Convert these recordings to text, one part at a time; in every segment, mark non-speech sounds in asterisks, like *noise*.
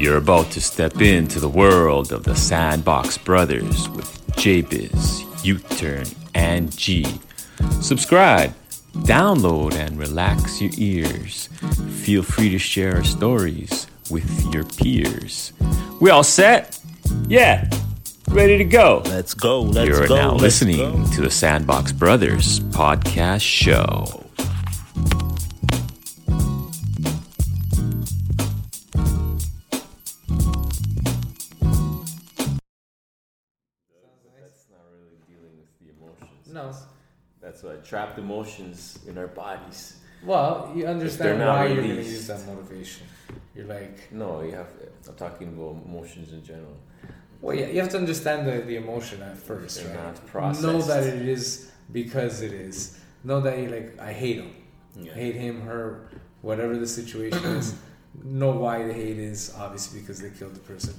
You're about to step into the world of the Sandbox Brothers with J-Biz, U-Turn, and G. Subscribe, download, and relax your ears. Feel free to share our stories with your peers. We all set? Yeah, ready to go. Let's go. Let's You're go. now listening go. to the Sandbox Brothers podcast show. That's why trapped emotions in our bodies. Well, you understand why you're going to use that motivation. You're like, No, you have. I'm talking about emotions in general. well, yeah, you have to understand the, the emotion at first, They're right? not processed. Know that it is because it is. Know that you're like, I hate him. Yeah. Hate him, her, whatever the situation is. *clears throat* Know why the hate is, obviously because they killed the person.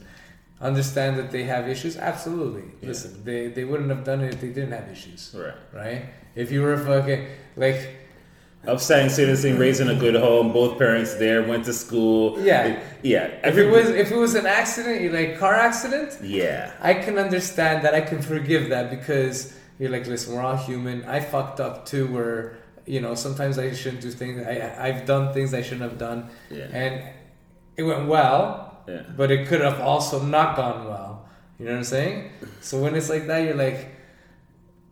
Understand that they have issues? Absolutely. Yeah. Listen, they, they wouldn't have done it if they didn't have issues, Right. right? If you were fucking, like, Upstanding citizen, mm-hmm. raised in a good home, both parents there, went to school. Yeah. Yeah. if it was if it was an accident, like car accident, Yeah. I can understand that. I can forgive that because you're like, listen, we're all human. I fucked up too. Where you know sometimes I shouldn't do things. I I've done things I shouldn't have done, Yeah. and it went well, Yeah. but it could have also not gone well. You know what I'm saying? So when it's like that, you're like,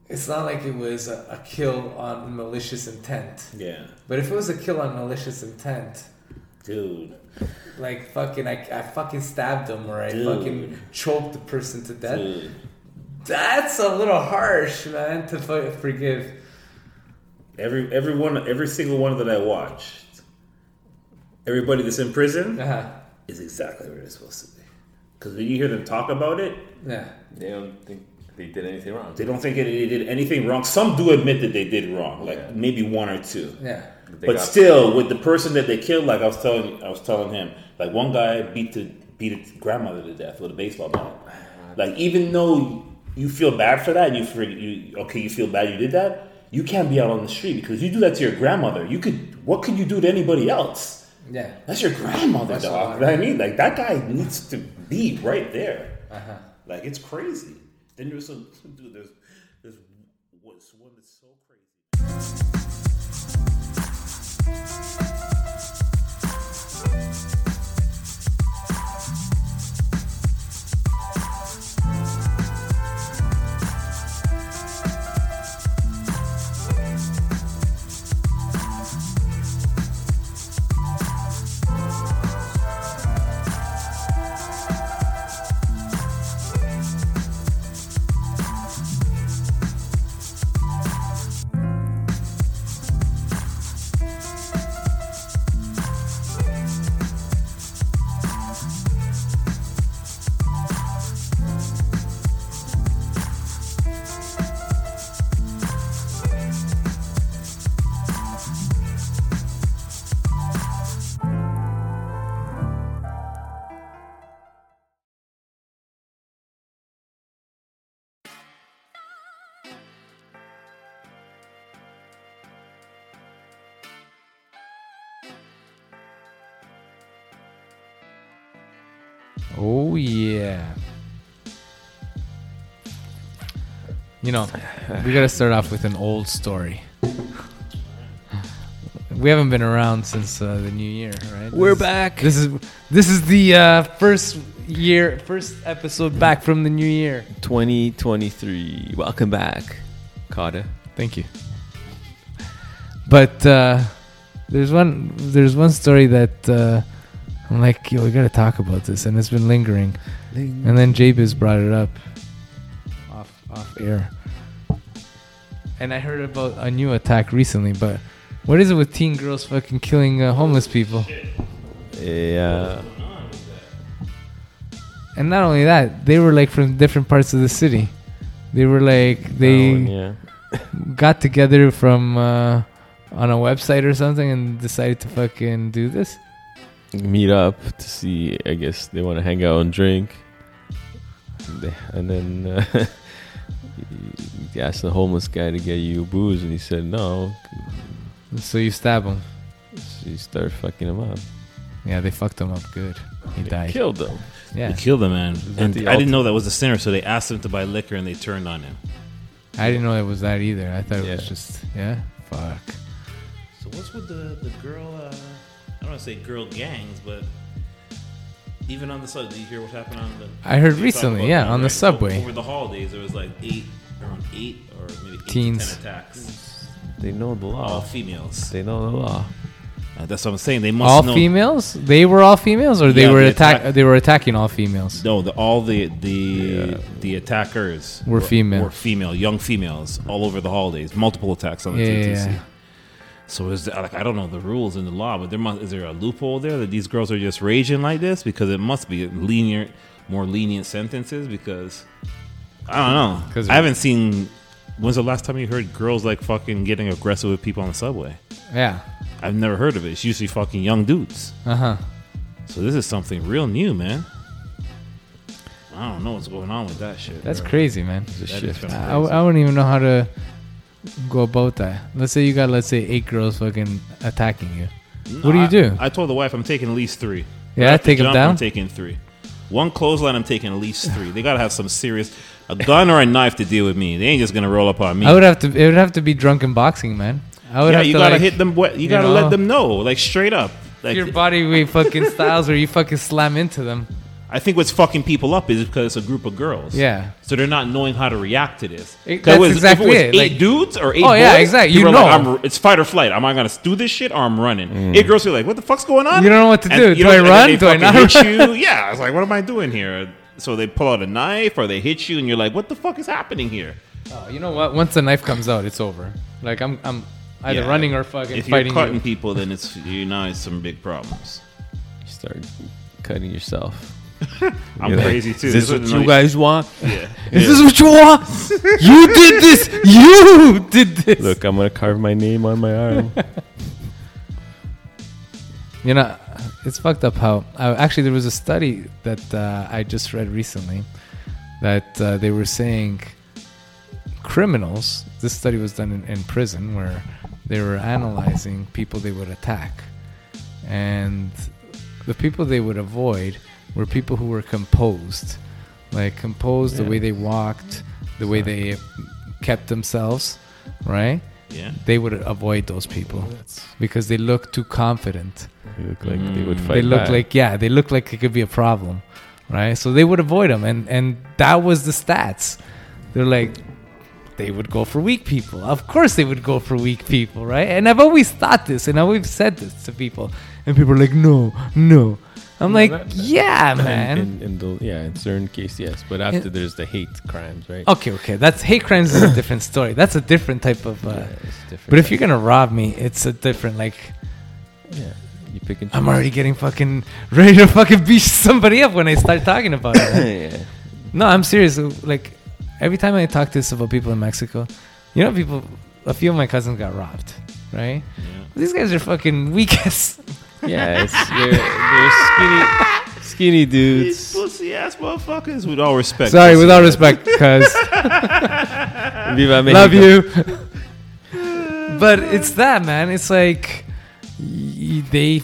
it's not like it was a, a kill on malicious intent. Yeah. But if it was a kill on malicious intent, Dude. like fucking, I, I fucking stabbed him or I Dude. fucking choked the person to death. Dude. That's a little harsh, man, to forgive. Every every one every single one that I watched, everybody that's in prison Uh-huh. Is exactly where they're supposed to be. Because when you hear them talk about it, Yeah. They don't think they did anything wrong. they don't think that they did anything wrong. Some do admit that they did wrong, like Yeah. maybe one or two. Yeah. They but got- still, with the person that they killed, like I was telling, I was telling him, like one guy beat the beat his grandmother to death with a baseball bat. Uh, like even though you feel bad for that, and you feel you okay, you feel bad you did that. You can't be out on the street because you do that to your grandmother. You could, what could you do to anybody else? Yeah. That's your grandmother, That's dog. what You know what I mean, like that guy needs to be right there. Uh-huh. Like it's crazy. Then there's some dude. There's there's what's one that's so crazy. You know, we gotta start off with an old story. We haven't been around since uh, the new year, right? We're This back. This is this is the uh, first year, first episode back from the new year. 2023. Welcome back, Carter. Thank you. But uh, there's one there's one story that uh, I'm like, yo, we gotta talk about this, and it's been lingering. And then J-Biz brought it up off off air. And I heard about a new attack recently, but what is it with teen girls fucking killing uh, homeless people? Yeah. And not only that, they were like from different parts of the city. They were like they Oh, yeah. *laughs* got together from uh, on a website or something and decided to fucking do this. Meet up to see. I guess they want to hang out and drink. And then uh, *laughs* he asked the homeless guy to get you booze, and he said no. So you stab him. So you start fucking him up. Yeah, they fucked him up good. he died. Killed him. Yeah, They killed the man, and the I didn't know that was the sinner. So they asked him to buy liquor, and they turned on him. I didn't know it was that either. I thought it was just yeah. Fuck. So what's with the the girl? Uh, I don't want to say girl gangs, but even on the sub, did you hear what happened on the? I heard recently, yeah, on the right? subway. over the holidays. There was like eight, around eight or maybe eight Teens. to ten attacks. They know the law. All females. They know the law. Uh, that's what I'm saying. They must All know. females? They were all females, or they Yeah, were the attack. attack- They were attacking all females. No, the, all the the Yeah. the attackers Were female. Were female, young females, all over the holidays. Multiple attacks on the Yeah, TTC. So is there, like I don't know the rules in the law, but there must is there a loophole there that these girls are just raging like this because it must be lenient, more lenient sentences because I don't know. Because I haven't seen. When's the last time you heard girls like fucking getting aggressive with people on the subway? Yeah. I've never heard of it. It's usually fucking young dudes. Uh huh. So this is something real new, man. I don't know what's going on with that shit. That's bro. crazy, man. That. I, I wouldn't even know how to go about that. Let's say you got, let's say, eight girls fucking attacking you. What do you I- do? I, told the wife I'm taking at least three. Yeah, Right at the take 'em jump, down? I'm taking three. One clothesline, I'm taking at least three. They gotta have some serious, a gun or a knife to deal with me. They ain't just gonna roll up on me. I would have to. It would have to be drunken boxing, man. I would yeah, have you to gotta like, hit them. wet- You, you gotta know, let them know, like straight up. Like your body weight fucking *laughs* styles where you fucking slam into them. I think what's fucking people up is because it's a group of girls. Yeah. So they're not knowing how to react to this. It- that's it was, exactly if it was it, eight like- dudes or eight Oh, yeah, boys, yeah, exactly. You like, know. I'm, it's fight or flight. Am I gonna do this shit or I'm running? Mm. Eight girls are like, what the fuck's going on? You don't know what to And do. Do know- I run? Do I not hit you? Yeah, I was like, what am I doing here? So they pull out a knife or they hit you, and you're like, what the fuck is happening here? Oh, you know what? Once the knife comes out, it's over. Like I'm, I'm either Yeah. running or fucking If you're cutting you. people, then it's you know it's some big problems. You start cutting yourself. *laughs* I'm You're like, crazy too. Is this This what you like- guys want? Yeah. Is this what you want? you did this. You did this. Look, I'm gonna carve my name on my arm. *laughs* You know, it's fucked up how. Uh, actually, there was a study that uh, I just read recently that uh, they were saying criminals. This study was done in, in prison where they were analyzing people they would attack, and the people they would avoid were people who were composed, like composed the way they walked, the way they kept themselves, right? Yeah. They would avoid those people because they look too confident They look like they would Mm. fight. they look back. like yeah they look like it could be a problem right so they would avoid them and and that was the stats they're like they would go for weak people of course they would go for weak people right and i've always thought this and i've always said this to people and people are like no no i'm like that- yeah man In, in the, yeah, in certain case, yes. But after there's the hate crimes, right? okay okay that's hate crimes is a different story that's a different type of uh, Yeah, different. but if you're gonna rob me it's a different like yeah, you pick and i'm choose. already getting fucking ready to fucking beat *laughs* somebody up when i start talking about it right? *laughs* yeah. No, I'm serious. Like every time I talk to about people in Mexico, you know, people. A few of my cousins got robbed, right? These guys are fucking weak *laughs* as. Yeah, it's, they're, they're skinny, skinny These dudes. pussy ass motherfuckers. With all respect. Sorry, pussy with all respect, cuz *laughs* love you. but it's that man. It's like y- they,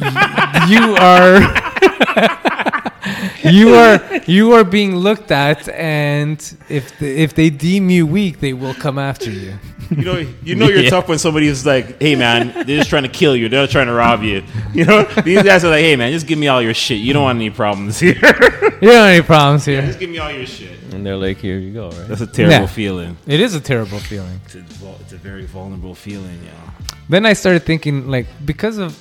y- you are, *laughs* *laughs* you are, you are being looked at, and if the, if they deem you weak, they will come after you. *laughs* You know, you know you're Yeah. tough when somebody's like, "Hey man, they're just trying to kill you. They're not trying to rob you." You know, these guys are like, "Hey man, just give me all your shit. You don't want any problems here. You don't have any problems here. just give me all your shit." And they're like, here you go, right? That's a terrible Yeah. feeling. It is a terrible feeling. It's a, it's a very vulnerable feeling, yeah. then I started thinking like because of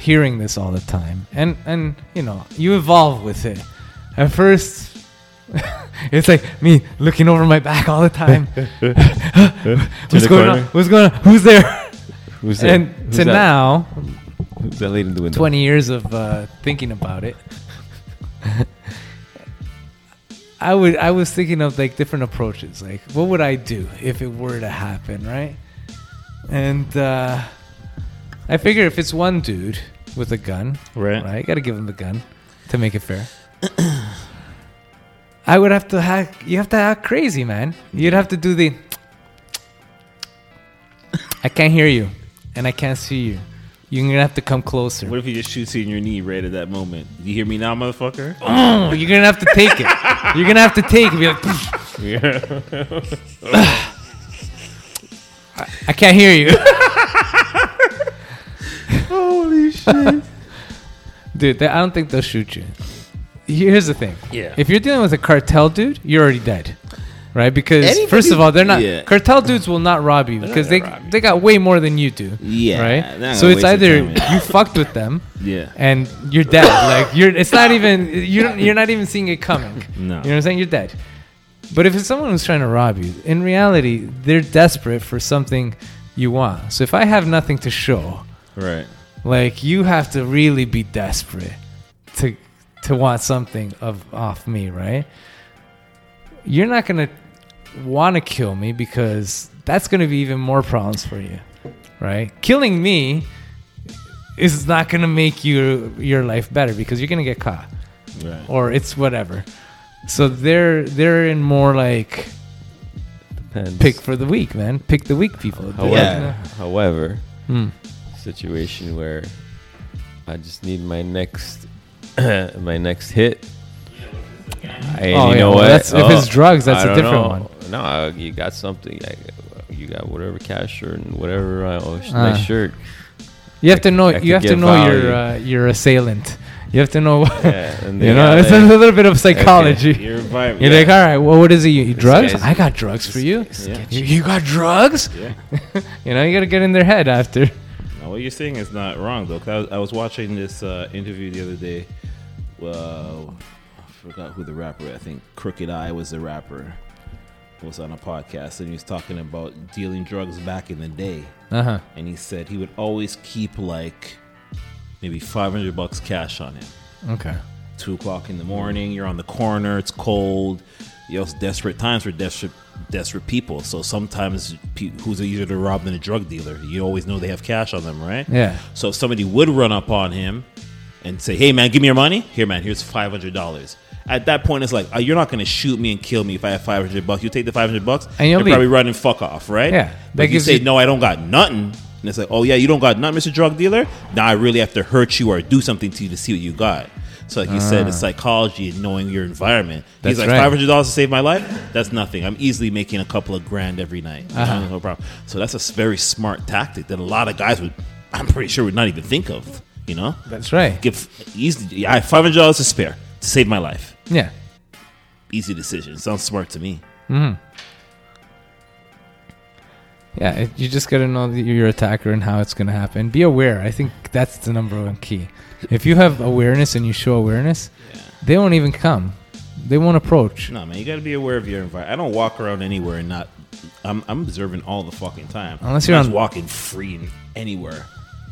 hearing this all the time. And and you know you evolve with it. At first *laughs* it's like me looking over my back all the time. *laughs* *laughs* What's the going on? what's going on? Who's there? Who's that? and Who's to that? now Who's that lady in the window? 20 years of uh, thinking about it I would I was thinking of like different approaches. Like what would I do if it were to happen right? And uh, I figure if it's one dude with a gun Right. right gotta give him the gun to make it fair *clears throat* I would have to hack you have to act crazy man you'd have to do the *clears throat* I can't hear you and I can't see you you're gonna have to come closer. What if he just shoots you in your knee right at that moment? You hear me now, motherfucker? Oh, *clears throat* you're gonna have to take it. You're gonna have to take it. Be like, I, I can't hear you. *laughs* *laughs* Dude, they, I don't think they'll shoot you. Here's the thing. Yeah. If you're dealing with a cartel dude, you're already dead. Right? Because Anybody- first of all, they're not Yeah. cartel dudes will not rob you because they gonna rob you. they got way more than you do. Yeah, they're Right? So gonna it's waste either time, you fucked with them *laughs* Yeah. and you're dead. like you're it's not even you're you're not even seeing it coming. No. You know what I'm saying? You're dead. But if it's someone who's trying to rob you, in reality, they're desperate for something you want. So if I have nothing to show, Right. Like you have to really be desperate to to want something of off me, right? You're not gonna want to kill me because that's gonna be even more problems for you, right? Killing me is not gonna make you your life better because you're gonna get caught Right. or it's whatever. So they're they're in more like Depends. pick for the weak, man. Pick the weak people. However, Yeah. however, Hmm. Situation where I just need my next *clears throat* my next hit. And Oh, you yeah, know well, what? that's- if it's drugs, that's I a don't different know. one. No, uh, you got something. like, You got whatever cash or whatever. Uh, oh, sh- Ah. nice shirt. You have to know. I You have to get know your uh, your assailant. You have to know. *laughs* Yeah, and they you know, it's like- a little bit of psychology. Your environment. You're like, all right, well, what is it? You eat drugs? I got drugs for you. Yeah. You, you got drugs? Yeah. *laughs* You know, you got to get in their head after. What you're saying is not wrong though. 'cause I was, I was watching this uh, interview the other day. Well, I forgot who the rapper. I think Crooked I was the rapper. Was on a podcast and he was talking about dealing drugs back in the day. Uh huh. And he said he would always keep like maybe 500 bucks cash on him. Okay. two o'clock in the morning. You're on the corner. It's cold. You know, it's desperate times for desperate, desperate people. So sometimes, pe- who's easier to rob than a drug dealer? You always know they have cash on them, right? Yeah. So if somebody would run up on him and say, "Hey, man, give me your money. Here, man, here's five hundred dollars." At that point, it's like uh, you're not going to shoot me and kill me if I have five hundred bucks. You take the five hundred bucks And you'll probably leave. run and fuck off, right? Yeah, But if you say, you- "No, I don't got nothing," and it's like, "Oh yeah, you don't got nothing, Mister Drug Dealer." Now I really have to hurt you or do something to you to see what you got. So like you said, it's psychology and knowing your environment. Ah. That's He's like right. five hundred dollars to save my life. That's nothing. I'm easily making a couple of grand every night. Uh-huh. No problem. So that's a very smart tactic that a lot of guys would, I'm pretty sure, would not even think of. You know, That's right. give easy. I have five hundred dollars to spare to save my life. Yeah. Easy decision. Sounds smart to me. Yeah. It, you just got to know the- your attacker and how it's going to happen. Be aware. I think that's the number one key. If you have awareness and you show awareness, they won't even come. They won't approach. No, man, you got to be aware of your environment. I don't walk around anywhere and not. I'm, I'm observing all the fucking time. Unless you're not on- walking free anywhere.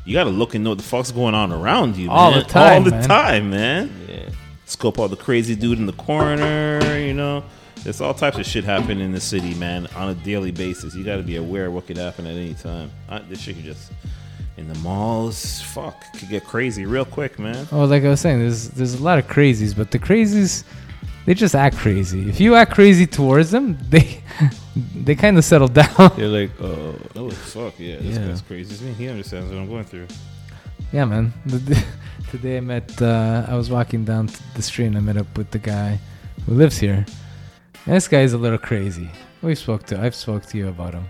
You got to look and know what the fuck's going on around you. All man. the time, All the man. time, man. Yeah. Scope all the crazy dude in the corner. You know, there's all types of shit happening in the city, man, on a daily basis. You got to be aware of what could happen at any time. Uh, this shit could just in the malls. Fuck, could get crazy real quick, man. Oh, like I was saying, there's there's a lot of crazies, but the crazies, they just act crazy. If you act crazy towards them, *laughs* they they kind of settle down. They're like, oh, Oh fuck yeah, this Yeah. guy's crazy. He understands what I'm going through. yeah, man. *laughs* Today I met. Uh, I was walking down the street and I met up with the guy who lives here. And this guy is a little crazy. We spoke to. I've spoke to you about him.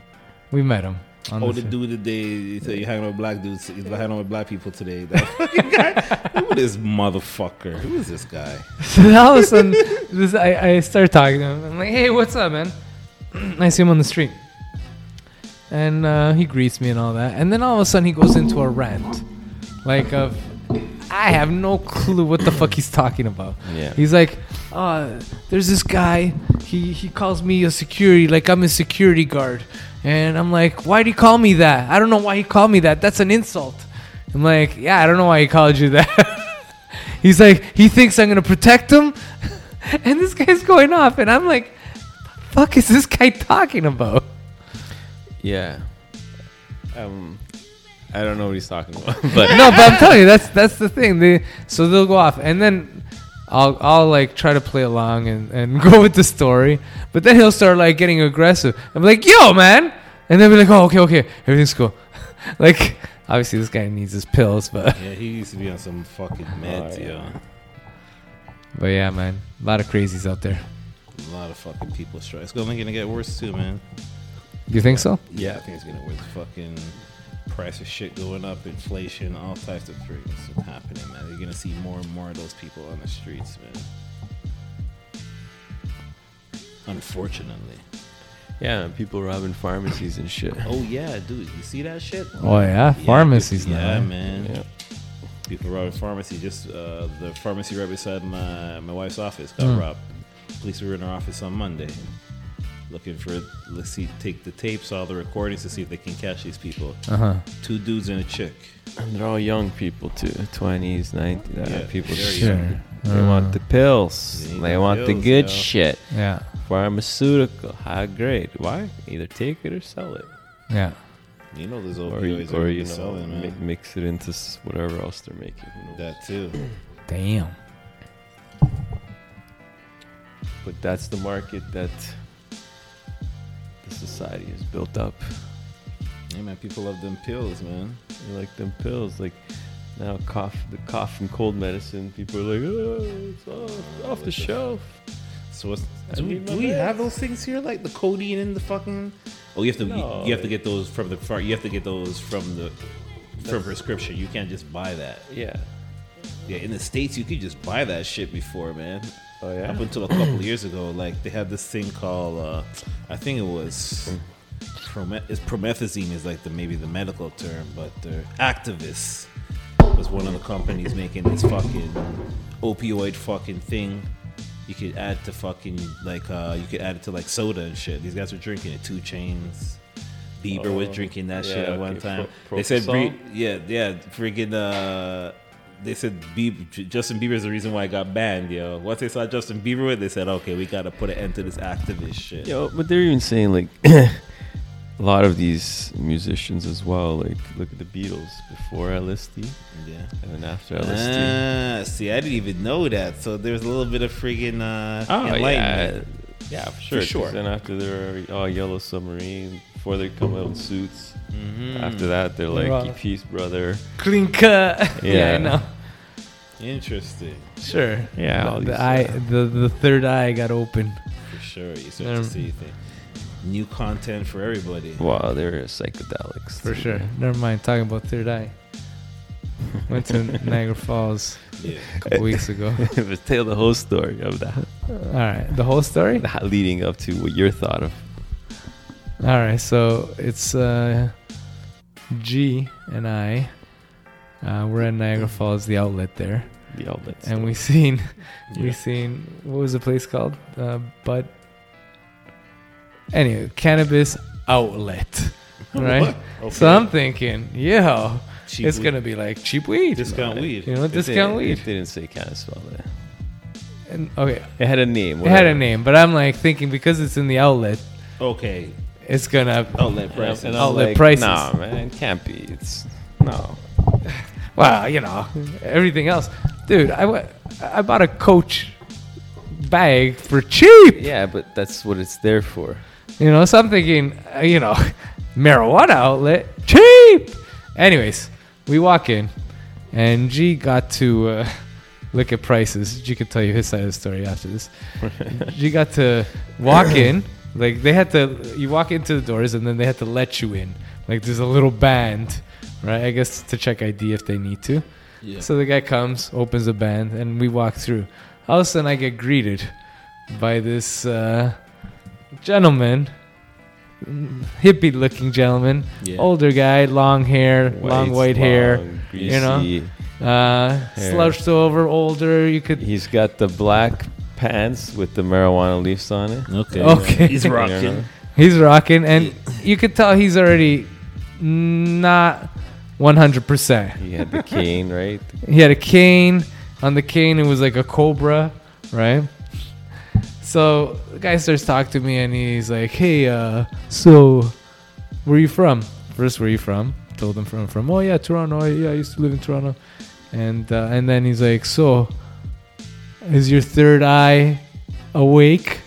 We met him. On Oh, the the f- dude today, you say you're hanging out with black dudes, you're hanging out with black people today. That fucking guy. Who is this motherfucker? Who is this guy? So then all of a sudden, this, I, I start talking to him. I'm like, hey, what's up, man? *clears throat* I see him on the street. And uh, he greets me and all that. And then all of a sudden, he goes into a rant. Like, of, I have no clue what the fuck he's talking about. Yeah. He's like, uh, there's this guy. He, he calls me a security, like I'm a security guard. And I'm like, why'd he call me that? I don't know why he called me that. That's an insult. I'm like, yeah, I don't know why he called you that. *laughs* He's like, he thinks I'm gonna protect him, *laughs* and this guy's going off, and I'm like, the fuck is this guy talking about? yeah. Um, I don't know what he's talking about, *laughs* but no, but I'm telling you, that's that's the thing. They so they'll go off, and then I'll I'll like try to play along and, and *laughs* go with the story, but then he'll start like getting aggressive. I'm like, yo, man, and they'll be like, oh, okay, okay, everything's cool. *laughs* like Obviously, this guy needs his pills, but *laughs* Yeah, he used to be on some fucking meds, Oh, yeah. yo. but yeah, man, a lot of crazies out there. A lot of fucking people strike. It's only gonna get worse too, man. You think so? Yeah, I think it's gonna get worse. Fucking price of shit going up, inflation, all types of things happening, man. You're gonna see more and more of those people on the streets, man. Unfortunately. Yeah, and people robbing pharmacies and shit. Oh yeah, dude, you see that shit? Oh yeah, pharmacies yeah, now. Yeah, man. Yeah. People robbing pharmacy. Just uh, the pharmacy right beside my my wife's office got Hmm. robbed. Police were in our office on Monday, looking for let's see, take the tapes, all the recordings to see if they can catch these people. Uh huh. Two dudes and a chick. And they're all young people too, twenties, nineties. Yeah, people very just- Sure. They want the pills. They They the want the good yo. shit. Yeah. Pharmaceutical, high grade. Why? Either take it or sell it, Yeah. You know, there's or, you- opioids or are you know, selling, mi- man. mix it into whatever else they're making. That too. Damn. But that's the market that the society is built up. Yeah, man. People love them pills, man. They like them pills, like now cough, the cough and cold medicine. People are like, oh, it's off, off the shelf. So what's, do, we, do we have those things here, like the codeine and the fucking? Oh, you have to No. you, you have to get those from the far- you have to get those from the from prescription. You can't just buy that. Yeah. Yeah, in the states you could just buy that shit before, man. Oh yeah. Up until a couple years ago, like they had this thing called uh, I think it was prome- it's promethazine is like the maybe the medical term, but uh, Actavis was one of the companies making this fucking opioid fucking thing. You could add to fucking like uh, you could add it to like soda and shit. These guys were drinking it. 2 Chainz, Bieber was Oh, drinking that yeah, shit at one time. Pro- they said? Yeah, yeah, freaking. Uh, they said Bieber, Justin Bieber is the reason why I got banned, yo. Once they saw Justin Bieber with, they said, okay, we got to put an end to this Actavis shit. Yo, but they're even saying like *clears throat* a lot of these musicians as well. Like, look at the Beatles before LSD Yeah. and then after LSD. Ah, see, I didn't even know that. So there's a little bit of friggin' uh, Oh yeah, enlightenment. yeah, for sure. 'cause sure. Then after they're all Yellow Submarine, before they come out in suits. Mhm. After that, they're like Right. Peace Brother. Clean cut. yeah, *laughs* Yeah. I know. Interesting, Sure. Yeah, The, these, the eye, uh, the the third eye got open. for sure. You start Um, to see things. new content for everybody. Wow, they're psychedelics For too. sure. Never mind. Talking about third eye. Went to *laughs* Niagara Falls Yeah. a couple weeks ago. *laughs* but tell the whole story of that, All right. The whole story. that leading up to what your thought of. All right, so it's uh, G and I. Uh, we're at Niagara Falls, the outlet there, The outlets. and we seen *laughs* Yeah. we seen what was the place called? Uh, Bud. Anyway, cannabis outlet, *laughs* right? Okay. So I'm thinking, yo, Cheap it's weed. gonna be like cheap weed, discount weed. you know, It discount didn't- weed. It didn't say spell that. And, okay, It had a name. it had a name, but I'm like thinking because it's in the outlet, Okay. It's gonna. Outlet And, price. and like, prices. Nah, man, it can't be. It's no. *laughs* Well, you know, everything else, dude. I bought a Coach bag for cheap. Yeah, but that's what it's there for. You know, so I'm thinking, uh, you know, *laughs* marijuana outlet, cheap. Anyways, we walk in, and G got to uh, *laughs* look at prices. G could tell you his side of the story after this. G got to walk in, like they had to. You walk into the doors, and then they had to let you in. Like there's a little band, right? I guess to check ID if they need to. Yeah. So the guy comes, opens the band, and we walk through. All of a sudden, I get greeted by this uh, gentleman, hippie-looking gentleman, Yeah. older guy, long hair, long white hair, long, you know? uh, slouched over, older. You could. He's got the black pants with the marijuana leaves on it. Okay. Okay. He's You know? rocking. He's rocking, and you could tell he's already not 100%. He had the cane, right? He had a cane. On the cane, it was like a cobra, right? So the guy starts talking to me, and he's like, "Hey, uh, so where are you from? First, where are you from?" Told him from from. Oh yeah, Toronto. Yeah, I used to live in Toronto. And uh, and then he's like, "So, is your third eye awake?"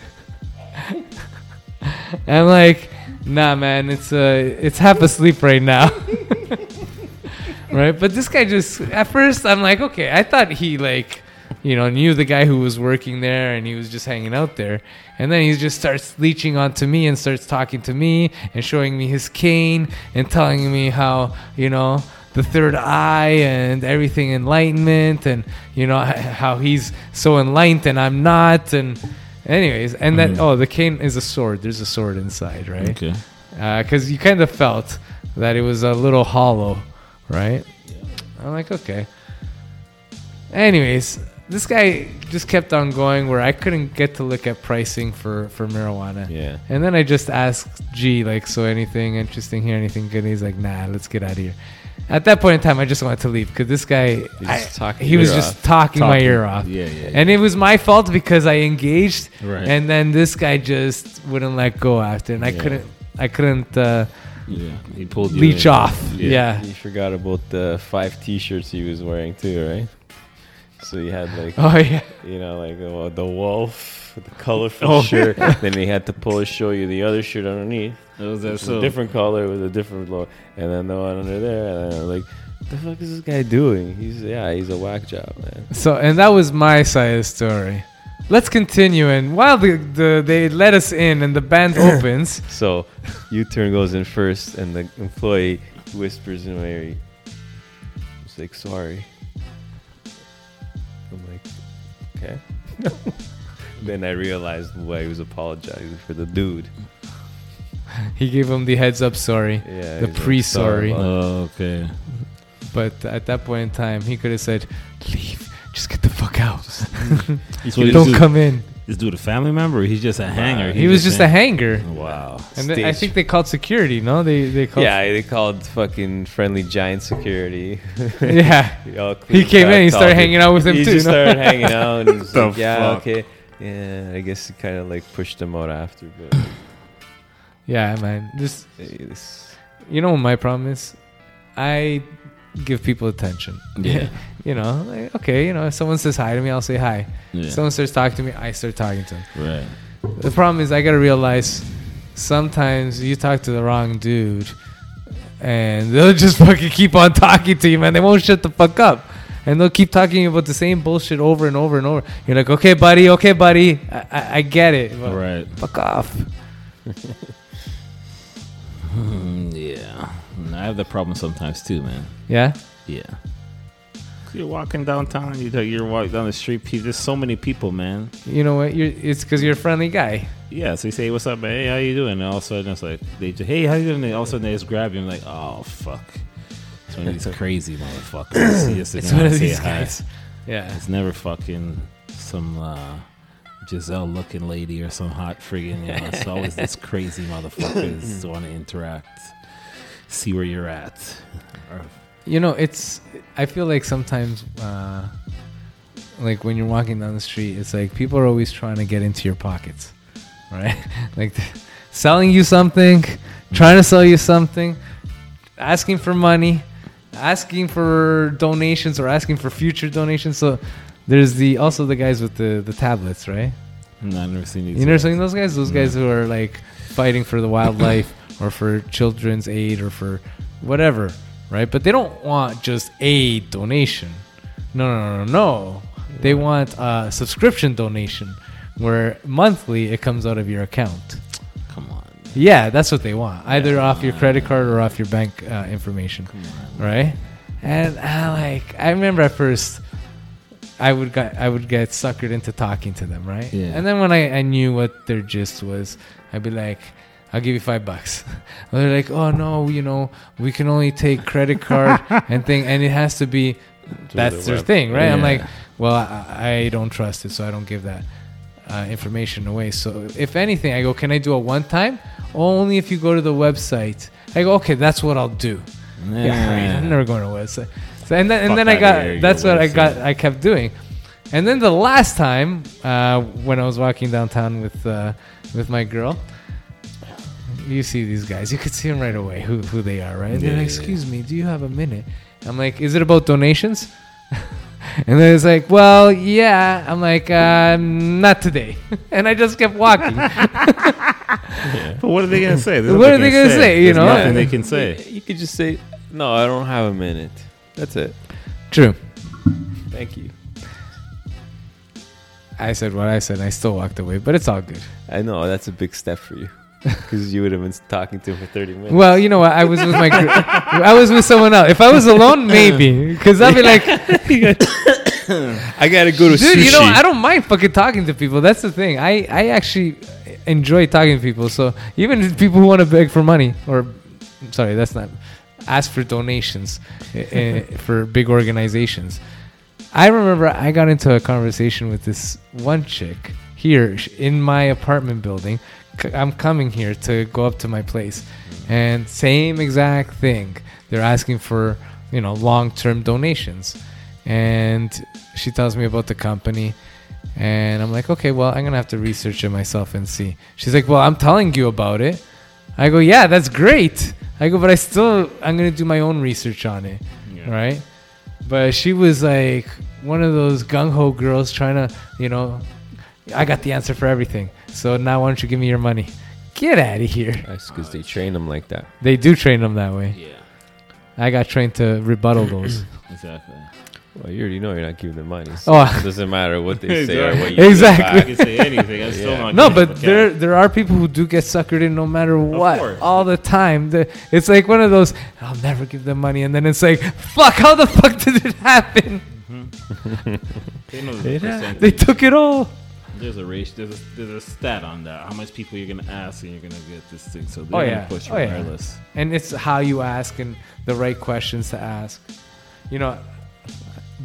*laughs* I'm like, "Nah, man. It's uh, it's half asleep right now." *laughs* right? But this guy just at first I'm like, okay, I thought he like, you know, knew the guy who was working there and he was just hanging out there. And then he just starts leeching onto me and starts talking to me and showing me his cane and telling me how, you know, the third eye and everything enlightenment and you know *laughs* how he's so enlightened and I'm not and anyways and that mm-hmm. oh the cane is a sword there's a sword inside right Okay. Uh, because you kind of felt that it was a little hollow, right? I'm like, okay. Anyways, this guy just kept on going where I couldn't get to look at pricing for for marijuana. Yeah. And then I just asked G, like, so anything interesting here, anything good? And he's like, nah, let's get out of here. At that point in time, I just wanted to leave because this guy, I, talking he was just off. talking, my ear off. Yeah, yeah, And it was my fault because I engaged, Right. and then this guy just wouldn't let go after, and I Yeah. couldn't, I couldn't uh, Yeah. He pulled you leech in. off. Yeah. Yeah. You forgot about the five T-shirts he was wearing too, right? So you had like, Oh yeah. you know, like uh, the wolf, the colorful Oh. shirt. *laughs* then he had to pull to show you the other shirt underneath. It was that It's so a different color with a different logo, and then the one under there, and I'm like, what the fuck is this guy doing? He's yeah, he's a whack job, man. So and that was my side of the story. Let's continue. And while the, the they let us in and the band *coughs* opens, So, U-turn goes in first, and the employee whispers in my ear, "He's like, sorry." I'm like, okay. *laughs* then I realized why he was apologizing for the dude. *laughs* he gave him the heads up sorry. Yeah, The he's like, pre-sorry. Oh, okay. But at that point in time, he could have said, "Leave. Just get the fuck out. So this *laughs* Don't dude, come in." This dude a family member? Or he's just a hanger. He was just a hanger. Wow. And then I think they called security. No, they they called. Yeah, they called fucking friendly giant security. yeah. *laughs* He came in. He started all hanging out with him he too. just no? started hanging out, and he was The like, "Yeah, fuck? okay, yeah." I guess it kind of like pushed them out after, but yeah, man. This hey, You know what my problem is? I give people attention. Yeah. *laughs* you know, like, okay, you know, if someone says hi to me, I'll say hi. Yeah. Someone starts talking to me, I start talking to them. right. The problem is I gotta realize sometimes you talk to the wrong dude and *laughs* they'll just fucking keep on talking to you, man. They won't shut the fuck up. And they'll keep talking about the same bullshit over and over and over. You're like, okay, buddy, okay, buddy, I, I, I get it. But Right. Fuck off. *laughs* *laughs* Yeah. I have the problem sometimes too, man. Yeah? Yeah. You're walking downtown. You you're walking down the street. pe- There's so many people, man. You know what? You're, it's because you're a friendly guy. Yeah. So you say, "What's up, man? Hey, how you doing?" And all of a sudden, it's like they just, "Hey, how you doing?" And all of a sudden, they just grab you and like, "Oh fuck." It's one of these *laughs* crazy motherfuckers. Just It's one of these guys. Yeah. It's never fucking some uh, Giselle looking lady or some hot friggin'. You know, it's always this *laughs* crazy motherfuckers want to interact, see where you're at. You know, it's. I feel like sometimes, uh, like when you're walking down the street, it's like people are always trying to get into your pockets, right? *laughs* like selling you something, trying to sell you something, asking for money, asking for donations or asking for future donations. So there's the also the guys with the the tablets, right? no, I've never seen these. You never seen those guys? Those guys who are like fighting for the wildlife or for children's aid or for whatever, right? But they don't want just a donation. No, no, no, no. They want a subscription donation where monthly it comes out of your account. Yeah, that's what they want. Either off your credit card or off your bank uh, information, right? And uh, like I remember at first, I would get I would get suckered into talking to them, right? Yeah. And then when I, I knew what their gist was, I'd be like, "I'll give you five bucks." And *laughs* they're like, "Oh no, you know, we can only take credit card *laughs* and thing, and it has to be." That's the their web. thing, right? I'm like, well, I, I don't trust it, so I don't give that uh, information away. So if anything, I go, can I do a one time? Only if you go to the website. I go, okay, that's what I'll do. Yeah, *laughs* I'm never going to a website. So, and then, and then I got here, that's what I got. I kept doing. And then the last time uh, when I was walking downtown with uh, with my girl, you see these guys. You could see them right away who who they are, right? They're Yeah, like, yeah, "Excuse me, do you have a minute?" I'm like, "Is it about donations?" *laughs* and then it's like, "Well, yeah." I'm like, uh, "Not today," *laughs* and I just kept walking. But what are they gonna say? There's What nothing are they gonna say, you There's know? nothing they can say. You could just say, "No, I don't have a minute." That's it. True. Thank you. I said what I said. I still walked away, but it's all good. I know that's a big step for you because you would have been talking to him for 30 minutes. Well, you know what? I was with my, gr- *laughs* I was with someone else. If I was alone, maybe, because I'd be like, *coughs* I gotta go to dude, sushi. you know, I don't mind fucking talking to people. That's the thing. I, I actually enjoy tagging people. So even if people who want to beg for money, or sorry, that's not ask for donations uh, *laughs* for big organizations. I remember I got into a conversation with this one chick here in my apartment building. I'm coming here to go up to my place, and same exact thing. They're asking for you know long-term donations, and she tells me about the company, and I'm like, okay, well, I'm gonna have to research it myself and see. She's like, well, I'm telling you about it. I go, yeah, that's great. I go, but I still, I'm gonna do my own research on it, right? But she was like one of those gung ho girls trying to, you know, I got the answer for everything. So now why don't you give me your money? Get out of here. That's because they train them like that. They do train them that way. Yeah, I got trained to rebuttal those. *clears throat* exactly. Well, you already know you're not giving them money. So Oh. it doesn't matter what they *laughs* say or what you Exactly. I can say anything. I'm still Yeah. not. no, but the there cash. there are people who do get suckered in no matter what, all the time. The, it's like one of those. I'll never give them money, and then it's like, fuck, how the fuck did it happen? Mm-hmm. *laughs* They the percentage. They took it all. There's a ratio. There's a, there's a stat on that. How much people you're gonna ask and you're gonna get this thing. So they're Oh, gonna yeah. push Oh, yeah. and it's how you ask and the right questions to ask. You know,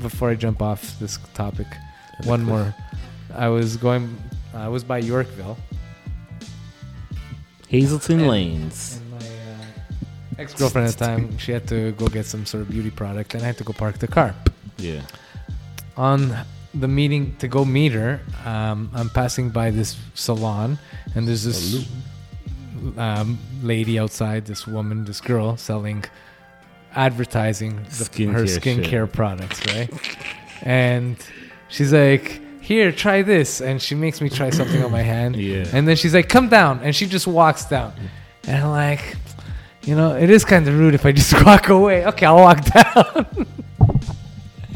before I jump off this topic, one more. I was going. I was by Yorkville, Hazelton And- Lanes. and my uh, ex girlfriend at the time she had to go get some sort of beauty product, and I had to go park the car. Yeah. On the meeting to go meet her, um, I'm passing by this salon, and there's this um, lady outside. This woman, this girl, selling, advertising the, her Skincare shit. skincare products, right? and she's like, "Here, try this," and she makes me try something on my *coughs* hand. Yeah. And then she's like, "Come down," and she just walks down, and I'm like, you know, it is kind of rude if I just *laughs* walk away. Okay, I'll walk *laughs* down.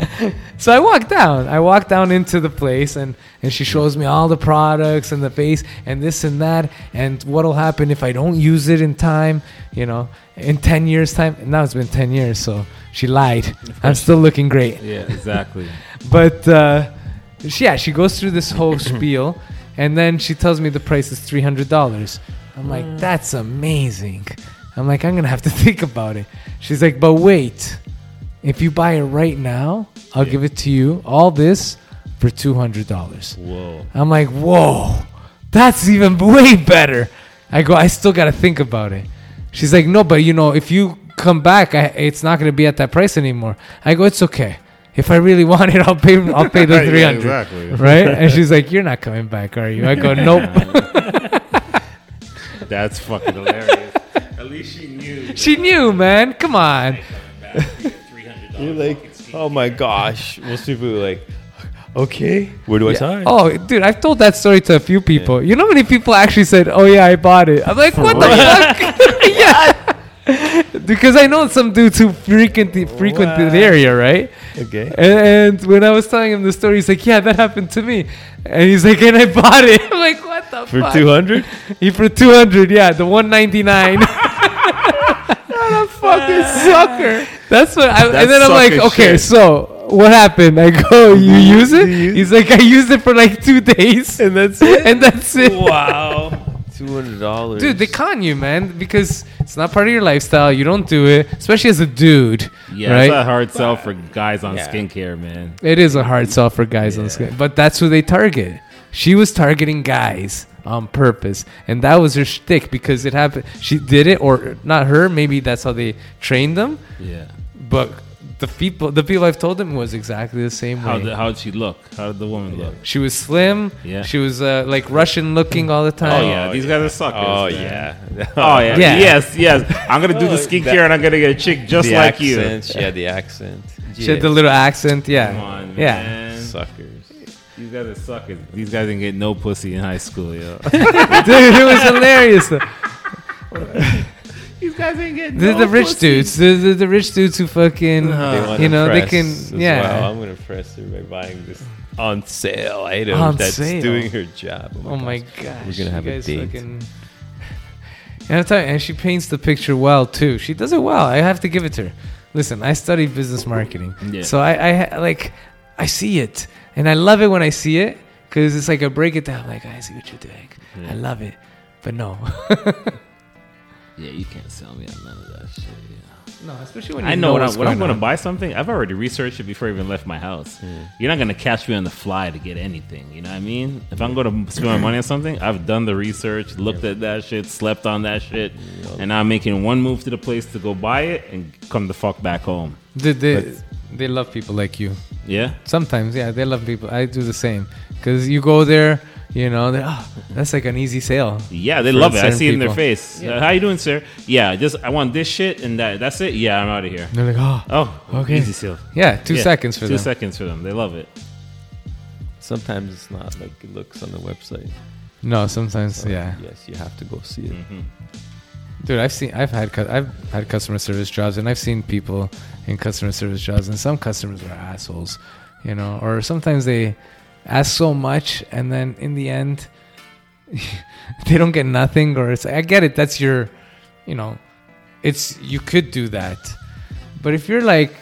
*laughs* so I walk down. I walk down into the place, and and she shows me all the products and the face and this and that, and what'll happen if I don't use it in time. You know, in ten years time. Now it's been ten years, so she lied. I'm still looking great. Yeah. Exactly. *laughs* But uh, she, yeah, she goes through this whole *coughs* spiel, and then she tells me the price is three hundred dollars. I'm like, that's amazing. I'm like, I'm gonna have to *laughs* think about it. She's like, but wait, if you buy it right now, I'll give it to you. All this for two hundred dollars. Whoa. I'm like, whoa, that's even way better. I go, I still gotta think about it. She's like, no, but you know, if you come back, I, it's not gonna be at that price anymore. I go, it's okay. If I really *laughs* want it, I'll pay. I'll pay the *laughs* Yeah, three hundred. exactly. Right? And she's like, you're not coming back, are you? I go, *laughs* nope. That's fucking hilarious. At least she knew. she knew, man. Come on. You're like, oh my gosh. Most people are like, okay, where do I sign? Oh, dude, I've told that story to a few people. You know how many people actually said, "Oh yeah, I bought it." I'm like, "What the fuck?" *laughs* *laughs* yeah, because I know some dudes who frequent the, frequent the area, right? Okay. And, and when I was telling him the story, he's like, "Yeah, that happened to me," and he's like, "And I bought it." *laughs* I'm like, "What the For fuck?" 200? He for two hundred, yeah, the one ninety nine. Fucking sucker. That's what. I, That's and then I'm like, okay, shit. so what happened? I go, *laughs* you use it? He's like, I used it for like two days, *laughs* and that's it. And that's it. Wow. *laughs* $200. Dude, they con you, man, because it's not part of your lifestyle. You don't do it, especially as a dude. Yeah, right? it's a hard sell for guys on Yeah. skincare, man. It is a hard sell for guys on skin, but that's who they target. She was targeting guys on purpose, and that was her shtick because it happened. She did it, or not her. Maybe that's how they trained them. Yeah. But the people, the people I've told them was exactly the same How way. did how did she look? How did the woman look? she was slim. Yeah. She was uh, like Russian looking all the time. Oh time. yeah, these guys are suckers. Oh, man. yeah. Oh yeah. Yeah. Yes, yes. I'm gonna do the *laughs* skincare and I'm gonna get a chick just the like accent. you. She had the accent. She had the *laughs* little accent. Yeah. Come on, Yeah. man. Suckers. These guys are suckers. These guys didn't get no pussy in high school, yo. *laughs* Dude, it was hilarious. Though. These guys ain't getting The, no the rich pussy. dudes, the, the, the rich dudes who fucking, uh-huh. They want you know, they can, yeah. Well. I'm gonna press her by buying this on sale item On that's sale. doing her job. Oh, oh my gosh. gosh. We're gonna have you a guys date. Fucking... *laughs* And, I'm telling you, and she paints the picture well too. She does it well. I have to give it to her. Listen, I studied business marketing, Yeah. so I, I like, I see it, and I love it when I see it because it's like I break it down. Like I see what you're doing. I love it, but no, *laughs* Yeah, you can't sell me on none of that shit. Yeah. no, especially when you I know, when, I, what's when I'm going going to buy something, I've already researched it before I even left my house. You're not going to catch me on the fly to get anything. You know what I mean? If I'm going to spend my money on something, I've done the research, looked at that shit, slept on that shit, and now I'm making one move to the place to go buy it and come the fuck back home. They, they, they love people like you. Yeah? Sometimes, yeah, they love people. I do the same because you go there, you know, oh, that's like an easy sale. Yeah, they love it. I certain see it in their people. face. Uh, how you doing, sir? Yeah, just I want this shit and that. That's it. Yeah, I'm out of here. They're like, oh, Oh, Okay. Easy sale. yeah, two Yeah, seconds for two them. seconds for them. They love it. Sometimes it's not like it looks on the website. no, sometimes, So, yeah. Yes, you have to go see it. hmm Dude, I've seen, I've had, I've had customer service jobs, and I've seen people in customer service jobs, and some customers are assholes, you know, or sometimes they ask so much, and then in the end, *laughs* they don't get nothing, or it's. I get it. That's your, you know, it's you could do that, but if you're like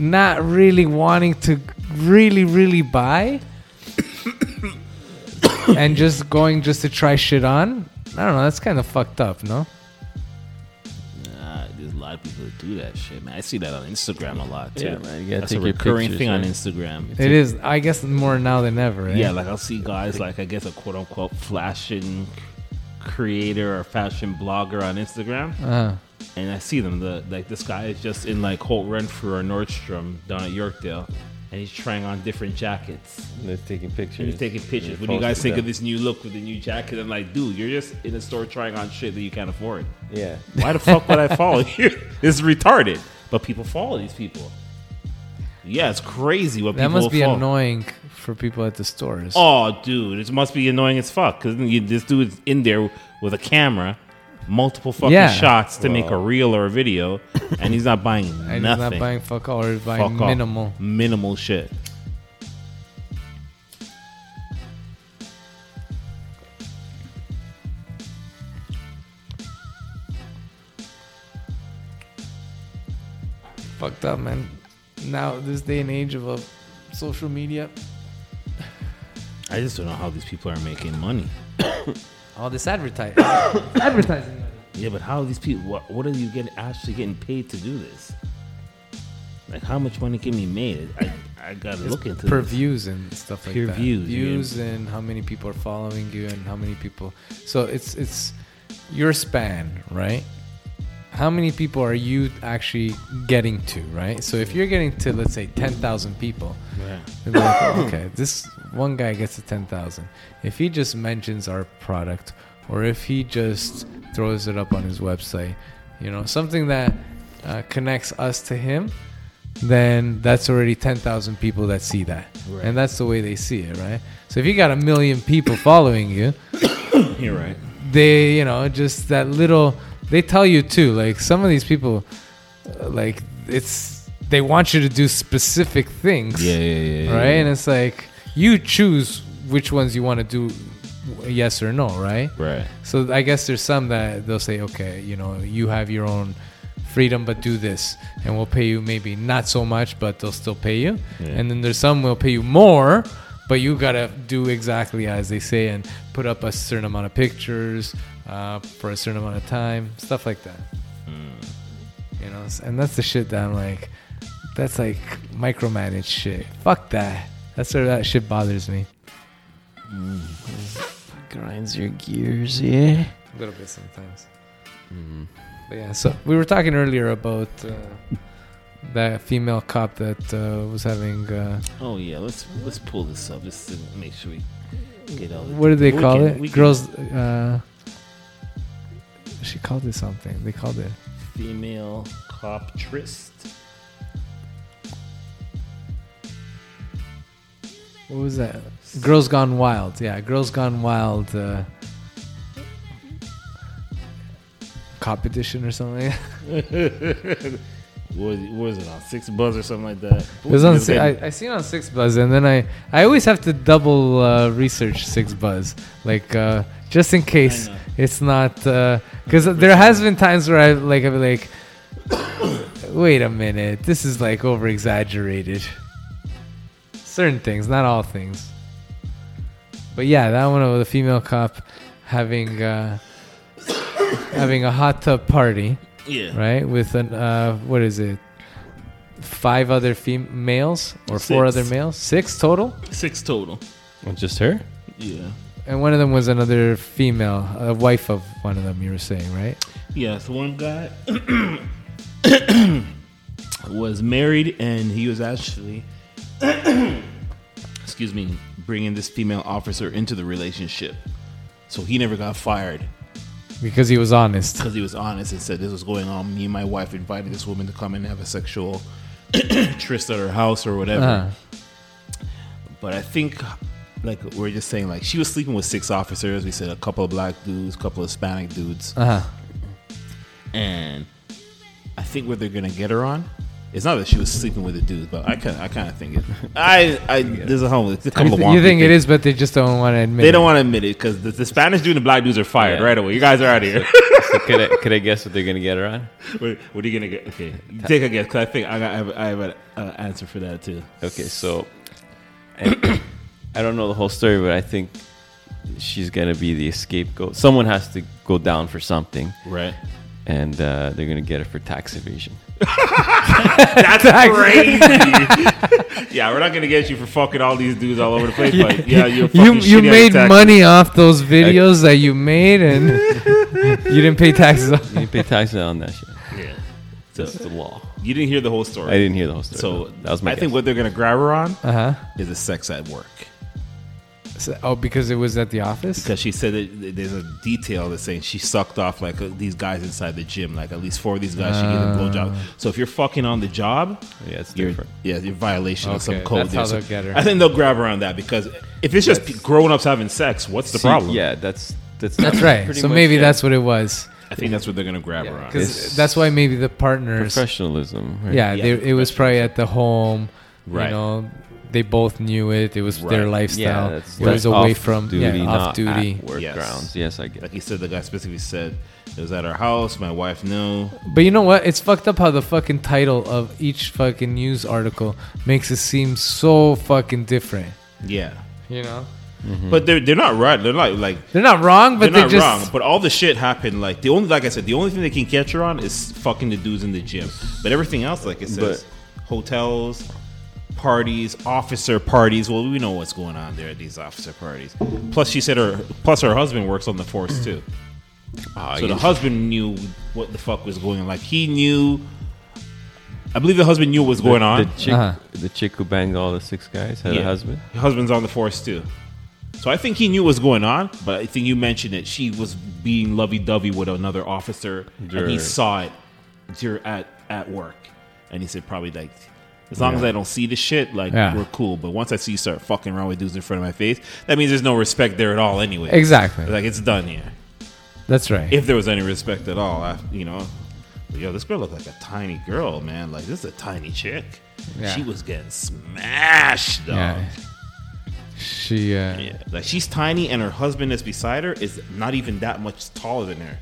not really wanting to really really buy *coughs* and just going just to try shit on i don't know that's kind of fucked up no lot of people that do that shit, man. I see that on Instagram a lot too. Yeah, man. You gotta That's a take your recurring pictures, thing on? Instagram. it is i guess more now than ever eh? Yeah, like I'll see guys like I guess a quote unquote fashion creator or fashion blogger on Instagram, uh, and I see them. The like this guy is just in like Holt Renfrew or Nordstrom down at Yorkdale, and he's trying on different jackets. And they're taking pictures. And he's taking pictures. What do you guys think of this new look with the new jacket? I'm like, dude, you're just in a store trying on shit that you can't afford. Yeah. Why the fuck would I follow *laughs* you? This is retarded. But people follow these people. Yeah, it's crazy what people. that people must be follow. annoying for people at the stores Oh, dude, it must be annoying as fuck because this dude's in there with a camera, multiple fucking Yeah. shots to make a reel or a video, and he's not *laughs* buying and he's not buying fuck all he's buying Fuck off. minimal minimal shit. fucked up man now this day and age of uh, social media I just don't know how these people are making money. *coughs* *coughs* all this advertising *coughs* advertising. Yeah, but how are these people? What, what are you getting actually getting paid to do this? Like, how much money can be made? I I gotta look into per this. views and stuff like Per that. views, views and how many people are following you and how many people. So it's it's your span, right? How many people are you actually getting to, right? So if you're getting to let's say ten thousand people, Yeah. like, *laughs* okay, this one guy gets to ten thousand. If he just mentions our product, or if he just throws it up on his website, you know, something that uh, connects us to him, then that's already 10,000 people that see that. Right. And that's the way they see it, right? So if you got a million people following you, *coughs* You're right. they, you know, just that little, they tell you too, like some of these people, uh, like it's, they want you to do specific things. Yeah, yeah, yeah. Right? yeah. And it's like, you choose which ones you want to do yes or no, right? Right. So I guess there's some that they'll say, okay, you know, you have your own freedom, but do this, and we'll pay you maybe not so much, but they'll still pay you. Yeah. And then there's some will pay you more, but you gotta do exactly as they say and put up a certain amount of pictures uh, for a certain amount of time, stuff like that. You know, and that's the shit that I'm like, that's like micromanage shit. Fuck that. That's where that shit bothers me. Grinds your gears, yeah. A little bit sometimes. But yeah, so we were talking earlier about uh, that female cop that uh, was having. Uh, Oh yeah, let's let's pull this up just to make sure we get all. The what do they we call can- it? we can- Girls. Uh, she called it something. They called it. female cop tryst. What was that? Girls Gone Wild. Yeah, Girls Gone Wild. Uh, competition or something. *laughs* What was, was it on 6ixBuzz or something like that? It was on. Si- I, I seen it on Six Buzz, and then I I always have to double uh, research 6ixBuzz, like uh, just in case. It's not because there has been times where I like I'm like, *coughs* wait a minute, this is like over exaggerated. Certain things, not all things. But yeah, that one of the female cop having uh, *coughs* having a hot tub party yeah. right? With an uh, what is it? Five other fem- males or four other males? Six total, Six total. Well, just her? Yeah. And one of them was another female, a wife of one of them. You were saying, right? Yes, one guy *coughs* was married and he was actually, *coughs* excuse me, bringing this female officer into the relationship. So he never got fired Because he was honest. because he was honest and said this was going on. Me and my wife invited this woman to come and have a sexual *coughs* tryst at her house or whatever. Uh-huh. But I think, like we're just saying, like she was sleeping with six officers. We said a couple of black dudes, a couple of Hispanic dudes. Uh-huh. and I think what they're gonna get her on. It's not that she was sleeping with a dude, but I kind I kind of think it. I I there's a whole there's a You, couple th- of you think it is, but they just don't want to admit. It. They it. don't want to admit it because the, the Spanish dude and the black dudes are fired Yeah. right away. You guys are out of here. So *laughs* could, I, could I guess what they're going to get her on? what, what are you gonna get? Okay, take a guess because I think I, got, I have, I have an uh, answer for that too. Okay, so *clears throat* and I don't know the whole story, but I think she's going to be the scapegoat. Someone has to go down for something, Right. and uh, they're going to get her for tax evasion. *laughs* That's crazy. yeah, we're not gonna get you for fucking all these dudes all over the place, but yeah, you're You you made taxes. money off those videos that you made, and *laughs* you didn't pay taxes. on You pay taxes on that shit. Yeah. That's the law. You didn't hear the whole story. I didn't hear the whole story. So that was my I think what they're gonna grab her on Uh huh. is a sex at work. Oh, because it was at the office. because she said that there's a detail that's saying she sucked off like uh, these guys inside the gym, like at least four of these guys she gave them blowjob. So if you're fucking on the job, yeah, it's you're different. yeah, you're violation of some Okay, code. that's there. how So they'll get her. I think they'll grab her on that because if it's just grown ups having sex, what's the See, problem? Yeah, that's that's That's right. pretty So much, maybe yeah. that's what it was. I think that's what they're gonna grab her on. Because It's- that's why maybe the partners. professionalism. right? Yeah, Yeah, they, it was probably at the home. Right. You know, they both knew it. It was their lifestyle. Yeah, it was like away from duty, yeah, not off duty. at work Yes. grounds. Yes, I get. Like he said, the guy specifically said it was at our house. My wife knew. But you know what? It's fucked up how the fucking title of each fucking news article makes it seem so fucking different. Yeah, You know, mm-hmm. but they're they're not right. They're not like they're not wrong, but they're they not just wrong, but all the shit happened. Like the only, like I said, the only thing they can catch her on is fucking the dudes in the gym. But everything else, like it says, hotels, parties, officer parties. Well, we know what's going on there at these officer parties. Plus, she said her, plus her husband works on the force too. Ah, So the husband knew what the fuck was going on. Like he knew. I believe the husband knew what was going on. The chick, Uh-huh. the chick who banged all the six guys had Yeah. a husband. Her husband's on the force too. So I think he knew what was going on, but I think you mentioned it. She was being lovey-dovey with another officer, and he Sure. saw it dur- at at work, and he said probably like, as long as I don't see the shit, like Yeah. we're cool. But once I see you start fucking around with dudes in front of my face, that means there's no respect there at all. Anyway, exactly. like it's done here. That's right. If there was any respect at all, I, you know. But yo, this girl looked like a tiny girl, man. Like this is a tiny chick. Yeah. She was getting smashed, dog. yeah. She. Uh, Yeah, like she's tiny, and her husband that's beside her is not even that much taller than her.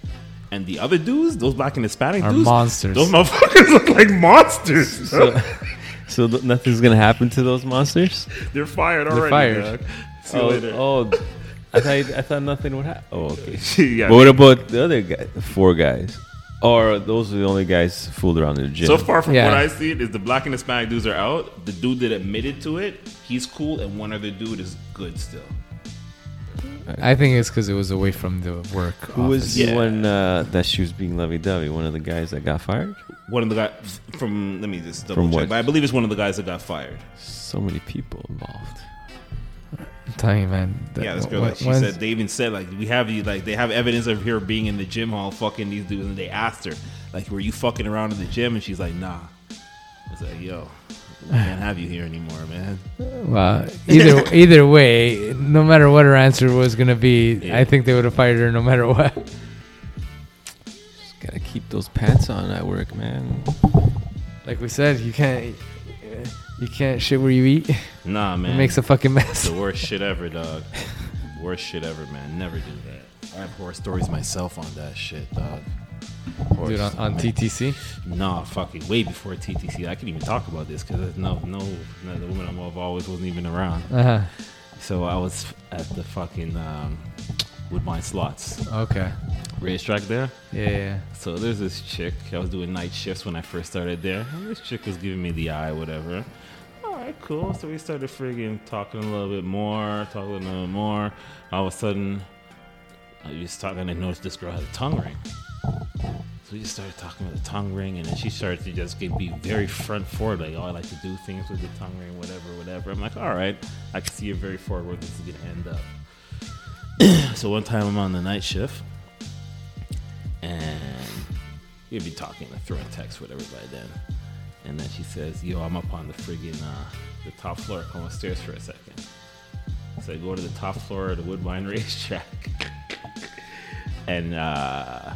And the other dudes, those black and Hispanic dudes Are dudes, monsters. Those motherfuckers *laughs* look like monsters. So, so th- nothing's gonna happen to those monsters. They're fired already. fired. dog. See you Oh, later. oh, I thought I thought nothing would happen. Oh, okay. *laughs* yeah. But what about the other guy, the four guys? Or those are the only guys fooled around in the gym? so far from Yeah. what I see, is the black and Hispanic dudes are out. The dude that admitted to it, he's cool, and one other dude is good still. I think it's because it was away from the work. Who was office. the Yeah. one uh, that she was being lovey-dovey? One of the guys that got fired? One of the guys from let me just double From check, what? but I believe it's one of the guys that got fired. So many people involved. I'm telling you, man. that- Yeah, this girl, when- like she said, they even said like we have you like they have evidence of her being in the gym hall fucking these dudes, and they asked her like, were you fucking around in the gym? And she's like, nah. It's like, yo, we can't have you here anymore, man. Well, *laughs* either either way, no matter what her answer was gonna be, Yeah. I think they would have fired her no matter what. Just gotta keep those pants on at work, man. Like we said, you can't you can't shit where you eat. Nah, man. It makes a fucking mess. the worst shit ever, dog. worst shit ever, man. Never do that. I have horror stories myself on that shit, dog. Horror Dude, on, on TTC. Nah, fucking way before TTC. I can even talk about this because no, no, no, the woman I'm of always wasn't even around. Uh huh. So I was at the fucking um, Woodbine Slots Okay. Racetrack there. Yeah. So there's this chick. I was doing night shifts when I first started there. And this chick was giving me the eye, whatever. All right, cool. So we started friggin' talking a little bit more, talking a little bit more. All of a sudden, I was talking and I noticed this girl had a tongue ring. So we just started talking about the tongue ring, and then she started to just get be very front forward, like, oh, I like to do things with the tongue ring, whatever, whatever. I'm like, all right, I can see you're very forward where this is gonna end up. *clears throat* so one time I'm on the night shift, and we'd be talking, like throwing texts, whatever by then. And then she says, "Yo, I'm up on the friggin' uh, the top floor. Come upstairs for a second. So I go to the top floor of the Woodbine *laughs* racetrack, and uh,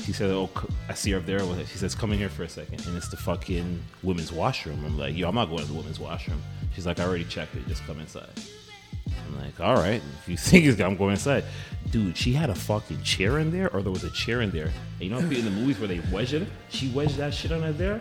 she said, "Oh, I see her up there." with it." She says, "Come in here for a second. and it's the fucking women's washroom." I'm like, "Yo, I'm not going to the women's washroom." She's like, "I already checked it. Just come inside." I'm like, all right, if you *laughs* think it's I'm going inside. Dude, she had a fucking chair in there, or there was a chair in there. And you know, in the movies where they wedge it, she wedged that shit on it there,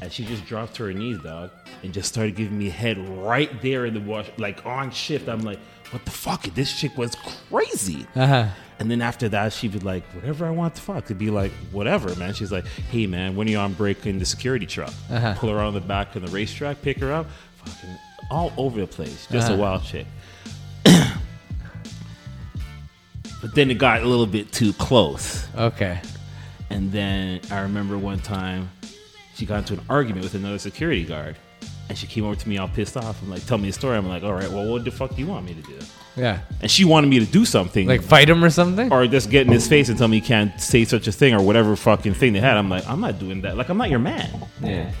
and she just dropped to her knees, dog, and just started giving me head right there in the wash, like on shift. I'm like, what the fuck? This chick was crazy. Uh huh. And then after that, she'd be like, whatever I want to fuck. It'd be like, whatever, man. She's like, hey, man, when are you on break in the security truck? Uh-huh. Pull her on the back of the racetrack, pick her up. Fucking all over the place. Just a Uh-huh. wild chick. But then it got a little bit too close. Okay. And then I remember one time she got into an argument with another security guard. And she came over to me all pissed off. I'm like, tell me a story. I'm like, all right, well, what the fuck do you want me to do? Yeah. And she wanted me to do something Like fight him or something. or just get in his face and tell me you can't say such a thing or whatever fucking thing they had. I'm like, I'm not doing that. Like, I'm not your man. Yeah.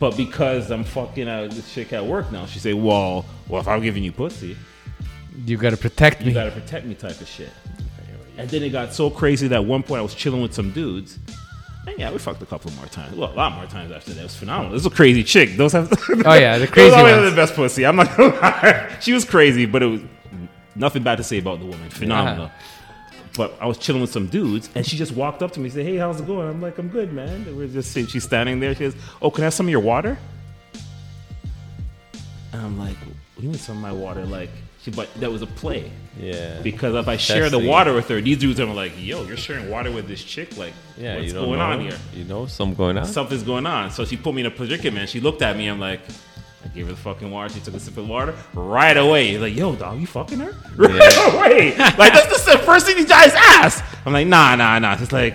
But because I'm fucking out this chick at work now, she say, well, well, if I'm giving you pussy, You gotta protect me. you gotta protect me type of shit. And then it got so crazy that at one point I was chilling with some dudes. And yeah, we fucked a couple more times. Well, a lot more times after that. It was phenomenal. This was a crazy chick. Those have Oh, yeah, the *laughs* crazy always ones. the best pussy. I'm not gonna *laughs* lie. She was crazy, but it was nothing bad to say about the woman. Phenomenal. But I was chilling with some dudes, and she just walked up to me and said, "Hey, how's it going?" I'm like, "I'm good, man." And we're just. She's standing there. She says, "Oh, can I have some of your water?" And I'm like, "What do you mean some of my water?" Like, she, but that was a play Yeah. because if I share the water with her, these dudes are like, "Yo, you're sharing water with this chick? Like, yeah, what's going know. on here?" You know, something going on. something's going on. So she put me in a predicament. She looked at me. I'm like, I gave her the fucking water. She took a sip of water right away. Like, yo, dog, you fucking her? *laughs* Right away. like, that's the first thing these guys ask. I'm like, nah, nah, nah. It's like,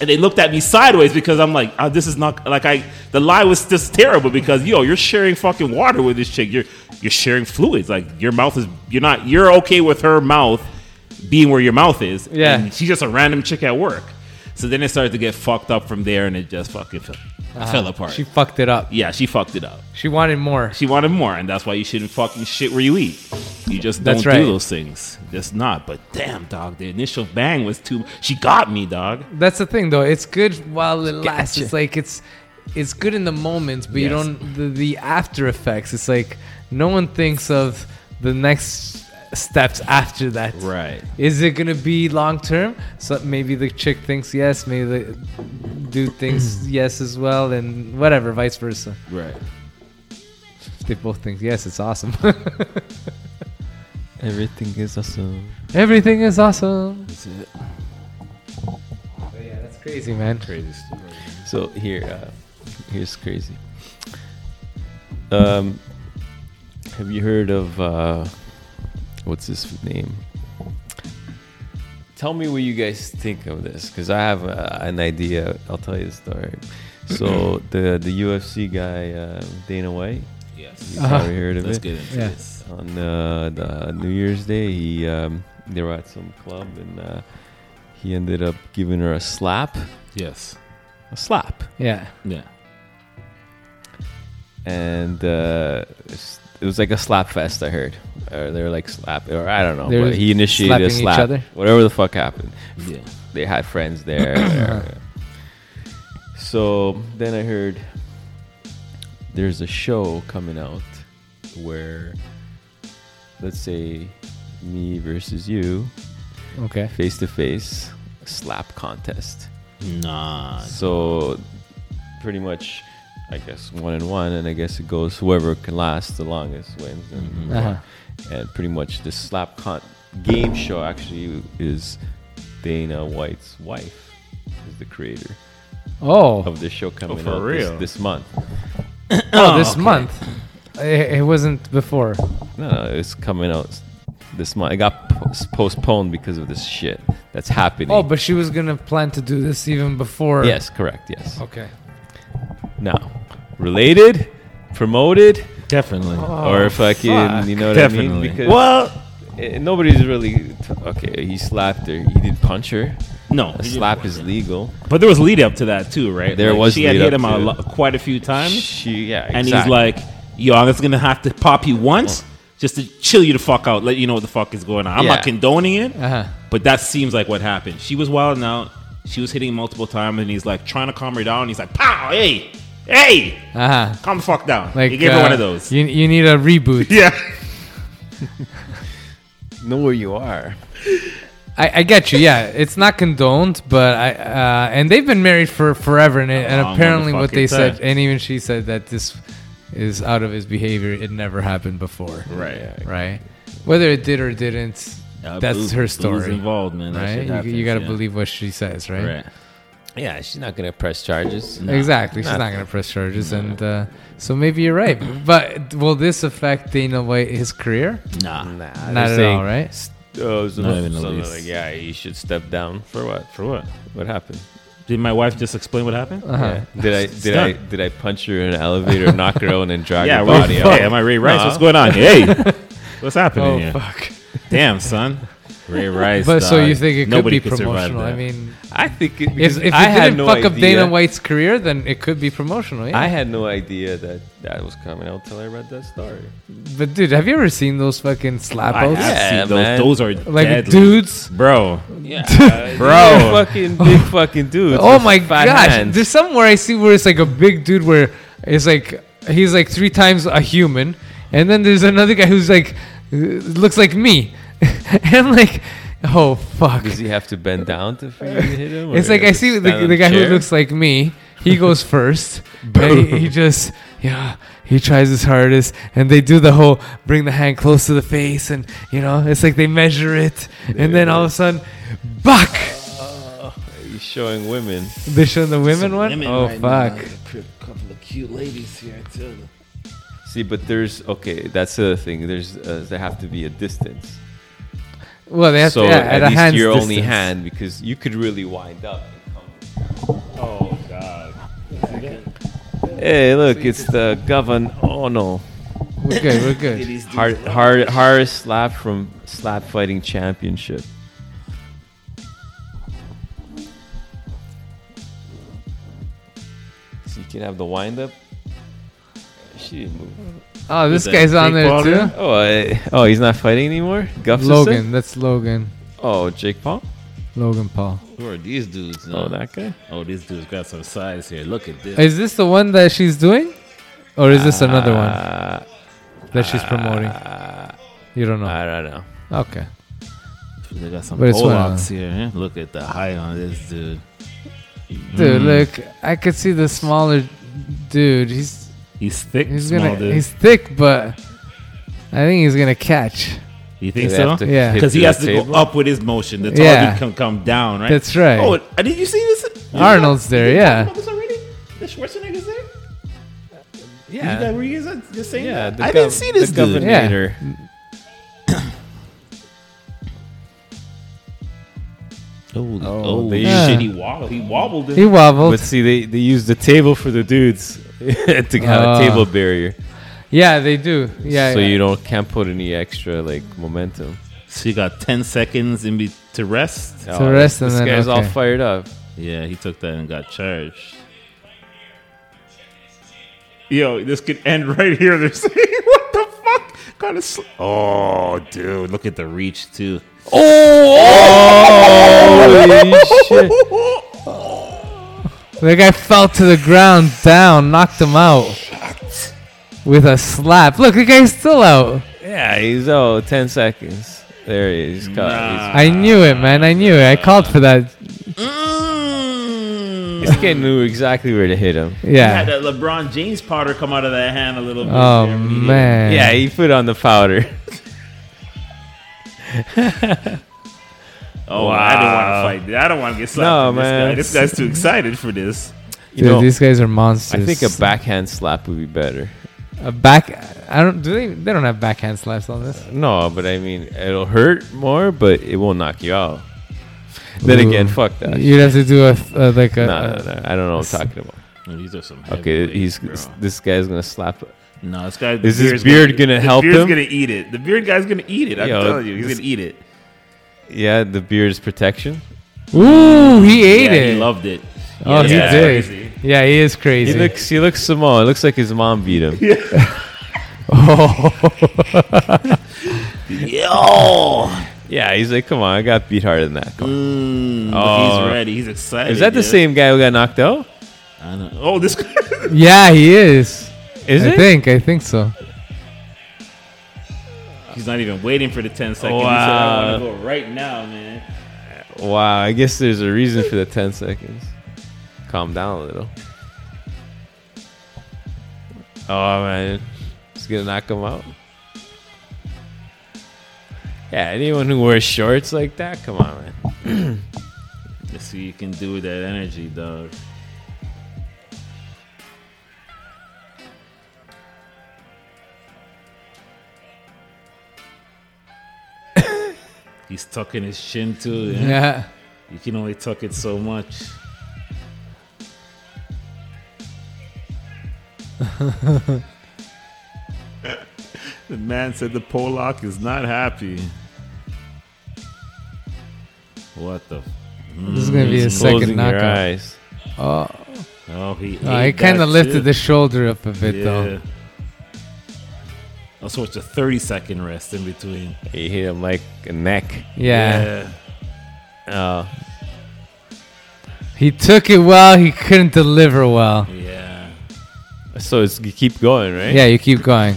and they looked at me sideways because I'm like, oh, this is not like I. The lie was just terrible because yo, you're sharing fucking water with this chick. You're you're sharing fluids. Like your mouth is. You're not. You're okay with her mouth being where your mouth is. Yeah. And she's just a random chick at work. So then it started to get fucked up from there, and it just fucking fell, fell apart. She fucked it up. yeah, she fucked it up. She wanted more. She wanted more, and that's why you shouldn't fucking shit where you eat. You just don't right. do those things. Just not. But damn, dog, the initial bang was too. She got me, dog. That's the thing, though. It's good while it lasts. It's like it's it's good in the moment, but you don't the, the after effects. It's like no one thinks of the next steps after that. Right. Is it gonna be long term? So maybe the chick thinks yes, maybe the dude thinks *clears throat* yes as well, and whatever, vice versa. Right. They both think yes, it's awesome. *laughs* Everything is awesome. Everything is awesome. That's it. yeah, that's crazy, man. Crazy story. So here, uh, here's crazy. Um, have you heard of uh, what's his name? Tell me what you guys think of this, because I have uh, an idea. I'll tell you the story. So *clears throat* the the UFC guy uh, Dana White, Yes. you Uh-huh. probably heard of Let's it. get into Yeah. this. On uh, the New Year's Day, he um, they were at some club and uh, he ended up giving her a slap. Yes. A slap. Yeah. Yeah. and uh, it's- it was like a slap fest. I heard, or they were like slap, or I don't know. They were but he initiated a slapping each slap. other? Whatever the fuck happened, Yeah. they had friends there. *clears throat* So then I heard there's a show coming out where, let's say, me versus you, Okay. face to face, slap contest. Nah. So pretty much, I guess one and one, and I guess it goes whoever can last the longest wins. And, Uh-huh. and pretty much the slap con- game show actually is Dana White's wife, is the creator Oh, of the show coming for out real? This, this month. *coughs* oh, this okay. month. It, it wasn't before. No, no, it's coming out this month. It got postponed because of this shit that's happening. Oh, but she was gonna plan to do this even before. yes, correct. Yes. Okay. Now, related, promoted, Definitely. or fucking, fuck. you know what I Definitely. mean? Because well, eh, nobody's really t- okay. He slapped her. He didn't punch her. no. A slap is legal. But there was lead up to that too, right? There Like, was She had lead hit up him a to lo- quite a few times, She, yeah, and he's exactly. like, "Yo, I'm just gonna have to pop you once." Just to chill you the fuck out, let you know what the fuck is going on. I'm not condoning it, Uh huh. but that seems like what happened. She was wilding out. She was hitting multiple times, and he's like trying to calm her down. He's like, "Pow, hey, hey, Uh huh. calm the fuck down." Like he gave uh, her one of those. You you need a reboot. *laughs* yeah, *laughs* know where you are. I, I get you. Yeah, it's not condoned, but I uh, and they've been married for forever, and, it, and apparently what they motherfucking said, time. and even she said that this is out of his behavior. It never happened before, right. right? Whether it did or didn't, that's her story, involved, man. That right? You, you got to yeah. believe what she says, right? Right. Yeah, she's not gonna press charges. Exactly. She's not going to press charges, and uh, so maybe you're right. But will this affect Dana White his career? Nah. Nah, Not they're at saying, all, right? s- Oh, so Not no, even the something least. like, yeah, you should step down for what? For what? What happened? Did my wife just explain what happened? Uh-huh. Yeah. Did I did I did I punch her in an elevator, *laughs* knock her out, and then drag yeah, her Ray, body hey, out? am I Ray Rice? Nah. What's going on? Hey, *laughs* what's happening Oh here? fuck! Damn, son. Ray Rice. But so you think it could Nobody be could promotional? I mean, I think it, if, because if it I had didn't no fuck up. Dana White's career, then it could be promotional. Yeah. I had no idea that that was coming out till I read that story. but dude, have you ever seen those fucking slap outs? Yeah, seen those. man. Those are Like deadly. dudes. bro. Yeah, *laughs* Bro. fucking big fucking dudes. Oh my fat gosh! hands. There's somewhere I see where it's like a big dude where it's like he's like three times a human, and then there's another guy who's like uh, looks like me, *laughs* and I'm like, oh fuck! Does he have to bend down to for you to hit him? It's like I see the, the guy chair? who looks like me. He goes *laughs* first. and he, he just yeah. He tries his hardest, and they do the whole bring the hand close to the face, and you know it's like they measure it, and then all of a sudden, buck. He's showing women. They show the women one. women oh right fuck! A couple of cute ladies here too. See, but there's okay. That's the thing. There's uh, there have to be a distance. Well, they have so to yeah, at, at, least hand's your only hand because you could really wind up. Oh god. Hey, look, it's the Govern. Oh no, We're good. We're good. hard, hard, hardest slap from slap fighting championship. So you can have the wind up. She didn't move. Oh, this that guy's on Jake there Paul too. there? Oh, uh, oh, he's not fighting anymore. Gustafsson? Logan. That's Logan. Oh, Jake Paul. Logan Paul. Who are these dudes? Oh, that guy. Oh, these dudes got some size here. Look at this. Is this the one that she's doing, or is this another one Uh, that she's promoting? uh, You don't know. I don't know. Okay. They got some But it's one of Polacks here. eh? Look at the height on this dude. Dude, Mm. look, I could see the smaller dude. He's He's thick, he's small gonna dude. he's thick, but I think he's gonna catch. you think so? Yeah. Because he the has to table? go up with his motion. The tall Yeah. dude can come down, right? That's right. Oh, uh, did you see this? You Arnold's talk- there, yeah. this already? The Schwarzenegger's there. Yeah. You guys, were you guys just saying Yeah, that? the I gov- didn't see this the dude. Yeah. Governator. *coughs* Holy, Oh, oh, they- shit! He wobbled. He wobbled. He wobbled. But see, they, they use the table for the dudes *laughs* to have Ah. a table barrier, yeah, they do. Yeah. so yeah. you don't can't put any extra like momentum. So you got ten seconds in be- to rest. Oh, rest and this then, guy's all fired up. Yeah, he took that and got charged. Yo, this could end right here. *laughs* They're saying, "What the fuck?" Kind of. Sl- oh, dude, look at the reach too. *laughs* Holy shit! The guy fell to the ground, down, knocked him out with a slap. Look, the guy's still out. Yeah, he's oh 10 seconds. There he is. He's caught. Nah. I knew it, man. I knew it. I called for that. He's, this guy knew exactly where to hit him. Yeah. Had Yeah. that LeBron James powder come out of that hand a little bit. Oh there man. Yeah, he put on the powder. *laughs* Oh, I don't want to fight. I don't want to get slapped. No, with this man. Guy. This guy's too excited for this. You Dude, know, these guys are monsters. I think a backhand slap would be better. a back. I don't. Do they? They don't have backhand slaps on this. No, but I mean, it'll hurt more, but it won't knock you out. Then Ooh. again, fuck that. You'd have to do a f- uh, like a. no, no, no, I don't know what I'm talking about. Oh, these are some. Okay, heavyweights, he's bro. this guy's gonna slap. No, this guy. Is his beard gonna the help beard's him? gonna eat it. The beard guy's gonna eat it. I'm Yo, telling you, he's this- gonna eat it. Yeah, the beard's protection. Ooh, he ate yeah, it. He loved it. oh, he Yeah. did. Crazy. Yeah, he is crazy. He looks he looks Samoan. It looks like his mom beat him. *laughs* Oh. Yo. Yeah, he's like, come on, I got beat harder than that. Mm, Oh. he's ready. He's excited. Is that the same guy who got knocked out? I know. Oh, this. *laughs* yeah, he is. Is I it? think. I think so. He's not even waiting for the 10 seconds. He said, Wow. I want to go right now, man. Wow, I guess there's a reason for the 10 seconds. Calm down a little. Oh, man. He's going to knock him out. Yeah, anyone who wears shorts like that, come on, man. *clears throat* Let's see you can do with that energy, dog. He's tucking his chin too. Yeah. Yeah. You can only tuck it so much. *laughs* the man said the Polak is not happy. What the? This is gonna be a mm. second closing your knockout. eyes. Oh, Oh, he. oh he kind of lifted the shoulder up a bit though. Yeah. Also, it's a 30 second rest in between. He hit him like a neck. Yeah. Oh, He took it well. He couldn't deliver well. Yeah. so it's you keep going, right? Yeah, you keep going.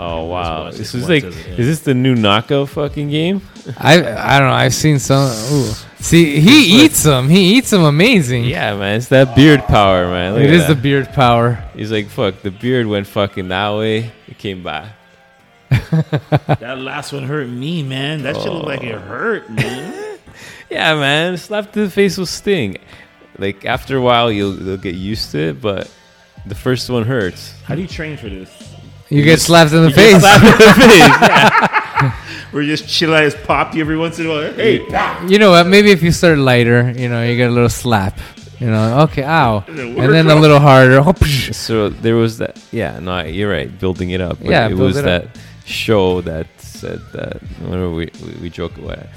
Oh wow, this this, is like, is this the new knockout fucking game? I I don't know. I've seen some. Ooh. See, he eats them. He eats them amazing. Yeah, man, it's that beard power, man. Look it at is the beard power. He's like, fuck, the beard went fucking that way. It came back. *laughs* That last one hurt me, man. That shit looked like it oh. hurt, man. *laughs* Yeah, man, slap to the face will sting. Like after a while, you'll you'll get used to it, but the first one hurts. How do you train for this? You get slapped in the face. *laughs* We're just chill out as poppy every once in a while. Hey, You know what? Maybe if you start lighter, you know, you get a little slap. You know, okay, ow, it and then a little harder. Oh. So there was that. Yeah, no, you're right. Building it up. But Yeah, it was it up. That show that said that. Whenever we we, we joke about it,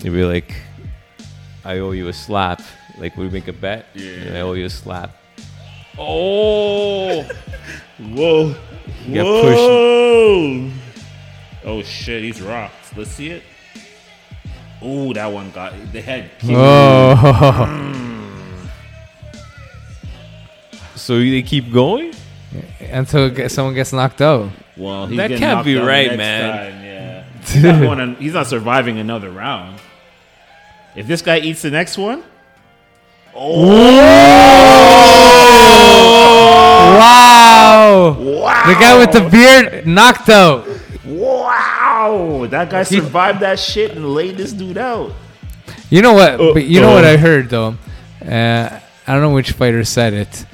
it'd be like, I owe you a slap. Like we make a bet. Yeah. I owe you a slap. Oh. *laughs* whoa, He got whoa! Oh shit, he's rocked. Let's see it. Ooh, that one got the head. kicked. Oh, *laughs* So they keep going. Until someone gets knocked out. Well, he's That can't be right, man. Time, yeah, *laughs* he's not, going he's not surviving another round. If this guy eats the next one, Wow! wow! The guy with the beard knocked out. Wow, that guy survived that shit and laid this dude out. You know what? Uh, but you know what. I heard though. Uh, I don't know which fighter said it,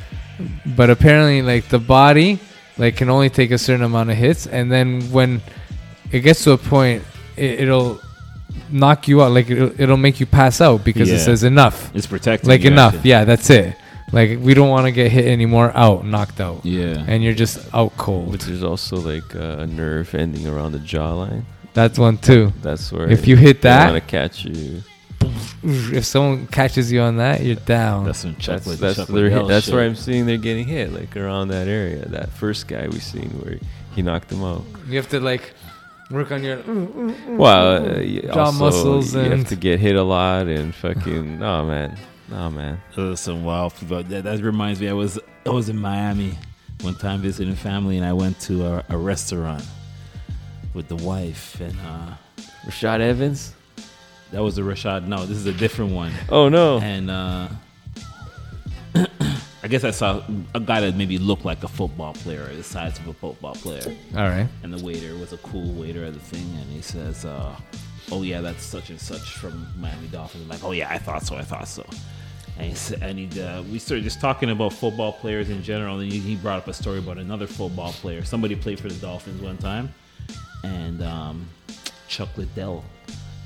but apparently, like the body, like can only take a certain amount of hits, and then when it gets to a point, it, it'll knock you out. Like it'll, it'll make you pass out because it says enough. It's protecting. Like you, enough. actually. Yeah, that's it. Like we don't want to get hit anymore. Out, knocked out, Yeah. and you're just out cold. But there's also like uh, a nerve ending around the jawline. That's one too. That's where If you hit they that- want to catch you. If someone catches you on that, you're down. That's some chocolate. that's chocolate their hit. That's where I'm seeing they're getting hit, like around that area. That first guy we seen where he knocked them out. you have to like work on your. Well, uh, Jaw also, muscles you and- have to get hit a lot and fucking. *laughs* oh man, Oh man. Those are some wild people. That, that reminds me, I was I was in Miami one time visiting family, and I went to a, a restaurant with the wife, and uh, Rashad Evans. That was a Rashad. No, this is a different one. Oh no. And uh, *clears throat* I guess I saw a guy that maybe looked like a football player, the size of a football player. All right. And the waiter was a cool waiter at the thing, and he says, uh, "Oh yeah, that's such and such from Miami Dolphins." I'm like, "Oh yeah, I thought so. I thought so." And he said, and he, uh, we started just talking about football players in general. And he, he brought up a story about another football player. Somebody played for the Dolphins one time, and um, Chuck Liddell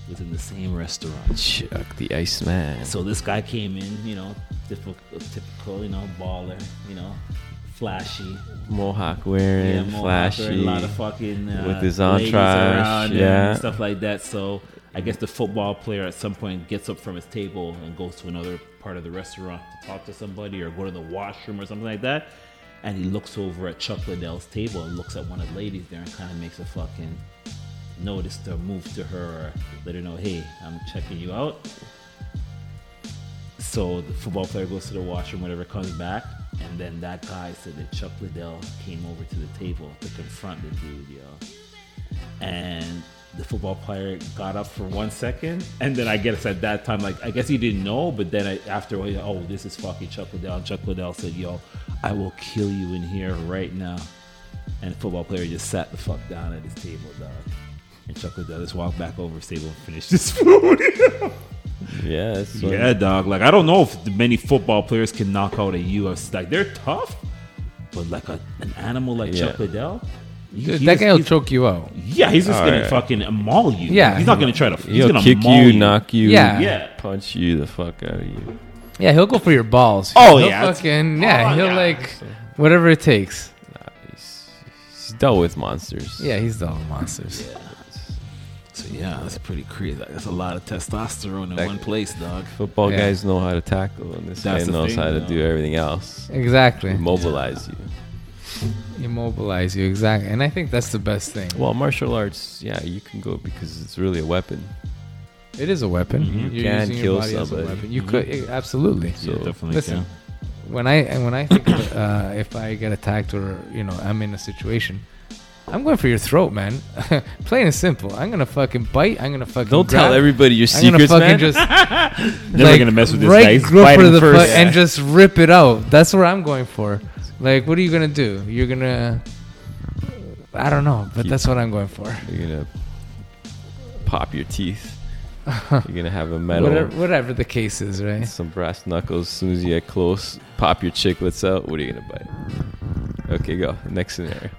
was in the same restaurant. Chuck the Iceman. So this guy came in, you know, typical, typical you know, baller, you know, flashy, Mohawk wearing, yeah, Mohawk, flashy. a lot of fucking uh, with his entourage, around yeah. and stuff like that. So I guess the football player at some point gets up from his table and goes to another part of the restaurant to talk to somebody or go to the washroom or something like that. And he looks over at Chuck Liddell's table and looks at one of the ladies there and kind of makes a fucking notice to move to her or let her know, hey, I'm checking you out. So the football player goes to the washroom, whatever, comes back, and then that guy said that Chuck Liddell came over to the table to confront the dude, yo. And the football player got up for one second, and then I guess at that time, like I guess he didn't know, but then I, after, oh, this is fucking Chuck Liddell. And Chuck Liddell said, "Yo, I will kill you in here right now." And the football player just sat the fuck down at his table, dog. And Chuck Liddell just walked back over his table and finished his *laughs* food. Yeah, Yeah, dog. Like I don't know if many football players can knock out a UFC. Like they're tough, but like a, an animal like Chuck Yeah. Liddell, he- Dude, he's- that guy will choke you out. Yeah, he's just All gonna right. fucking maul you. Yeah. he's not gonna try to. He's He'll gonna kick maul you, knock you, Yeah. Yeah. punch you the fuck out of you. Yeah, he'll go for your balls. Oh, he'll yeah, fucking yeah. Oh, he'll yeah. like whatever it takes. Nah, he's, he's dealt with monsters. Yeah, he's dealt with monsters. So yeah, that's pretty crazy. Like, that's a lot of testosterone in That- one place, dog. Football Yeah. guys know how to tackle, and this That's guy the knows thing, how to though. do everything else. Exactly. Mobilize you. Immobilize you exactly, and I think that's the best thing. Well, martial arts, yeah, you can go because it's really a weapon. It is a weapon. You You're can using kill your body as a somebody. weapon. You could eh, absolutely. So yeah, definitely. listen, can. when I and when I think of, *coughs* uh, if I get attacked or you know I'm in a situation, I'm going for your throat, man. *laughs* Plain and simple. I'm gonna fucking bite. I'm gonna fucking. don't grab, tell everybody your I'm gonna secrets, fucking man. just *laughs* Never gonna mess with this right, guy. He's go biting for the first. fu- and just rip it out. That's what I'm going for. Like, what are you gonna do? You're gonna. I don't know, but that's what I'm going for. You're gonna pop your teeth. *laughs* You're gonna have a metal, Whatever, whatever the case is, right? some brass knuckles. As soon as you get close, pop your chiclets out. What are you gonna bite? Okay, go. Next scenario.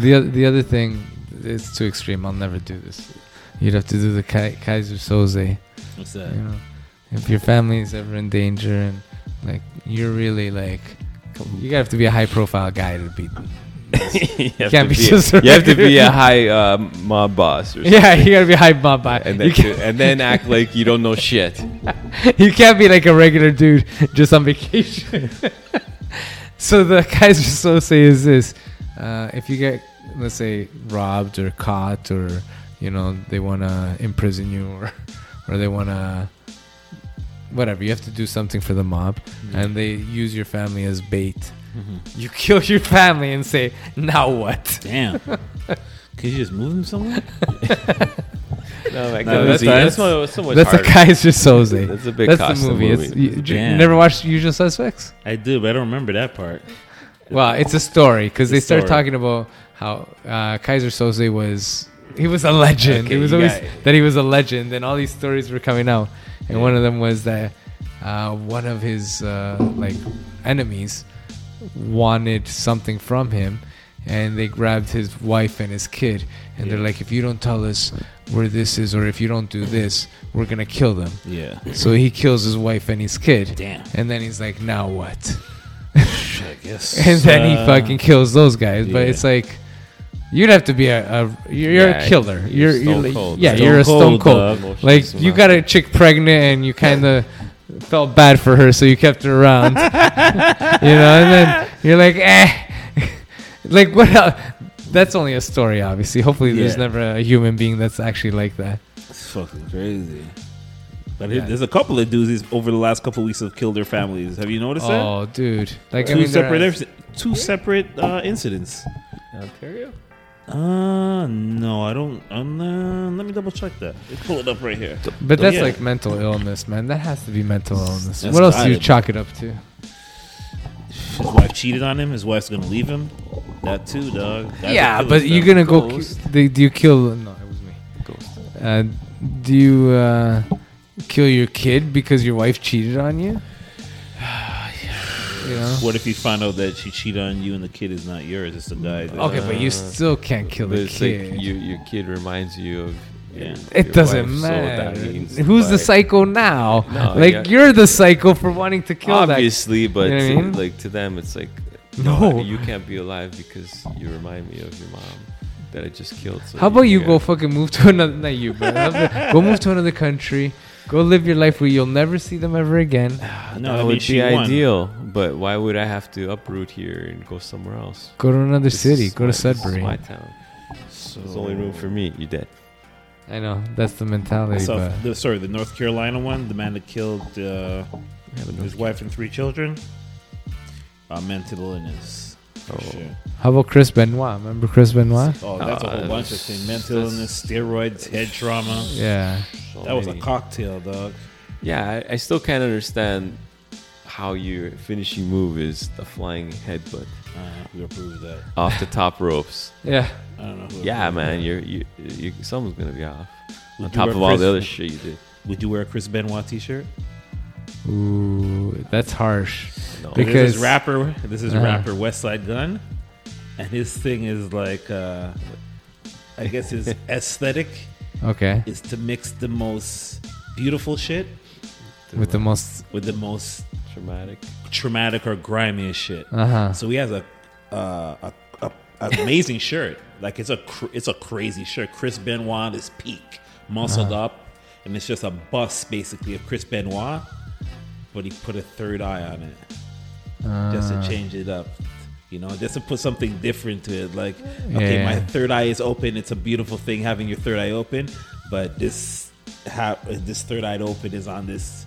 The the other thing is too extreme. I'll never do this. You'd have to do the Kai- Keyser Söze. What's You that? know, if your family is ever in danger and like you're really like, you have to be a high profile guy to beat. *laughs* you have, Can't to be be, just you have to be a *laughs* high uh, mob boss, or Yeah, you gotta be high mob by. and then and then act like you don't know shit. *laughs* you can't be like a regular dude just on vacation. so the Keyser Söze is this: uh, if you get, let's say, robbed or caught, or you know they want to imprison you, or *laughs* or they want to whatever, you have to do something for the mob, and they use your family as bait. Mm-hmm. You kill your family and say, "Now what?" Damn. *laughs* Could you just move him somewhere? *laughs* No, like, No, that's, that's- that's, so, so much That's a. Keyser Söze. That's a big That's the movie. movie. It's, you, you Damn. never watched Usual Suspects? I do, but I don't remember that part. Well, it's a story because It's a they start talking about how uh, Keyser Söze was he was a legend. Okay, it was always that he was a legend, and all these stories were coming out. And one of them was that uh, one of his uh, like enemies wanted something from him, and they grabbed his wife and his kid, and they're like, "If you don't tell us where this is, or if you don't do this, we're gonna kill them." Yeah. So he kills his wife and his kid, Damn. and then he's like, "Now what?" Shit, I guess. *laughs* and then he uh, fucking kills those guys. But it's like you'd have to be a, a you're, you're Yeah, a killer. you're You're, you're, like- cold. yeah, Stone you're a stone cold, cold. Like come you got a chick pregnant and you kind of felt bad for her, so you kept her around. *laughs* you know, and then you're like, eh, *laughs* like what? Else? That's only a story, obviously. Hopefully, there's never a human being that's actually like that. It's fucking crazy. But Yeah. there's a couple of dudes over the last couple of weeks have killed their families. Have you noticed that? Oh, dude! Like Two I mean, separate, there are- inci- two separate uh, incidents. Ontario? Uh, no, I don't. Um, uh, let me double check that. Let's pull it up right here. but that's Yeah. like mental illness, man. That has to be mental illness. That's what else do you chalk it up to? His wife cheated on him. His wife's gonna leave him. That too, dog. That's yeah, but you're gonna go. Ghost. Ki- do you kill? No, it was me. Ghost. Uh, do you uh, kill your kid because your wife cheated on you? You know? What if you find out that she cheated on you and the kid is not yours? It's the guy. That, Okay, but you uh, still can't kill But the it's kid. like you, your kid reminds you of. Yeah. it your doesn't wife, so matter. that means Who's the psycho now? No, like yeah. you're the psycho for wanting to kill Obviously, but You know what I mean? like to them, it's like No. you can't be alive because you remind me of your mom that I just killed. So that. How about you can- go fucking move to *laughs* another? Not you, but go move to another country. Go live your life where you'll never see them ever again. *sighs* *sighs* no, that would she be won. ideal, but why would I have to uproot here and go somewhere else? Go to another This city. is Go my- to this is Sudbury. my town. So, There's only room for me. You dead. I know that's the mentality, So, but the, sorry, the North Carolina one, the man that killed uh, Yeah, but his wife and three children, uh, mental illness. For Oh. sure. how about Chris Benoit? Remember Chris Benoit? Oh, that's a whole bunch of things: mental illness, steroids, head trauma. Yeah. so That was a cocktail, dog. Yeah, I, I still can't understand how your finishing move is the flying headbutt Uh, we approved that. off the top ropes. *laughs* Yeah. I don't know. Who Yeah, man, you're you, you someone's gonna be off Would on top of all Chris- the other shit you did. Would you wear a Chris Benoit T-shirt? Ooh, that's harsh. No, Because- this is rapper. This is Uh-huh. rapper Westside Gunn, and his thing is like, uh, I guess his *laughs* aesthetic Okay. is to mix the most beautiful shit With the most. with the most traumatic. traumatic or grimy shit. Uh huh. So he has a uh, a, a, a amazing shirt. Like it's a cr- it's a crazy shirt. Chris Benoit is peak, muscled Uh-huh. up, and it's just a bust basically of Chris Benoit, but he put a third eye on it just Uh. to change it up. You know, just to put something different to it. Like, okay, Yeah. my third eye is open. It's a beautiful thing having your third eye open, but this ha- this third eye open is on this,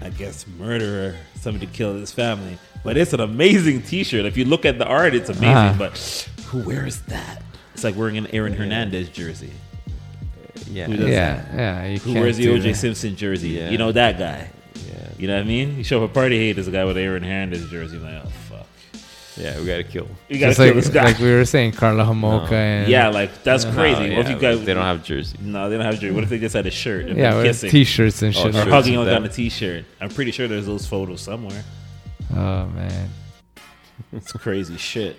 I guess, murderer, somebody to kill his family. But it's an amazing T-shirt. If you look at the art, it's amazing. Ah. But who wears that? It's like wearing an Aaron Hernandez jersey. Yeah, Who Yeah. Yeah. You Who wears the OJ that. Simpson jersey? Yeah. You know that guy. Yeah, You know what I mean? You show up a party, hey, there's a guy with Aaron Hernandez jersey. I'm like, oh fuck, yeah. We gotta kill. you gotta Just kill like, this guy. like we were saying, Karla Homolka No. and yeah, like that's Yeah. crazy. No, what if you guys? they don't have jersey. No, they don't have jersey. What if they just had a shirt and yeah, kissing t-shirts and Oh, shit. or shirts hugging and on that. a t-shirt? I'm pretty sure there's those photos somewhere. Oh man. It's crazy shit.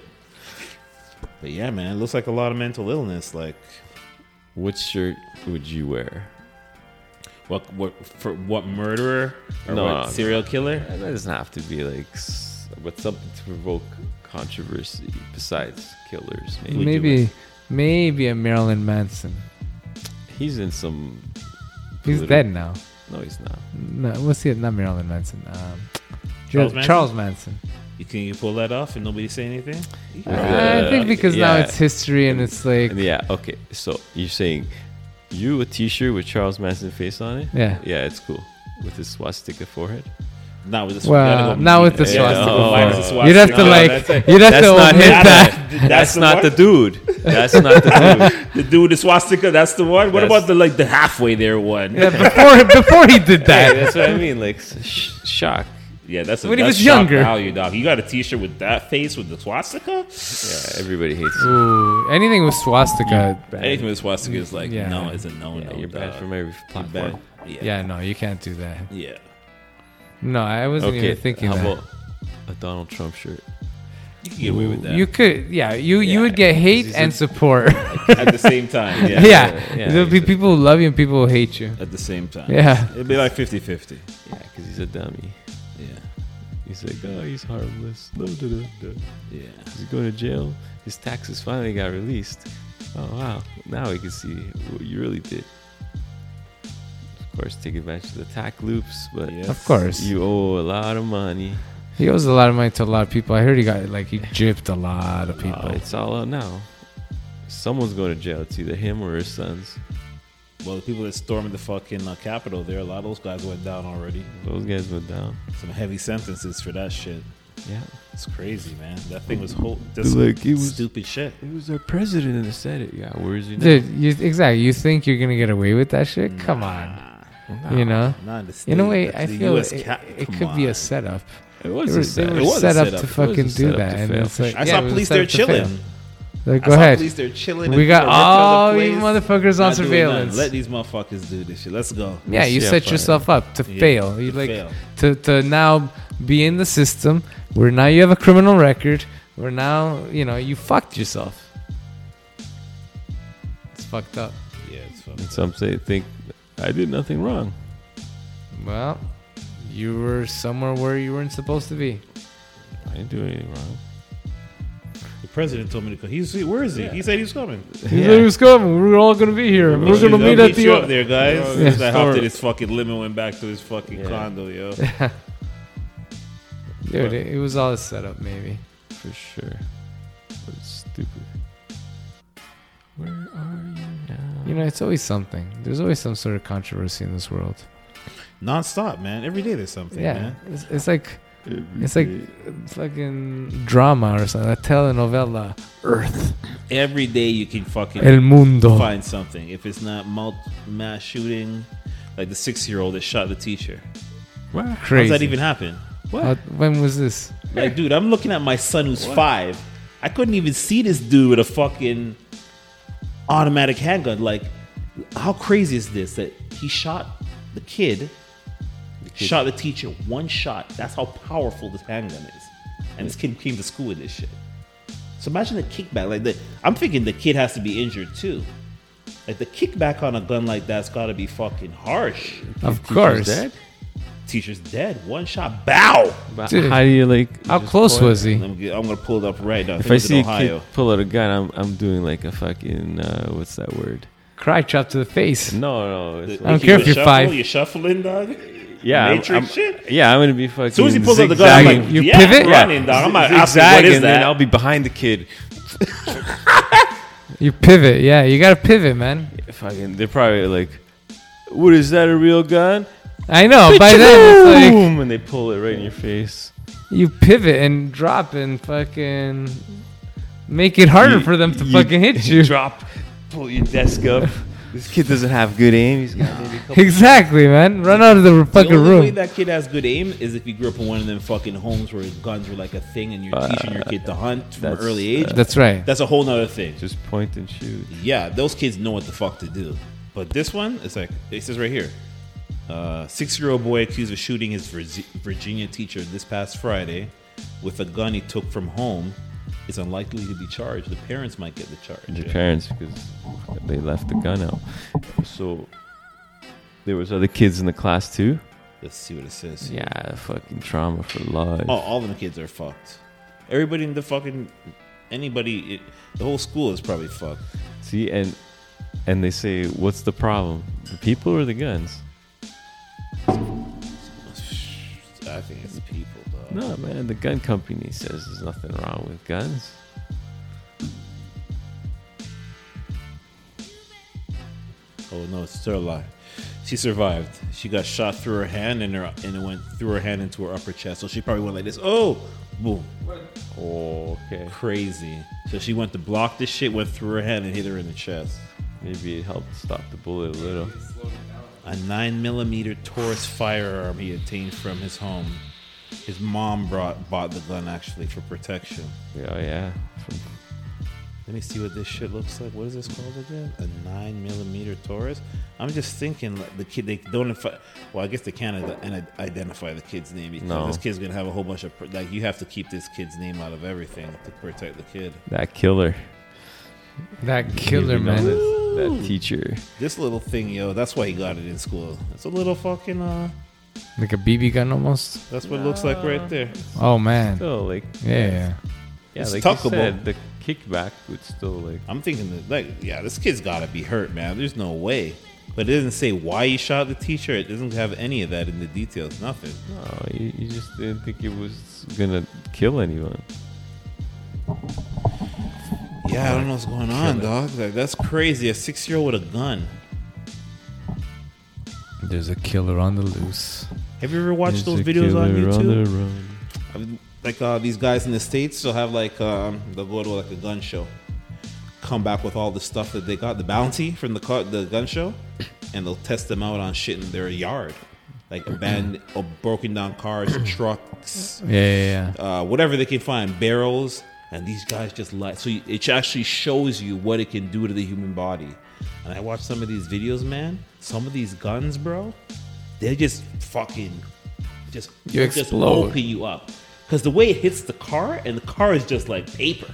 But yeah, man, it looks like a lot of mental illness. Like, What shirt would you wear? What, what for what murderer or No, what no, no. serial killer? That doesn't have to be like, s- but something to provoke controversy besides killers. Maybe Maybe, maybe a Marilyn Manson. he's in some. He's politi- dead now. No, he's not. No, what's he? Not Marilyn Manson. Um, Charles Charles Manson? Charles Manson. You can you pull that off and nobody say anything? With I think because now it's history and it's like, And yeah, okay. So you're saying you a T-shirt with Charles Manson face on it? yeah. Yeah, it's cool with his swastika forehead. Not with this. Well, go- not with the swastika. go minus the Oh. swastika. You'd have to No, like, that's you'd have That's to not omit him. that. That's, the not one? the dude. That's not the dude. *laughs* The dude with the swastika, that's the one. What That's- about the like the halfway there one? Yeah, before before he did *laughs* Hey, that. that's what I mean. Like sh- shock. Yeah, that's a, When he that's was shock younger. value, dog. You got a T-shirt with that face with the swastika. Yeah, everybody hates you. Ooh, anything with swastika. Anything with swastika is like Yeah. no, it's a no, Yeah, no. you're banned dog. from every You're platform. banned. Yeah, Yeah, no, you can't do that. yeah. No, I wasn't Okay, even thinking how that. about a Donald Trump shirt? You can get away with that You could, yeah, you you would get hate and a- support. *laughs* at the same time. *laughs* yeah, Yeah, yeah, there'll be a- people who love you and people who hate you. at the same time. Yeah. it'd be like 50-50. Yeah, because he's a dummy. Yeah, He's like, oh, he's harmless. Da, da, da, da. yeah. He's going to jail. His taxes finally got released. Oh wow! Now we can see what you really did. Of course, take advantage of the tax loops, but Yes. Of course. you owe a lot of money. He owes a lot of money to a lot of people. I heard he got like he gypped a lot of Uh, people. it's all out now. Someone's going to jail. It's either him or his sons. Well, the people that stormed the fucking uh, Capitol there, a lot of those guys went down already. Those guys went down. Some heavy sentences for that shit. Yeah. It's crazy, man. That thing was whole, just Like, it was- stupid shit. It was our president in the Senate. Yeah, where is he now? Dude, you exactly. You think you're gonna get away with that shit? Come on. You know. Not in the In a way, that's I the feel US it, cap- it come could be a setup. It They was were, a they setup. were It was set up setup. to It was a fucking do that, and it's like I yeah, saw police set there up fail. chilling. Like, I go saw ahead. police there chilling. We got people ripped out all the you motherfuckers on Not doing nothing. surveillance. Let these motherfuckers do this shit. Let's go. Yeah, you set fine. yourself up to Yeah, fail. You to like fail. to to now be in the system where now you have a criminal record. Where now you know you fucked yourself. It's fucked up. Yeah, it's fun. And some say think I did nothing wrong. Well, you were somewhere where you weren't supposed to be. I didn't do anything wrong. The president told me to come. He's where is he? He said he's coming. He said he was coming. We're all gonna be here. We're gonna meet meet at you up there, guys. Yeah. I hopped in his fucking limo and back to his fucking Yeah. condo, yo. *laughs* Dude, it, it was all a setup, maybe. For sure. But it's stupid. Where are you now? You know, it's always something. There's always some sort of controversy in this world. Non-stop, man. Every day there's something, yeah, man. it's, it's like Eh, it's like fucking drama or something. A telenovela. Earth, Every day you can fucking El Mundo. find something. If it's not mul- mass shooting, like the six-year-old that shot the teacher. What? How Crazy. does that even happen? How- when was this? Like, dude, I'm looking at my son who's five. I couldn't even see this dude with a fucking automatic handgun. Like, how crazy is this that he shot the kid, shot the teacher one shot? That's how powerful this handgun is. And this kid came to school with this shit. So imagine the kickback. Like, the, I'm thinking the kid has to be injured too. Like the kickback on a gun like that's got to be fucking harsh. Of Teacher's course. dead? Teacher's dead. One shot. Bow. But Dude, how do you like? How close was he? I'm, I'm gonna pull it up right now. If think I see a Ohio. kid pull out a gun, I'm I'm doing like a fucking uh, what's that word? Cry chop to the face. No, no. It's The- I don't care if you're five. You're shuffling, dog. Yeah, I'm- Matrix I'm- shit. Yeah, I'm gonna be fucking. As soon as he pulls out the gun, I'm zigzagging. like, You yeah, pivot? running, dog. I'm not asking zigzag, what is and then. I'll be behind the kid. *laughs* You pivot. Yeah, you gotta pivot, man. Fucking, they're probably like, "What is that? A real gun?" I know. By then, it's Boom, and they pull it right in your face. you pivot and drop and fucking make it harder You- for them to you- fucking hit *laughs* you. Drop, pull your desk up. This kid doesn't have good aim. He's got maybe a couple. Exactly, man. Run out of the The fucking only way room. that kid has good aim is if you grew up in one of them fucking homes where guns were like a thing and you're teaching your kid to hunt from an that's, early age. That's right. That's a whole nother thing. Just point and shoot. Yeah, those kids know what the fuck to do. But this one, it's like it says right here. Uh, six-year-old boy accused of shooting his Virgi- Virginia teacher this past Friday with a gun he took from home is unlikely to be charged. The parents might get the charge. Your parents because they left the gun out. So there was other kids in the class too. Let's see what it says. Yeah, fucking trauma for life. Oh, all of the kids are fucked. Everybody in the fucking anybody, it, the whole school is probably fucked. See, and and they say, what's the problem? The people or the guns? I think it's the people. No, man. The gun company says there's nothing wrong with guns. Oh no, it's still alive. She survived. She got shot through her hand and her and it went through her hand into her upper chest. So she probably went like this. Oh, boom, Oh, okay. crazy. So she went to block this shit, went through her hand and hit her in the chest. Maybe it helped stop the bullet a little. A nine millimeter Taurus firearm he obtained from his home. His mom brought bought the gun actually for protection. Oh yeah. Let me see what this shit looks like. What is this called again? A nine millimeter Taurus. I'm just thinking like the kid. They don't. Infi- well, I guess they can't ide- identify the kid's name because No. this kid's gonna have a whole bunch of pr- like. You have to keep this kid's name out of everything to protect the kid. that killer. That killer, You know, man. That, that teacher. This little thing, yo. That's why he got it in school. It's a little fucking. uh Like a BB gun almost. That's what it looks like right there. Oh man. Still, like Yeah. yeah. yeah, It's like tuckable. you said, the kickback would still like. I'm thinking that, like, yeah, this kid's gotta be hurt, man. There's no way. But it doesn't say why he shot the teacher. It doesn't have any of that in the details. Nothing. No, you, you just didn't think it was gonna kill anyone. Yeah, I don't know what's going on, dog. Like that's crazy. A six year old with a gun. There's a killer on the loose. Have you ever watched There's those videos on killer YouTube? the run. Like uh, these guys in the states, they'll have like um, they'll go to like a gun show, come back with all the stuff that they got, the bounty from the car, the gun show, and they'll test them out on shit in their yard, like abandoned, or broken down cars, *clears throat* trucks, Yeah, yeah, yeah. uh, whatever they can find, barrels, and these guys just like so. It actually shows you what it can do to the human body. And I watch some of these videos, man. Some of these guns, bro, they just fucking just You just open you up because the way it hits the car, and the car is just like paper.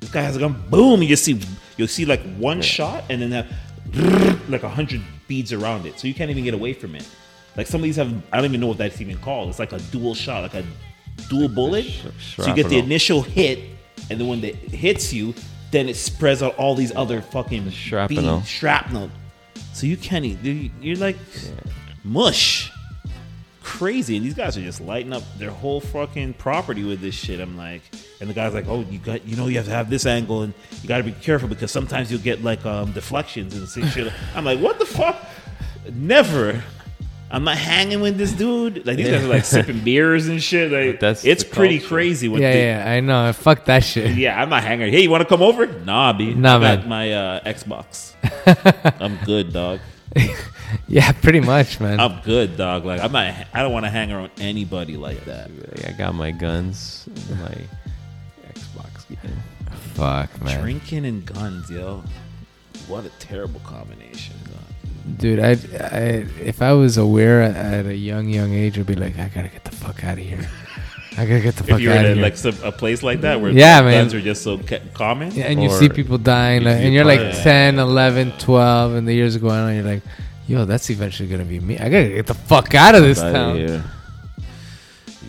This guy has a gun, boom! You just see you'll see like one shot, and then that like a hundred beads around it, so you can't even get away from it. Like some of these have, I don't even know what that's even called. It's like a dual shot, like a dual bullet. Sh- so you get the initial hit, and then when it hits you, then it spreads out all these other fucking Shrapnel. shrapnel. So you can't. eat. You're like mush crazy, and these guys are just lighting up their whole fucking property with this shit. I'm like, and the guy's like, "Oh, you got, you know, you have to have this angle, and you got to be careful because sometimes you'll get like um, deflections and shit." *laughs* I'm like, "What the fuck? Never." I'm not hanging with this dude. Like these guys are like sipping beers and shit. Like But that's it's pretty culture. crazy. With Yeah, the, yeah, I know. Fuck that shit. *laughs* yeah, I'm not hanging. Hey, you want to come over? Nah, B. Nah, I got man. my uh, Xbox. *laughs* I'm good, dog. *laughs* Yeah, pretty much, man. I'm good, dog. Like I'm not. I don't want to hang around anybody like that. I got my guns, my Xbox game. Fuck, man. Drinking and guns, yo. What a terrible combination. Dog. Dude, I, I, if I was aware at a young, young age, I'd be like, I gotta get the fuck out of here. I gotta get the fuck you're out in of a, here. like some, a place like that where Yeah, man. guns are just so ca- common, Yeah, and you see people dying, like, if and you you're like find- 10, 11, 12, and the years are going on. You're like, yo, that's eventually gonna be me. I gotta get the fuck out of this Outta town. here.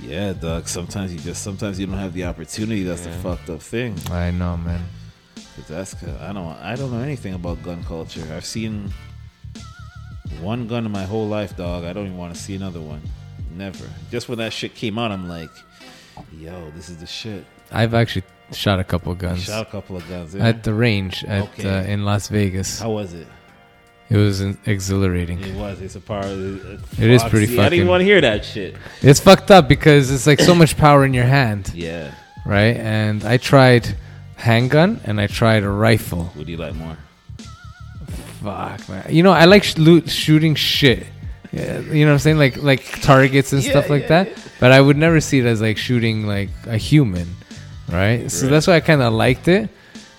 Yeah, Doug. Sometimes you just sometimes you don't have the opportunity. That's the fucked up thing. I know, man. 'Cause that's 'cause I don't I don't know anything about gun culture. I've seen one gun in my whole life, dog. I don't even want to see another one. Never. Just when that shit came out, I'm like, yo, this is the shit. I've actually shot a couple guns Shot a couple of guns. Yeah. at the range at Okay. uh, in Las Vegas. How was it? It was in- exhilarating. It was. It's a power. Of, It is pretty Fucking, I didn't even want to hear that shit. It's fucked up because it's like so much power in your hand, Yeah. right? And I tried handgun and I tried a rifle. What do you like more? Fuck, man. You know, I like sh- loot, shooting shit. Yeah, you know what I'm saying? Like like targets and stuff like that. But I would never see it as like shooting like a human, right? So that's why I kind of liked it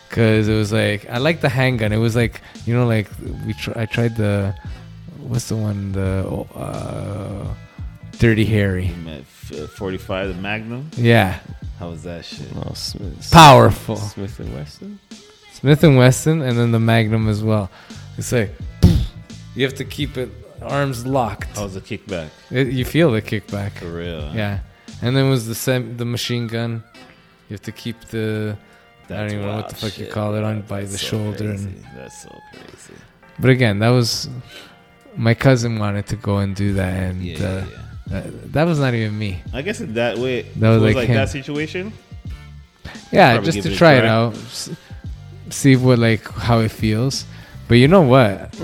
because it was like I like the handgun. It was like you know like we tr- I tried the what's the one the uh, Dirty Harry. You met f- uh, 45, the Magnum. Yeah, How was that shit? No, Smith, powerful. Smith and Wesson. Smith and Wesson, and then the Magnum as well. It's like you have to keep it arms locked. Was the kickback? It, you feel the kickback. For real. huh? Yeah, and then was the sem- the machine gun. You have to keep the. I don't That's even know what the fuck you call it bro. on by That's the so shoulder, crazy. and That's so crazy. but again, that was my cousin wanted to go and do that, and Yeah, uh, yeah. That, that was not even me. I guess in that way, That was it like like that situation. Yeah, just to try it out, see what like how it feels. But you know what?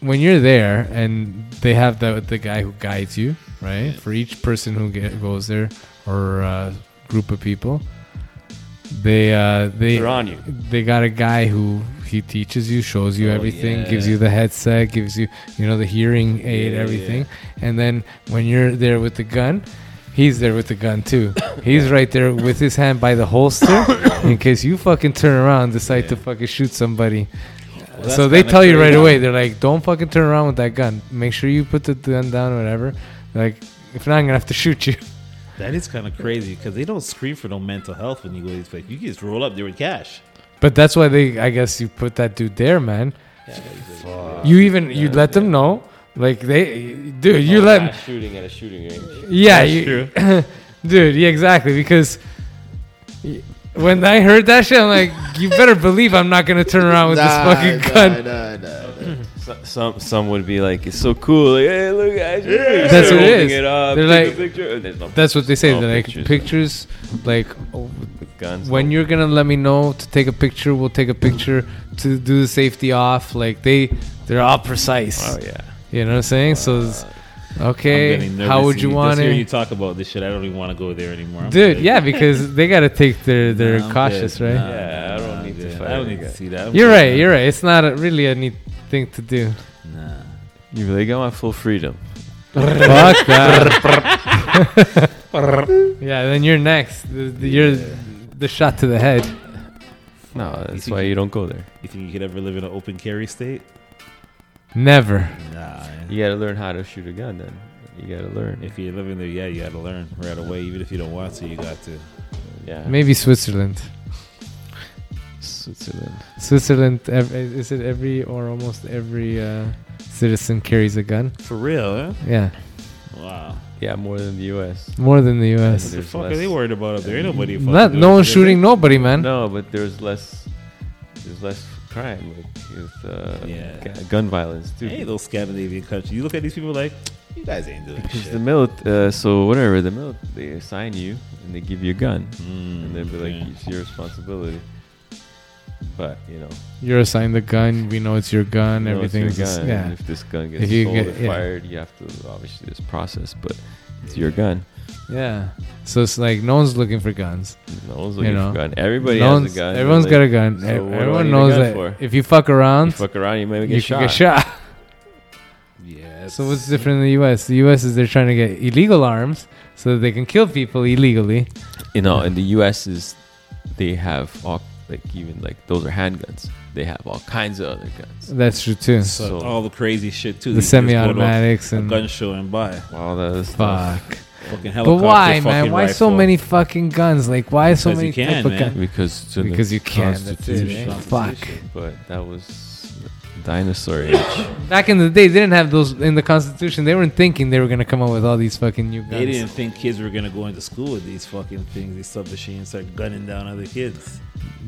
When you're there and they have the the guy who guides you, right? For each person who get, goes there or uh, group of people, they uh, they They're on you. they got a guy who he teaches you, shows you Oh, everything, gives you the headset, gives you you know the hearing aid, Yeah, everything. And then when you're there with the gun, he's there with the gun too. *coughs* He's right there with his hand by the holster *coughs* in case you fucking turn around and decide to fucking shoot somebody. That's so they tell you right away. They're like, "Don't fucking turn around with that gun. Make sure you put the gun down, or whatever." Like, if not, I'm gonna have to shoot you. *laughs* That is kind of crazy because they don't scream for no mental health when you go to these places. You just roll up there with cash. But that's why they, I guess, you put that dude there, man. Yeah, You even you let them know, like they, dude, you Oh, let, mass shooting at a shooting range. yeah, That's you, true. *laughs* dude, yeah, exactly. Because y- when I heard that shit, I'm like, you better believe I'm not gonna turn around with this fucking gun. *laughs* So, some some would be like, it's so cool. Like, hey, look at you. That's what it holding is. It up, They're like- a picture. Oh, there's no That's what they say. no They're like pictures. pictures, like with guns. when you're gonna let me know to take a picture, we'll take a picture to do the safety off. Like they, they're all precise. Oh yeah. You know what I'm saying? So, it's- I'm okay, getting how would you want to just hear it? you talk about this shit? I don't even want to go there anymore. I'm Dude, good. yeah, because they gotta take their *laughs* they're cautious, good. right? Nah, Yeah, I don't I'm need to fight I don't need to see that. I'm You're good. right. You're right. It's not a, really a neat thing to do. Nah. You really got my full freedom. Fuck *laughs* that. *laughs* yeah, then you're next. The, the, you're the shot to the head. No, that's think why you- you don't go there. You think you could ever live in an open carry state? Never. Mm. Nah. You gotta learn how to shoot a gun. Then you gotta learn. If you're living there, yeah, you got to learn right away. Even if you don't want to, you got to. yeah, Maybe Switzerland. Switzerland. Switzerland. ev- Is it every or almost every uh, citizen carries a gun? For real, huh? Yeah, Wow. Yeah, more than the U.S. more than the What U.S. the There's fuck are they worried about up there? Ain't nobody Not no one shooting nobody, man. No, but there's less. There's less crime with, with uh, Yeah. gu- gun violence too. Hey, those Scandinavian countries. You look at these people like, you guys ain't doing Because shit. the milit, uh, so whatever the milit, they assign you and they give you a gun, Mm, and they'll be like, yeah. it's your responsibility. But you know, You're assigned the gun. We know it's your gun. you Everything's your just- gun. yeah. and If this gun gets If you sold get- or yeah. fired, you have to obviously this process, but it's your gun. Yeah. So it's like no one's looking for guns. No one's looking know, for a gun. Everybody no has a gun. Everyone's but, got a gun. so Ev- what do I Everyone knows gun that for? if you fuck around, You fuck around, you might get can shot. get shot. Yeah. So what's different in the U.S.? The U.S. is they're trying to get illegal arms so that they can kill people illegally. You know, in the U.S. is they have all like even like those are handguns. They have all kinds of other guns. That's true too. So, So- all the crazy shit too. The You just go to semi-automatics and gun show and buy All that stuff. fuck. Fucking But helicopter. why, man? fucking Why so many fucking guns? Like why so Because many you can, type of man. guns? Because it's in the Because you can. That's it. Constitution. eh? Fuck. But that was dinosaur age. *coughs* Back in the day, they didn't have those in the Constitution. They weren't thinking they were gonna come up with all these fucking new guns. They didn't think kids were gonna go into school with these fucking things, these submachines, start gunning down other kids.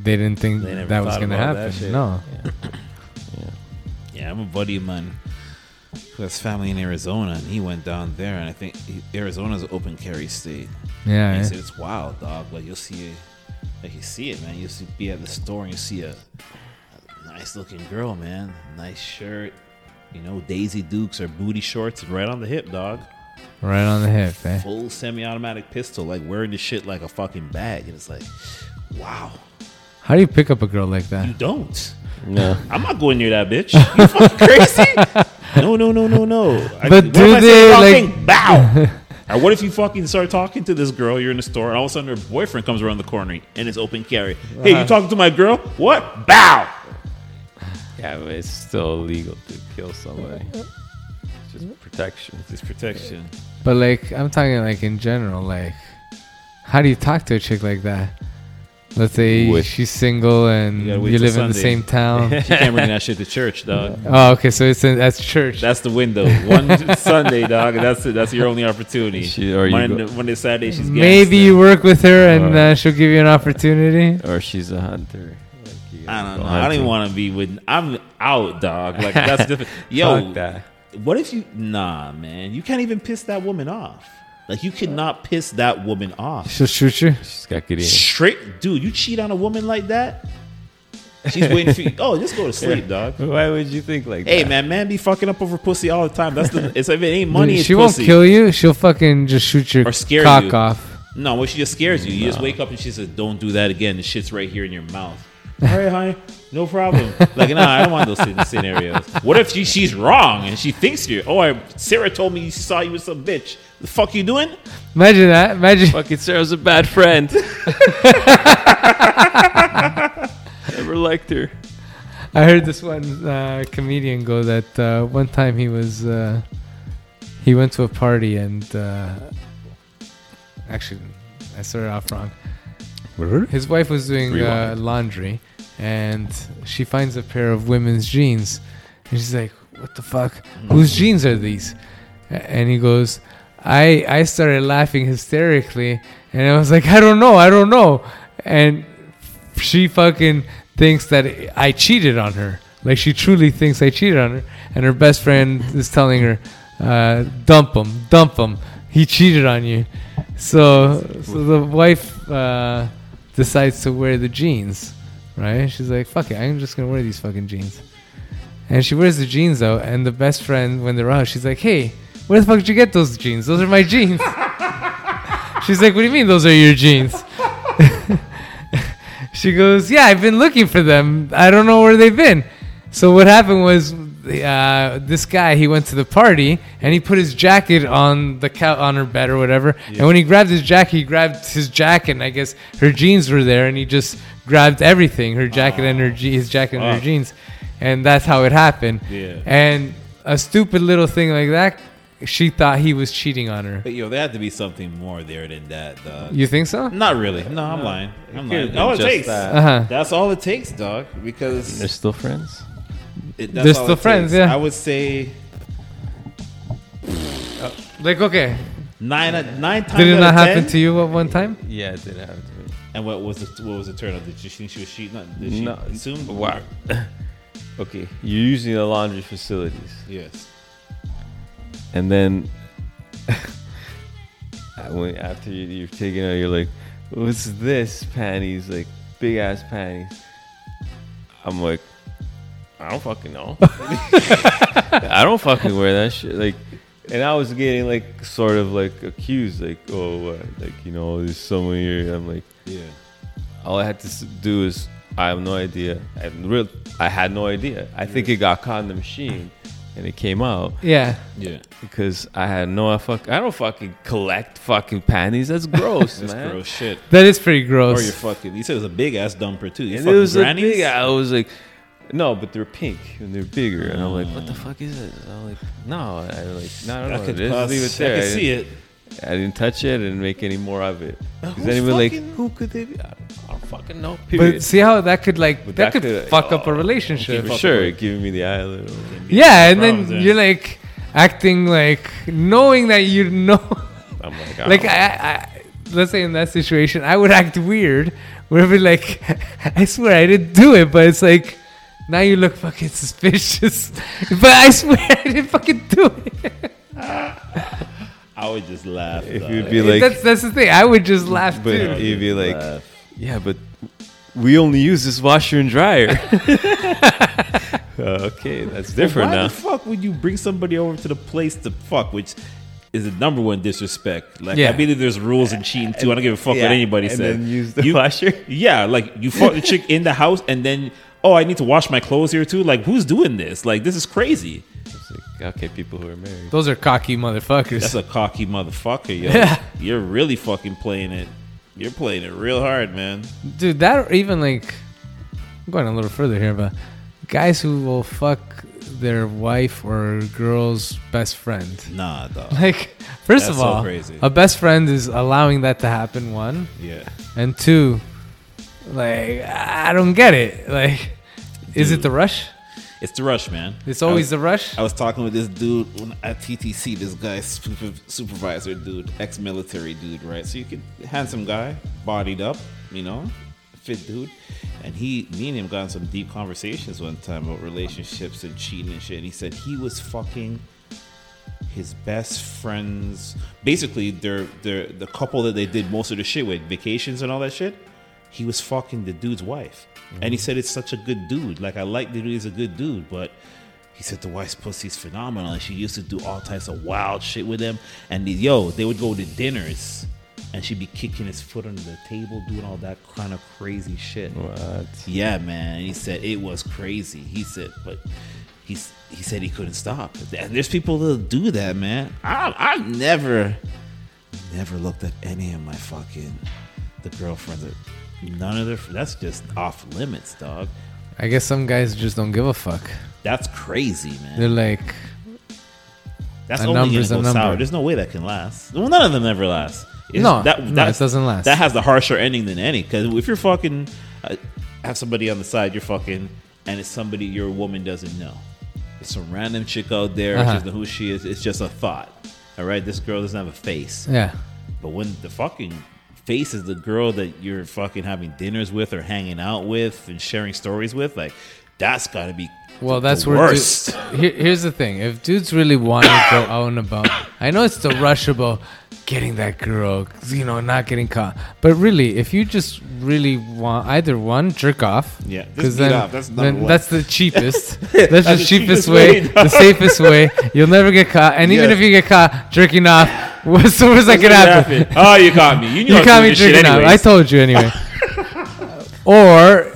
They didn't think They that was gonna about that happen. shit. No. yeah. Yeah, I'm a buddy of mine who has family in Arizona, and he went down there, and I think he, Arizona's an open carry state. Yeah. And he yeah. said it's wild, dog. Like you'll see, like you see it, man. You'll see, be at the store and you see a, a nice looking girl, man. Nice shirt, you know, Daisy Dukes or booty shorts right on the hip, dog. Right on the hip, eh? Full semi-automatic pistol, like wearing the shit like a fucking bag, and it's like, wow, How do you pick up a girl like that? you don't. No. I'm not going near that bitch. You fucking crazy? *laughs* No, no, no, no, no. I- But do if I say they, fucking like- bow? *laughs* or what if you fucking start talking to this girl? You're in the store, and all of a sudden her boyfriend comes around the corner and it's open carry. Hey, Uh-huh. you talking to my girl? What? Bow. Yeah, but it's still illegal to kill somebody. It's just protection. This protection. But like, I'm talking like in general. Like, how do you talk to a chick like that? Let's say With- she's single and You you, gotta live in the same town. *laughs* She can't bring that shit to church, dog. oh, okay. So it's in, that's church. That's the window. One *laughs* Sunday, dog. That's it. That's your only opportunity. She- or you Monday, go- Monday, Saturday, she's Maybe you work with her and Uh, uh, she'll give you an opportunity. Or she's a hunter. Like I don't go know. I don't even want to be with. I'm out, dog. Like that's *laughs* different. Yo, Fuck that. what if you? Nah, man. You can't even piss that woman off. Like you cannot piss that woman off. She'll shoot you. She's got good aim. Straight, dude. You cheat on a woman like that? She's waiting for you. *laughs* Oh, just go to sleep, dog. Why would you think like Hey, that? Hey, man, man, be fucking up over pussy all the time. That's the. *laughs* It's if it ain't money, it's she pussy. won't kill you. She'll fucking just shoot your Or scare cock you. off. No, well, she just scares you. You just wake up and she says, "Don't do that again." The shit's right here in your mouth. All right, honey, no problem. *laughs* Like, nah, I don't want those scenarios. What if she, she's wrong and she thinks you? Oh, I, Sarah told me she saw you with some bitch. The fuck you doing? Imagine that. Imagine. Fucking Sarah's a bad friend. *laughs* Never liked her. I heard this one uh, comedian go that uh, one time he was uh, he went to a party and uh, actually I started off wrong. His wife was doing uh, laundry and she finds a pair of women's jeans and she's like, "What the fuck? Whose jeans are these?" And he goes, "I I started laughing hysterically and I was like, I don't know, I don't know." And she fucking thinks that I cheated on her. Like she truly thinks I cheated on her, and her best friend is telling her, uh, "Dump him, dump him. He cheated on you." So, so the wife uh, decides to wear the jeans, right? She's like, "Fuck it, I'm just gonna wear these fucking jeans." and she wears the jeans though. And the best friend, when they're out, she's like, "Hey, where the fuck did you get those jeans? Those are my jeans." *laughs* she's like, "What do you mean those are your jeans?" *laughs* she goes, "Yeah, I've been looking for them. I don't know where they've been." So what happened was, uh, this guy he went to the party and he put his jacket on the couch on her bed or whatever. And when he grabbed his jacket, he grabbed his jacket. and I guess her jeans were there, and he just grabbed everything: her jacket and her je- his jacket and her jeans. And that's how it happened. Yeah. And a stupid little thing like that, she thought he was cheating on her. But yo, there had to be something more there than that, dog. You think so? Not really. No, I'm lying. I'm could've lying. All it just takes. that. Uh huh. That's all it takes, dog. Because They're still friends. it, that's They're all still it friends, takes. yeah. I would say Like, okay, nine nine times. did it out not of happen 10, to you at one time? Yeah, it did happen to me. And what was the what was the turn up? Did you think she was cheating? on- Did she No, assume? Wow. *coughs* okay, you're using the laundry facilities, Yes. And then *laughs* after you, you're taking out, you're like, "What's this?" Panties, like big ass panties. I'm like, I don't fucking know. *laughs* I don't fucking wear that shit. Like, and I was getting like sort of like accused, like, oh, what? like you know, there's someone here. I'm like. Yeah. all I had to do is I have no idea. I real I had no idea. I think it got caught in the machine, and it came out Yeah. Yeah. because I had no fuck. I don't fucking collect fucking panties. That's gross, *laughs* That's man. gross shit. That is pretty gross. Or you're fucking. You said it was a big ass dumper too. You And it fucking was a grannies? big. I was like, no, but they're pink and they're bigger, and I'm like, what the mm. fuck is it? I'm like, no, I like, no, no, I no, could just pass- leave it there. I I can see it. I didn't touch it. I didn't make any more of it. Who's then like, who could they be? I don't, I don't fucking know. but see how that could like that, that could could- fuck up a oh, relationship. For sure, giving me the eye a little. Yeah, and then you're like acting like knowing that you know, I'm like, I *laughs* like I, I, let's say in that situation, I would act weird. Where be like, *laughs* I swear I didn't do it, but it's like now you look fucking suspicious. *laughs* but I swear I didn't fucking do it. I would just laugh. if you'd be like, that's that's the thing. I would just laugh but too. you'd be like, Laugh. yeah, but we only use this washer and dryer. *laughs* *laughs* okay, that's different Why now. the fuck would you bring somebody over to the place to fuck, which is the number one disrespect? Like, Yeah. I believe there's rules in cheating too. I don't give a fuck Yeah, what anybody and says. then use the You- washer? Yeah, like you fuck the chick in the house, and then oh, I need to wash my clothes here too. Like, who's doing this? Like, this is crazy. It's like, okay, people who are married. Those are cocky motherfuckers. That's a cocky motherfucker, yo. Yeah. You're really fucking playing it. You're playing it real hard, man. Dude, that or even like I'm going a little further here, but guys who will fuck their wife or girl's best friend. Nah, dog. *laughs* Like, first That's of so all, crazy. a best friend is allowing that to happen. One Yeah. and two, like I don't get it. Like, is it the rush? It's the rush, man. It's always was- the rush. I was talking with this dude at TTC. This guy, super, supervisor dude, ex-military dude, right? So you could handsome guy, bodied up, you know, fit dude, and he, me and him got in some deep conversations one time about relationships and cheating and shit. And he said he was fucking his best friends. Basically, they're they're the couple that they did most of the shit with, vacations and all that shit. He was fucking the dude's wife, and he said it's such a good dude. Like I like the dude; he's a good dude, but he said the wife's pussy's phenomenal. And she used to do all types of wild shit with him. And the, yo, they would go to dinners, and she'd be kicking his foot under the table, doing all that kind of crazy shit. What? Yeah, man. He said it was crazy. He said, but he's he said he couldn't stop. And there's people that do that, man. I I never never looked at any of my fucking the girlfriends. That, none of their that's just off limits, dog. I guess some guys just don't give a fuck. That's crazy, man. They're like, That's A only number's gonna go sour. There's no way that can last. Well, none of them ever last. It's- No, no, it doesn't last. That has the harsher ending than any. Because if you're fucking, uh, have somebody on the side, you're fucking, and it's somebody your woman doesn't know. It's some random chick out there. Uh-huh. She doesn't know who she is. It's just a thought. All right, this girl doesn't have a face. yeah, But when the fucking face is the girl that you're fucking having dinners with or hanging out with and sharing stories with, like That's got to be Well, that's the where. worst. Dude, here, here's the thing: if dudes really want to *coughs* go out and about, I know it's the rush about getting that girl, you know, not getting caught. But really, if you just really want either one, jerk off. Yeah, because then, off. That's then that's the cheapest. *laughs* that's, the the cheapest cheapest way, way, the safest way. You'll never get caught, and even if you get caught jerking off, *laughs* what's the worst that could happen? Oh, you got me. You, knew I You was caught me shit. I told you anyway. *laughs* or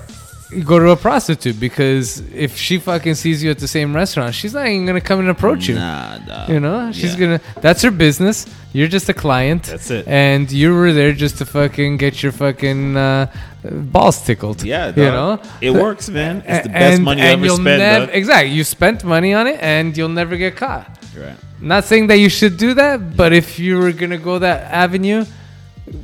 you go to a prostitute because if she fucking sees you at the same restaurant, she's not even gonna come and approach you. Nah, nah. You know, she's Yeah. gonna. That's her business. You're just a client. That's it. And you were there just to fucking get your fucking uh, balls tickled. Yeah, you know. it works, man. It's the best and- money you and ever you'll spend. nev- exactly. You spent money on it, and you'll never get caught. Right. Not saying that you should do that, but if you were gonna go that avenue,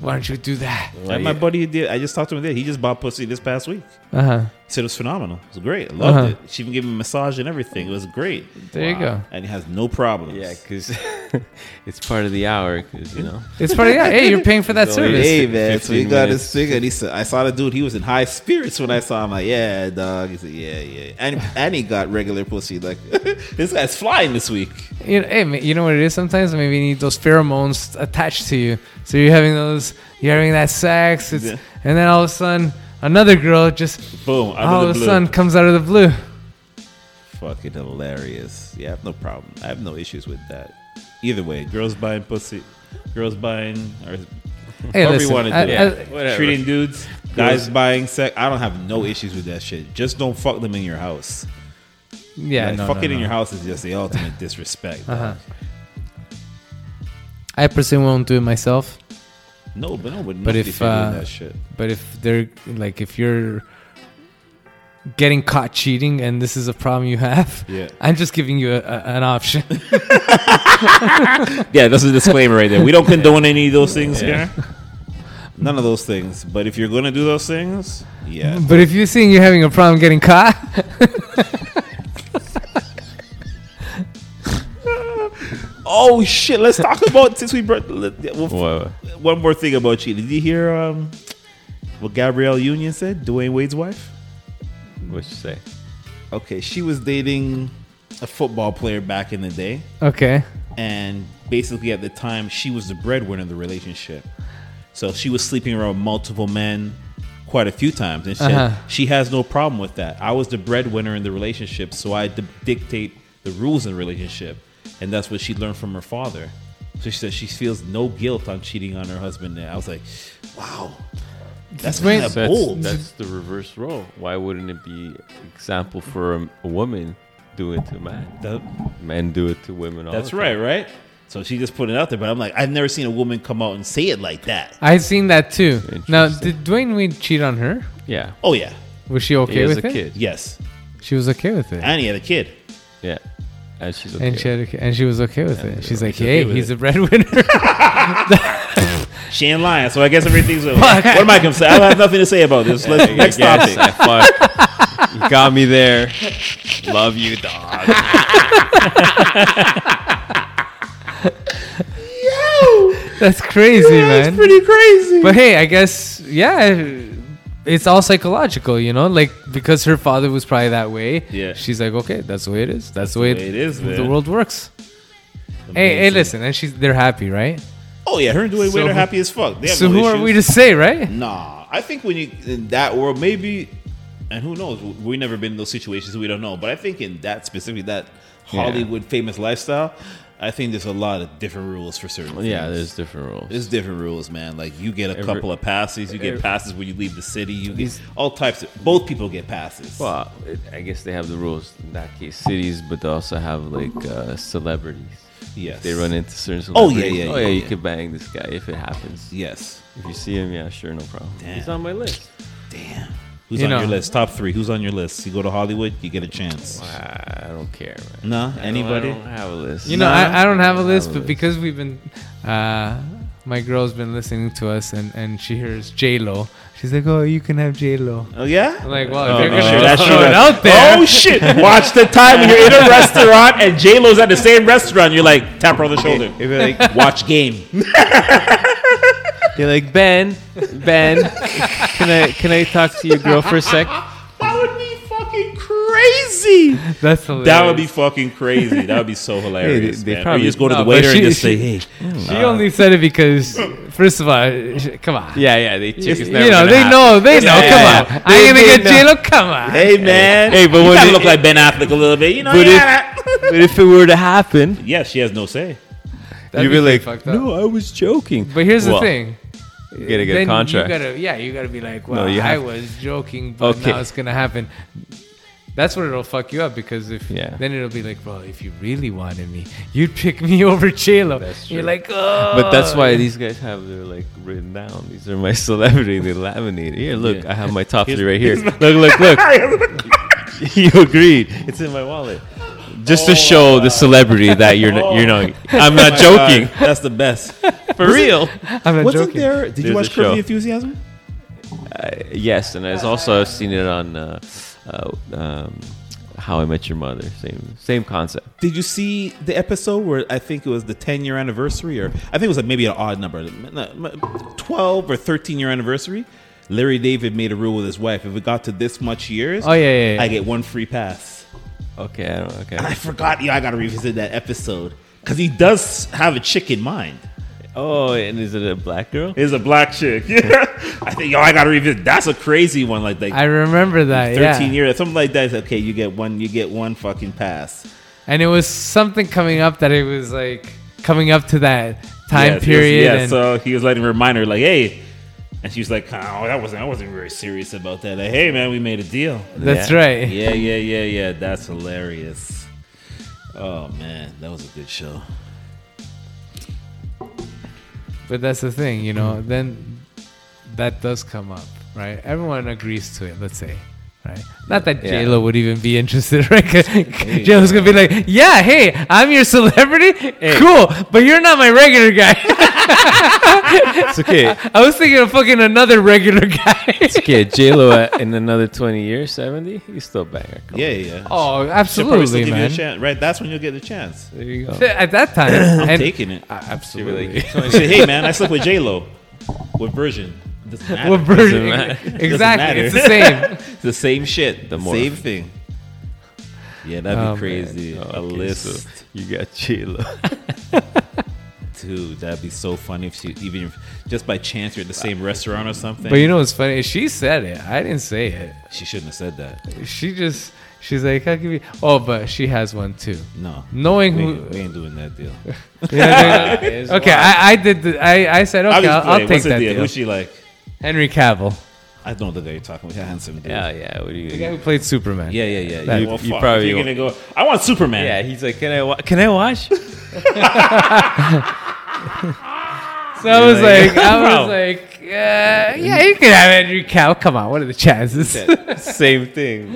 why don't you do that? And my buddy did. I just talked to him today. He just bought pussy this past week. Uh huh. He said it was phenomenal. It was great. I loved Uh-huh. it. She even gave him a massage and everything. It was great. There you go. And he has no problems. Yeah, because *laughs* it's part of the hour. Because you know, It's part of yeah. Hey, you're paying for that *laughs* So service. Hey man, so he 15 got minutes. his thing, and he said, "I saw the dude. He was in high spirits when I saw him. Like, yeah, dog." He said, "Yeah, yeah," and and he got regular pussy. Like, *laughs* this guy's flying this week. You know, hey, you know what it is? Sometimes maybe you need those pheromones attached to you, so you're having those, you're having that sex, it's, Yeah. and then all of a sudden another girl just Boom! Out all of of the a sudden comes out of the blue. Fucking hilarious. Yeah, I have no problem. I have no issues with that. Either way, girls buying pussy, girls buying or Hey, Whatever you wanna do. I- I- whatever. treating dudes, guys buying sex. I don't have no issues with that shit. Just don't fuck them in your house. yeah, Like, no, fucking no, in your house is just the ultimate disrespect. *laughs* Uh-huh. I personally won't do it myself, No, but no, but, But if, uh, that shit, but if they're like, if you're getting caught cheating and this is a problem you have, yeah, I'm just giving you a, a, an option. *laughs* *laughs* yeah. That's a disclaimer right there. We don't condone any of those things here. None of those things. But if you're gonna do those things, yeah, but if you're seeing you're having a problem getting caught, *laughs* Oh shit! Let's talk about since we brought let- well, Whoa. one more thing about cheating. Did you hear um, what Gabrielle Union said? Dwyane Wade's wife. What she say? Okay, she was dating a football player back in the day, okay, and basically at the time she was the breadwinner of the relationship. So she was sleeping around multiple men quite a few times, and she, Uh-huh. she has no problem with that. I was the breadwinner in the relationship, so I d- dictate the rules in the relationship, and that's what she learned from her father. So she said she feels no guilt on cheating on her husband. And I was like, wow, that's Wait, kind of So that's, bold. that's the reverse role. Why wouldn't it be example for a, a woman do it to a man? That- Men do it to women. All that's the right, time. right? So she just put it out there, but I'm like, I've never seen a woman come out and say it like that. I've seen that too. Now, did Dwyane Wade cheat on her? Yeah. Oh yeah, Was she okay has with a it? kid. yes, She was okay with it. and he had a kid. Yeah. And she's okay. And she had and she was okay with it. She's like, she's "Hey, he's it. a breadwinner." *laughs* She ain't lying, so I guess everything's. Okay. What am I gonna say? I have nothing to say about this. Let's, next Yes, topic. I fuck. You got me there. Love you, dog. Yo, that's crazy, man. pretty crazy. But hey, I guess yeah, it's all psychological, you know. Like because her father was probably that way. Yeah. She's like, okay, that's the way it is. That's, the way, it is, The world works. Hey, hey, listen, and she's they're happy, right? Oh yeah, her and Dwyane So Wade are happy as fuck. So no who are we to say, right? Nah, I think when you in that world, maybe, and who knows? We've never been in those situations, so we don't know. But I think in that specifically, that Hollywood famous lifestyle, I think there's a lot of different rules for certain. Yeah, there's different rules. There's different rules, man. Like you get a Every- couple of passes, you get every- passes when you leave the city. You get all types of. Both people get passes. Well, I guess they have the rules in that case, cities, but they also have like uh, celebrities. yes, They run into certain Oh, yeah, celebrities. yeah, Oh yeah, yeah, you yeah. could bang this guy if it happens. Yes. If you see him, yeah, sure, no problem. Damn. He's on my list. Damn. Who's You on know- your list? Top three. Who's on your list? You go to Hollywood, you get a chance. I don't care, man. No, I don't- anybody. I don't have a list. You know, Nah. I, I don't have a list, have a but list. because we've been, uh, my girl's been listening to us, and and she hears J Lo. She's like, "Oh, you can have J Lo." Oh yeah. I'm like, well, Oh, if you're no, gonna that's throw true. it out there, Oh shit! *laughs* Watch the time when you're in a restaurant and J Lo's at the same restaurant. You're like tap her on the shoulder. If you're like, *laughs* Watch game. *laughs* you're like Ben, Ben, can I can I talk to your girl for a sec? That would be fucking crazy. That's hilarious. That would be fucking crazy. That would be so *laughs* hilarious. they man. Or you just go to No, the but waiter she- and just she- say, "Hey, hmm, She uh, only said it because, first of all, sh- come on. Yeah, yeah. They You, chick you know, they happen. know, they know. Yeah, come yeah, on. yeah. I ain't They- gonna get know. J Lo. Come on. hey man, Hey, but you when it- look like Ben Affleck a little bit, you know? But yeah, if, but if it were to happen, yeah, she has no say. That'd you'd be pretty like, no, I was joking. But here's Well, the thing. You gotta get a contract. You gotta, yeah, you gotta be like, well, No, you I have- was joking, but Okay. now it's gonna happen. That's what it'll fuck you up because if Yeah. then it'll be like, bro, if you really wanted me, you'd pick me *laughs* over J Lo. That's You're like, oh. But that's why these guys have their like written down. These are my *laughs* celebrity. They laminated. Here, look, Yeah. I have my *laughs* top three right here. Look, look, look. you agreed. It's in my wallet. Just to show the celebrity that you're, not, you know, I'm not *laughs* joking. God, that's the best. *laughs* For real. I'm not Wasn't joking. there? Did There's you watch Curb show. Enthusiasm? Uh, yes, and I've also seen it on uh, uh, um, How I Met Your Mother. Same, same concept. Did you see the episode where I think it was the 10 year anniversary, or I think it was like maybe an odd number, 12 or 13 year anniversary? Larry David made a rule with his wife: if it got to this much years, Oh yeah, yeah. yeah. I get one free pass. Okay, I don't. Okay. And I forgot. Yeah, I gotta revisit that episode because he does have a chick in mind. Oh, and is it a black girl? Is a black chick. Yeah, *laughs* I think yo, I gotta revisit. That's a crazy one. Like like I remember that. thirteen yeah. years, something like that. It's okay, you get one. You get one fucking pass. And it was something coming up that it was like coming up to that time Yes, yes, period. Yeah, and so he was letting her remind her, like, hey. And she was like, oh, that wasn't, I wasn't very serious about that. Like, hey, man, we made a deal. that's Yeah. right. Yeah, yeah, yeah, yeah. That's hilarious. Oh, man, that was a good show. But that's the thing, you know. Then that does come up, right? Everyone agrees to it. Let's say, right? Not that Yeah. J Lo would even be interested, *laughs* right? *laughs* J Lo's gonna be like, "Yeah, hey, I'm your celebrity, cool, but you're not my regular guy." *laughs* It's okay. I was thinking of fucking another regular guy. It's okay. J Lo in another twenty years, seventy, he's still banger. Come Yeah, yeah. oh, She'll absolutely, give you a man. chance, right? That's when you'll get the chance. There you go. At that time, I'm taking it. Uh, absolutely. like, 20 Say, hey, man, I slept with J Lo. What version? Doesn't matter. What version? matter. Exactly, it's the same. It's *laughs* the same shit. The more- same thing. Yeah, that'd be Oh, man. crazy. A okay, list. so you got J *laughs* *laughs* Dude, that'd be so funny if she even if, just by chance you're at the same restaurant or something. But you know what's funny? She said it. I didn't say it. she shouldn't have said that. She just she's like, "I'll give you." Oh, but she has one too. No, Knowing we who. ain't, we ain't doing that deal. Okay, I, I did. The, I I said okay. I'll, I'll, take What's the that deal? deal. Who's she like? Henry Cavill, I know the guy you're talking about. Handsome dude. Yeah, yeah. What do you? the guy who played Superman. yeah, yeah, yeah. That- You, well, you fuck, probably you're gonna go. I want Superman. Yeah, he's like, can I? Wa- can I watch? *laughs* So I was like, like, I was like, uh, yeah, you can have Henry Cavill. Come on, what are the chances? Same thing.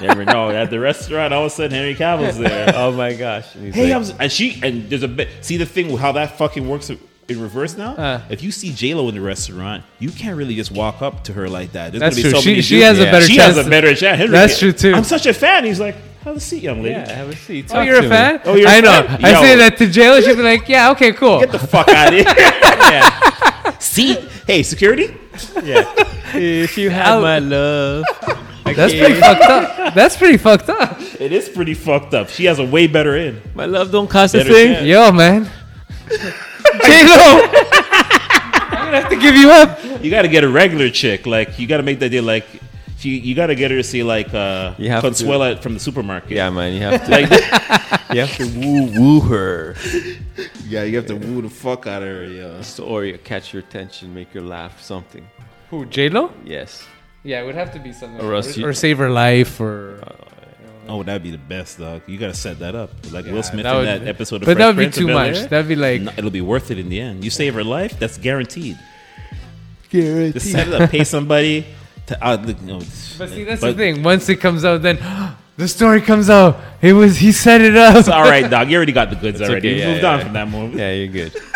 Never know. At the restaurant, all of a sudden Henry Cavill's there. Oh my gosh. And he's hey, like, I was, and she and there's a bit. See the thing with how that fucking works in reverse now. Uh. if you see J Lo in the restaurant, you can't really just walk up to her like that. There's That's gonna be true. so She many she dudes- has a better she chance. has a better chance. Henry, That's true, too. I'm such a fan. He's like, have a seat, young lady. yeah, have a seat. Oh, you're a fan? me. Oh, you're a I know. fan? I Yo. say that to J Lo. She'd be like, "Yeah, okay, cool." Get the fuck out of here. *laughs* yeah. Seat. Hey, security. Yeah. if you have my love. That's pretty fucked up. That's pretty fucked up. It is pretty fucked up. She has a way better in. My love don't cost a thing. chance. Yo, man. *laughs* J Lo. *laughs* I'm gonna have to give you up. You got to get a regular chick. Like you got to make that deal. Like she, you got to get her to see like uh, You have to- Consuela from the supermarket. Yeah, man, you have to. Like, *laughs* you have to woo woo her, yeah, you have to woo the fuck out of her, yo. So- or you catch your attention, make her laugh, something. Who? J Lo? Yes. Yeah, it would have to be something. Or else you- or save her life, or. Oh, that'd be the best, dog. You gotta set that up, like Yeah, Will Smith that in would- that episode of but Fresh that would be Prince of too Bel-Air. much. That'd be like. No, it'll be worth it in the end. You save her life, that's guaranteed. Just set it up, pay somebody to uh, out. You know, But see, that's but- the thing. Once it comes out, then *gasps* the story comes out. It was he set it up. It's all right, dog. You already got the goods It's already. okay, you yeah, moved yeah, on yeah. from that movie. Yeah, you're good. *laughs*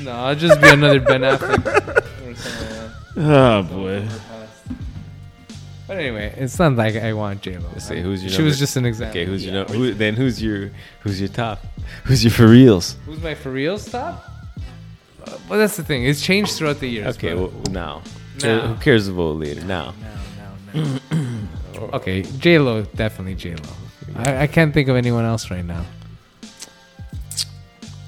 No, I'll just be another Ben Affleck. or something like that. Oh boy. But anyway, it's not like I want J Lo. Let's see, who's your She was just an example. Okay, who's your no, who, then who's your who's your top? *laughs* Who's your for reals? Who's my for real stop? Uh, well, that's the thing. It's changed throughout the years. Okay, well, now. Now. Who cares about later? Now. no, no, no. *clears throat* Okay, J Lo definitely J Lo. I, I can't think of anyone else right now.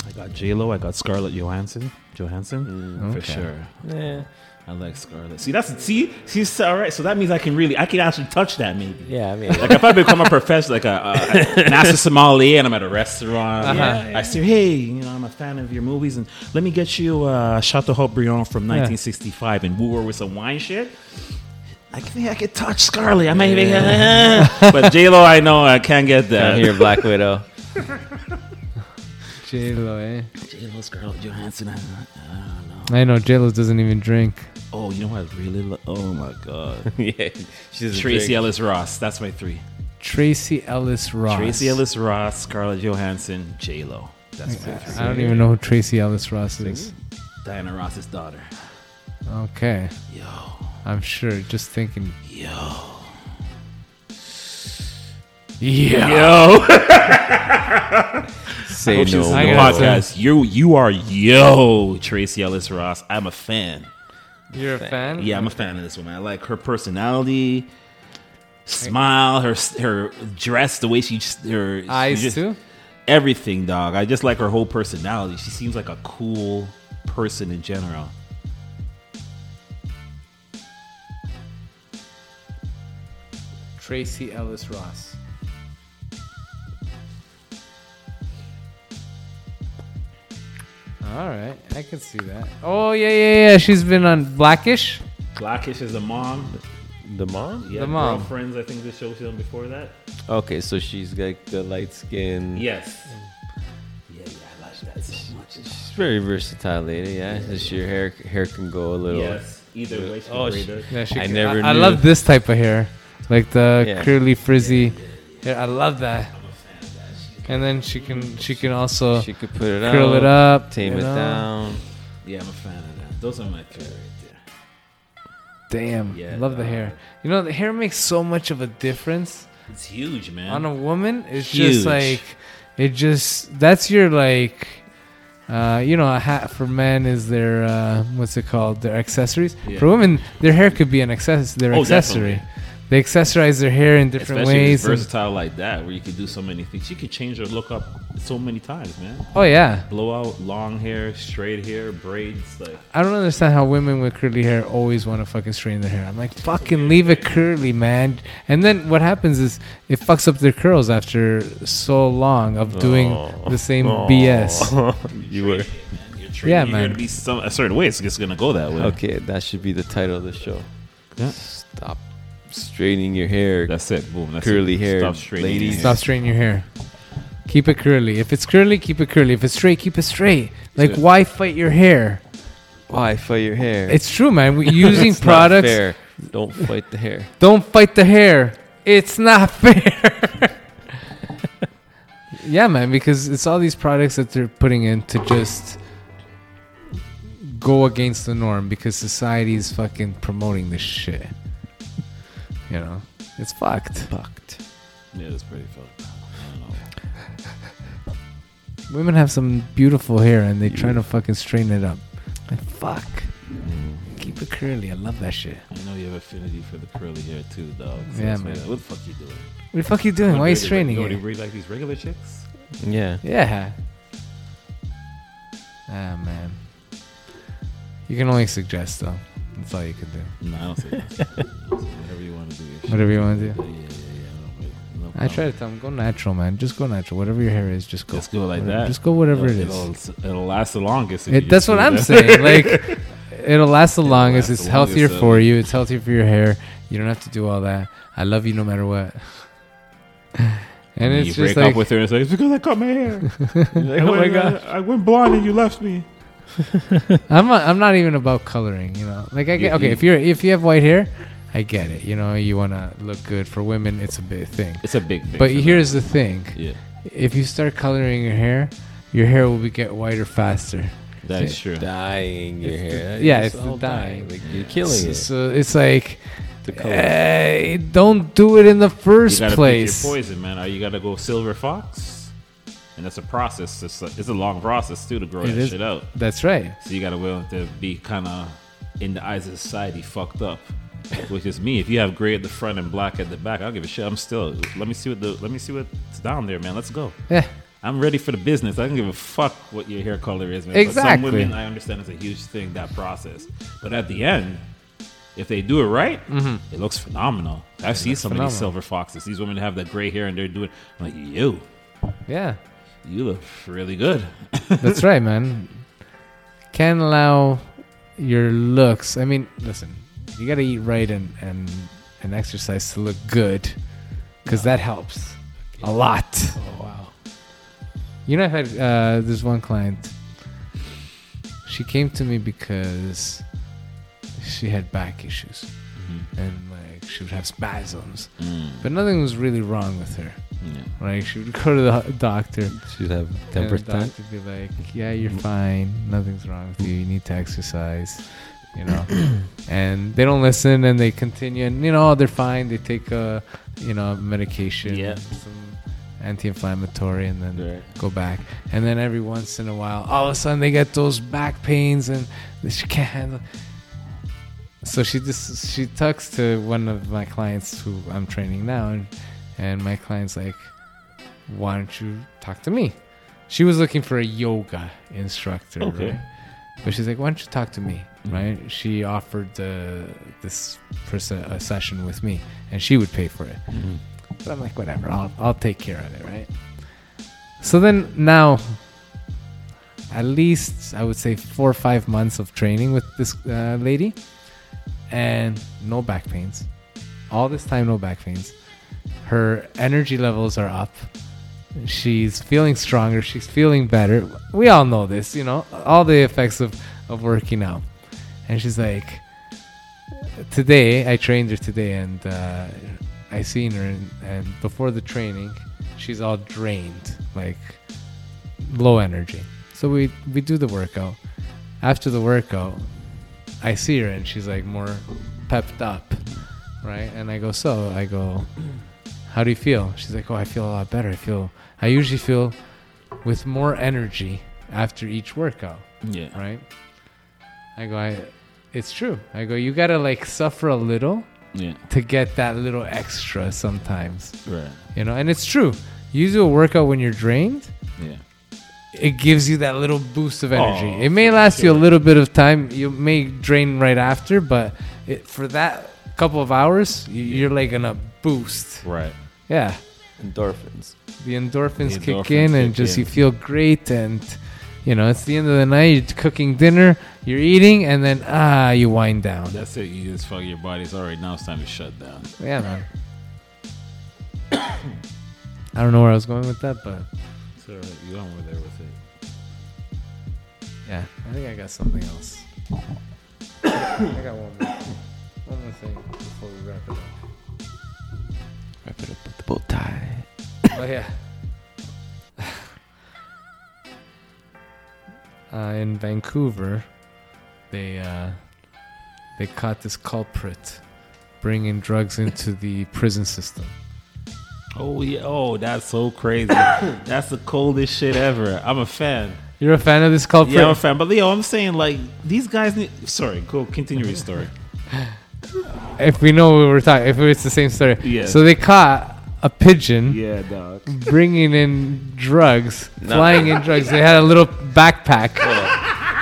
I got J Lo. I got Scarlett Johansson. Johansson for Okay. sure. Yeah. I like Scarlett. See, that's see, she's all right. So that means I can really, I can actually touch that maybe. Yeah, I mean, Like if I become a professor, like a, a master sommelier, and I'm at a restaurant, Uh-huh. I say, "Hey, you know, I'm a fan of your movies, and let me get you uh, Chateau Haut-Brion from 1965 and woo her with some wine shit." I think I could touch Scarlett. I might even, *laughs* but J Lo, I know I can't get that. I hear Black Widow. J Lo, eh? J Lo, Scarlett Johansson. I, I don't know. I know J Lo doesn't even drink. Oh, you know what? I really, lo- oh my god, *laughs* yeah, she's a Tracee drink. Ellis Ross. That's my three. Tracee Ellis Ross. Tracee Ellis Ross, Scarlett Johansson, J Lo. That's my three. I don't even know who Tracee Ellis Ross is. Diana Ross's daughter. Okay, Yo, I'm sure. Just thinking. yo. Yeah. Yo, *laughs* Say Hope she's no the more. podcast. You you are yo Tracee Ellis Ross. I'm a fan. You're a fan? Yeah, I'm a fan of this woman. I like her personality, smile, her her dress, the way she just- her she Eyes just- too. everything, dog. I just like her whole personality. She seems like a cool person in general. Tracee Ellis Ross. All right, I can see that. Oh yeah, yeah, yeah. She's been on Blackish. Blackish is the mom. The mom? Yeah, The mom. Girlfriends, I think the show she done before that. Okay, so she's like the light skin. Yes. Yeah, yeah, I like that so much. She's very versatile lady, yeah. Just your hair hair can go a little. Yes. Either way, she Oh, oh, she- Yeah, she I can- never I, I love this type of hair, like the Yeah. curly frizzy. hair. I love that. And then she can she can also She could put it curl it up, tame it know? down. Yeah, I'm a fan of that. Those are my three right there. Damn, Yeah, love the hair. You know, the hair makes so much of a difference. It's huge, man. on a woman it's Huge. just like it just that's your like uh, you know, a hat for men is their uh, what's it called? Their accessories. Yeah. For women, their hair could be an access. Their Oh, accessory. definitely. They accessorize their hair in different Especially ways. it's and- versatile like that, where you could do so many things. You could change your look up so many times, man. oh yeah, Blowout, long hair, straight hair, braids. Like, I don't understand how women with curly hair always want to fucking straighten their hair. I'm like, fucking leave it curly, man. And then what happens is it fucks up their curls after so long of doing Oh. the same Oh. BS. *laughs* you were training Yeah, your hair man. to be some a certain way. It's just gonna go that way. okay. That should be the title of the show. Yeah. Stop straightening your hair. That's it. Boom. That's Curly it. hair, Stop straightening ladies. your hair. Stop straightening your hair. Keep it curly. If it's curly, keep it curly. If it's straight, keep it straight. Like, Good. why fight your hair? Why fight your hair? It's true, man. We- *laughs* Using It's not products, fair. Don't fight the hair. don't fight the hair. It's not *laughs* fair. yeah, man, because it's all these products that they're putting in to just go against the norm because society is fucking promoting this shit. You know, it's fucked. Fucked. Yeah, that's pretty fucked. I don't know. *laughs* Women have some beautiful hair and they're trying to fucking straighten it up. Like, fuck. Keep it curly. I love that shit. I know you have affinity for the curly hair too, dog. So Yeah, man. What the fuck you doing? What the fuck you doing? Why are you straightening you it? You really like these regular chicks? Yeah. Yeah. Ah, man. You can only suggest, though. That's all you can do. No, I don't say that. *laughs* Whatever you want to do. Whatever you want to do. yeah, yeah. yeah. No, no I try to tell them, go natural, man. Just go natural. Whatever your hair is, just go. Just go like Whatever- that. Just go whatever it It'll- is. It'll, it'll last the longest. It, that's what I'm that. saying. *laughs* Like, it'll last the longest. last It's the healthier longest, for you. It's healthier for your hair. You don't have to do all that. I love you no matter what. *laughs* And you it's break just like, up with her and say, it's because I cut my hair. like, oh my god. I, I went blonde and you left me. *laughs* I'm not, I'm not even about coloring, you know. Like I get You- okay, you- if you're if you have white hair, I get it. You know, you want to look good for women, it's a big thing. It's a big thing. But for here's the thing. Yeah, if you start coloring your hair, your hair will be get whiter faster. that's true. Dying your It's the- hair. yeah, It's it's the all dyeing. Like, you're killing so, it. so it's like, The color. eh, don't do it in the You first gotta place. pick your poison, man. Or you gotta go silver fox, and that's a process. It's a, it's a long process too to grow It that is. shit out. That's right. So you gotta willing to be kind of in the eyes of society fucked up. which is me. If you have gray at the front and black at the back, I don't give a shit. I'm still. Let me see what the. Let me see what's down there, man. Let's go. Yeah. I'm ready for the business. I don't give a fuck what your hair color is, man. But Exactly. some women, I understand, it's a huge thing that process. But at the end, if they do it right, mm-hmm. it looks phenomenal. I see some of these silver foxes. These women have that gray hair and they're doing. I'm like, you, Yeah. You look really good. That's right, man. Can't allow your looks. I mean, listen, you got to eat right and, and, and exercise to look good because that helps a lot. Oh wow. You know, I've had uh, this one client. She came to me because she had back issues and like she would have spasms, but nothing was really wrong with her. Yeah. Right? She would go to the doctor. She'd have And temper the tantrum. doctor would be like, "Yeah, you're mm-hmm. fine. Nothing's wrong with you. You need to exercise." You know, *coughs* and they don't listen, and they continue, and you know they're fine. They take a, you know, medication, Yeah. some anti-inflammatory, and then Right. go back. And then every once in a while, all of a sudden they get those back pains, and she can't handle. So she just she talks to one of my clients who I'm training now, and and my client's like, "Why don't you talk to me?" She was looking for a yoga instructor, Okay. right? But she's like, "Why don't you talk to me?" Right? She offered uh, this person a session with me, and she would pay for it. But I'm like, whatever, I'll I'll take care of it, right? So then now, at least I would say four or five months of training with this uh, lady, and no back pains. All this time, no back pains. Her energy levels are up. She's feeling stronger. She's feeling better. We all know this, you know, all the effects of, of working out. And she's like, today, I trained her today, and uh, I seen her, and, and before the training, she's all drained, like low energy. So we we do the workout. After the workout, I see her, and she's like more pepped up, right? And I go, so I go, how do you feel? She's like, oh, I feel a lot better. I feel, I usually feel with more energy after each workout Yeah. right? I go, I, it's true. I go, you gotta like suffer a little Yeah. to get that little extra sometimes, Right. you know. And it's true. You do a workout when you're drained, Yeah. it gives you that little boost of energy. Oh, it may last you a little bit of time. You may drain right after, but it, for that couple of hours, you- you're like gonna boost. Right. Yeah, Endorphins. the endorphins, The kick endorphins in, and just in. you feel great and. You know, it's the end of the night. You're cooking dinner, you're eating, and then ah, you wind down. That's it. You just fuck your body's all right. Now it's time to shut down. Yeah, man. *coughs* I don't know where I was going with that, but So you on over there with it. yeah, I think I got something else. *coughs* I got one more, one more thing before we wrap it up. Wrap it up with the bow tie. Oh yeah. *laughs* Uh, in Vancouver, they uh, they caught this culprit bringing drugs into the prison system. Oh yeah. Oh, that's so crazy. *coughs* that's the coldest shit ever. I'm a fan. You're a fan of this culprit? Yeah, I'm a fan. But Leo, I'm saying like these guys need. Sorry, go continue your story. *laughs* if we know what we're talking, if it's the same story. Yeah. So they caught a pigeon Yeah, dog. bringing in drugs, flying in drugs. They had a little backpack.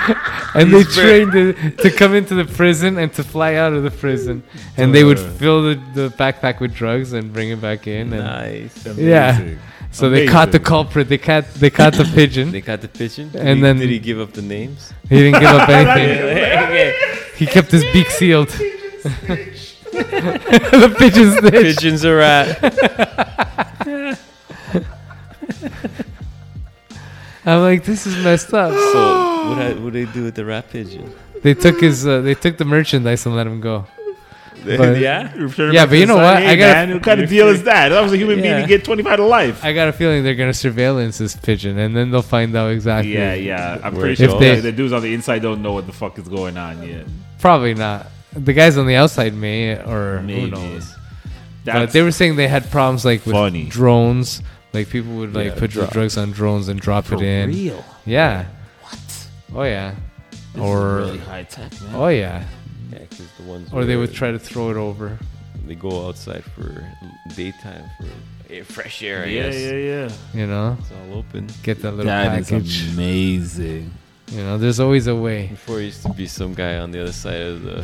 *laughs* and they trained it to come into the prison and to fly out of the prison. And they would fill the, the backpack with drugs and bring it back in. And Nice. Yeah. Amazing. So they caught the culprit. They caught they caught the pigeon. They got the pigeon. Did And he, then- did he give up the names? He didn't give up *laughs* anything. He kept his beak sealed. *laughs* *laughs* the pigeon *laughs* snitch. Pigeons are at. *laughs* I'm like, this is messed up. So what I, what they do with the rat pigeon? They took his uh, they took the merchandise and let him go. But- yeah. Yeah, but you know what? I gotta- Man, what kind of deal is that? That was a human being Yeah. to get 25 to life. I got a feeling they're gonna surveillance this pigeon, and then they'll find out exactly. Yeah, yeah. I'm Where pretty If sure they- the dudes on the inside don't know what the fuck is going on yet. Probably not. The guys on the outside may, or Maybe. who knows. But they were saying they had problems like with Funny. drones. Like people would like Yeah, put the drugs on drones and drop for it in. real. Yeah. What? Oh yeah. or really high tech, man. oh yeah, Yeah, 'cause the ones or they where would try to throw it over. They go outside for daytime for air, fresh air. I yeah, guess. yeah, yeah. You know, It's all open. get that little That is package. amazing. You know, there's always a way. Before it used to be some guy on the other side of the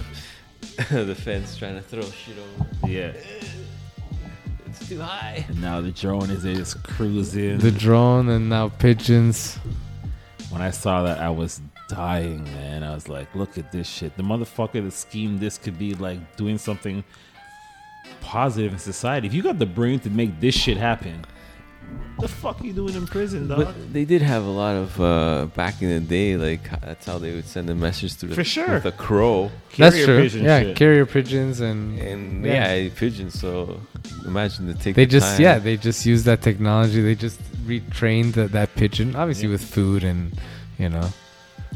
*laughs* the fence trying to throw shit over. Yeah. It's too high. And now the drone is just cruising. The drone and now pigeons. when I saw that, I was dying, man. I was like, look at this shit. The motherfucker that schemed this could be like doing something positive in society. If you got the brain to make this shit happen, the fuck you doing in prison, dog? But they did have a lot of uh, back in the day. Like that's how they would send a message to the For sure. with a crow That's Carrier true. pigeon yeah, shit. carrier pigeons and and Yeah. yeah, pigeons. So imagine the take. they the just time. yeah they just use that technology. They just retrained that, that pigeon, obviously Yeah. with food and you know.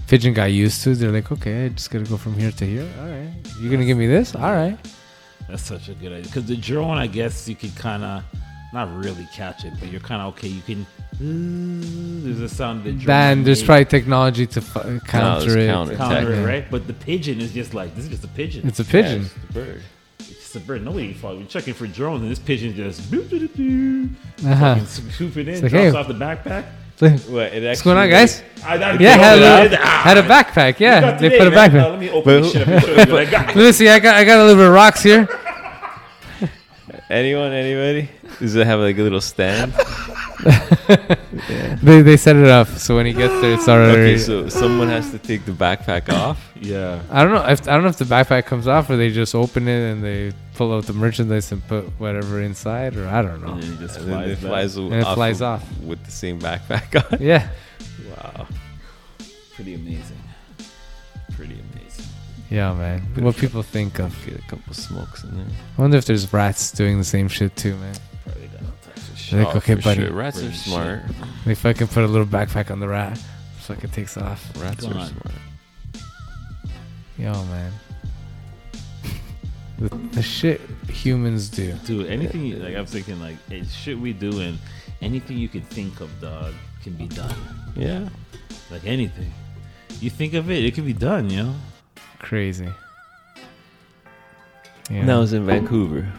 Pigeon got used to. it. They're like, okay, I just gotta go from here to here. All right, you're gonna give me this. All right. That's such a good idea. Because the drone, I guess you could kind of not really catch it, but you're kind of okay. You can. There's a sound of the drone. Then there's made. probably technology to fu- counter there's it. counter- counter it, right? But the pigeon is just like this is just a pigeon. It's a Yeah, pigeon. it's the bird. It's just a bird. Nobody thought we're checking for drones, and this pigeon just boop, boop, boop, boop, Uh-huh. fucking swoop it in, like, drops hey. off the backpack. What, it What's going on, guys? I, I, Yeah, had I, a, had a backpack. Yeah, got they today, put a man. backpack. Uh, let me open this shit up and show you what I got. Let me see. I got I got a little bit of rocks here. Anyone? Anybody? Does it have like a little stand? *laughs* They they set it up so when he gets there, it's already. Okay, so someone has to take the backpack off. Yeah. I don't know if I don't know if the backpack comes off or they just open it and they pull out the merchandise and put whatever inside or I don't know. And then it just And then flies it flies, And it flies of- off. with the same backpack *laughs* on. Yeah, Wow, Pretty amazing. Pretty amazing. yeah, man. What people think of? get a couple smokes in there. I wonder if there's rats doing the same shit too, man. Probably got all types of shit. They're like, Oh, okay, for buddy. sure. Rats are Bring shit. smart. They fucking put a little backpack on the rat. Fucking takes off. Rats Come are on. smart. Yo, man. The, the shit humans do. Dude, anything you- like I'm thinking like eh, hey, shit we doing, anything you can think of, dog, can be done. Yeah. Like anything. You think of it, it can be done, you know? Crazy. Yeah. And that was in Vancouver.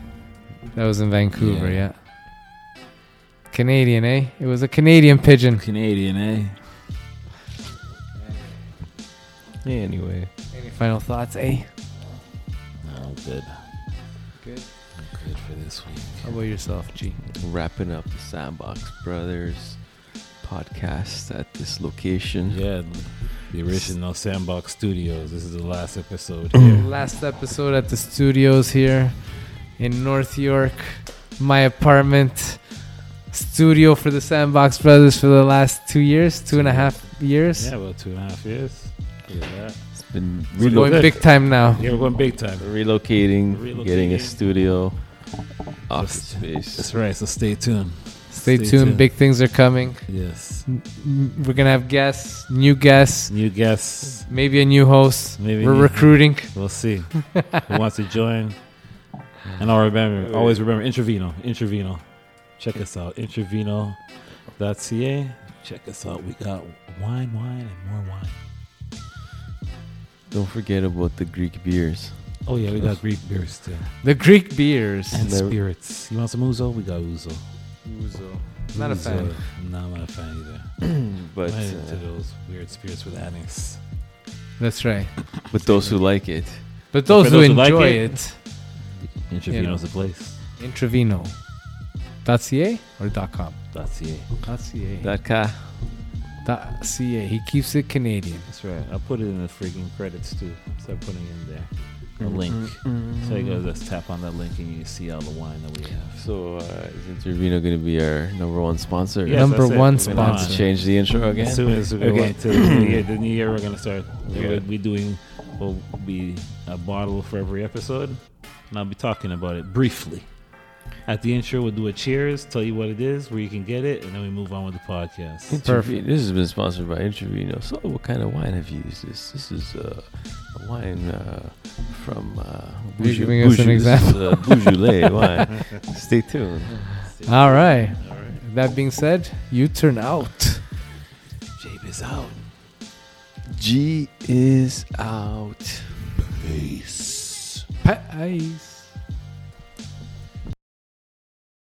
That was in Vancouver, Yeah. yeah. Canadian, eh? It was a Canadian pigeon. Canadian, eh? Yeah, anyway. Any final thoughts, eh? No, I'm good. Good. I'm good for this week. How about yourself, G? Wrapping up the Sandbox Brothers podcast at this location. Yeah, the original Sandbox Studios. This is the last episode mm. here. Last episode at the studios here in North York. My apartment studio for the Sandbox Brothers for the last two years, two and a half years. yeah, about two and a half years. Look at that. It's been We're relo- going big time now. Yeah, we're going big time. relocating, Relocating. getting a studio, office space. That's right, so stay tuned. Stay, Stay tuned. tuned. Big things are coming. Yes. M- We're gonna have guests, new guests, New guests. maybe a new host. Maybe We're new- recruiting. We'll see. *laughs* Who wants to join? And I'll remember, always remember Intraveno. Intraveno. Check us out. Intraveno.ca. Check us out. We got wine, wine, and more wine. Don't forget about the Greek beers. Oh, yeah, we got *laughs* Greek beers too. The Greek beers. And Never- spirits. You want some Ouzo? We got Ouzo. Not a Ouzo. fan. No, I'm not a fan either. *clears throat* But I'm not into uh, those weird spirits with anise. That's right. but those who like it, But those, For who those who like enjoy it, it, Intraveno's the place. Intraveno. .ca or .com? .ca. .ca. that car. .ca. He keeps it Canadian. That's right. I'll put it in the freaking credits too. Start putting it in there. A link. Mm-hmm. So you go just tap on that link and you see all the wine that we have. So uh, is Intervino going to be our number one sponsor? Yes, Number that's it. one We're We're gonna gonna change the intro again. As soon as we go Okay. into the new year, the new year we're gonna start. Okay. We'll be doing. Will be a bottle for every episode, and I'll be talking about it briefly. At the intro, we'll do a cheers, tell you what it is, where you can get it, and then we move on with the podcast. Intervi- This has been sponsored by Intervino. So, what kind of wine have you used? This this is uh, a wine uh, from uh, You're Beaujolais- giving us an Beaujolais- is, example. uh, Beaujolais wine. Stay tuned. All right. That being said, you turn out. Jabe is out. G is out. Peace. Peace.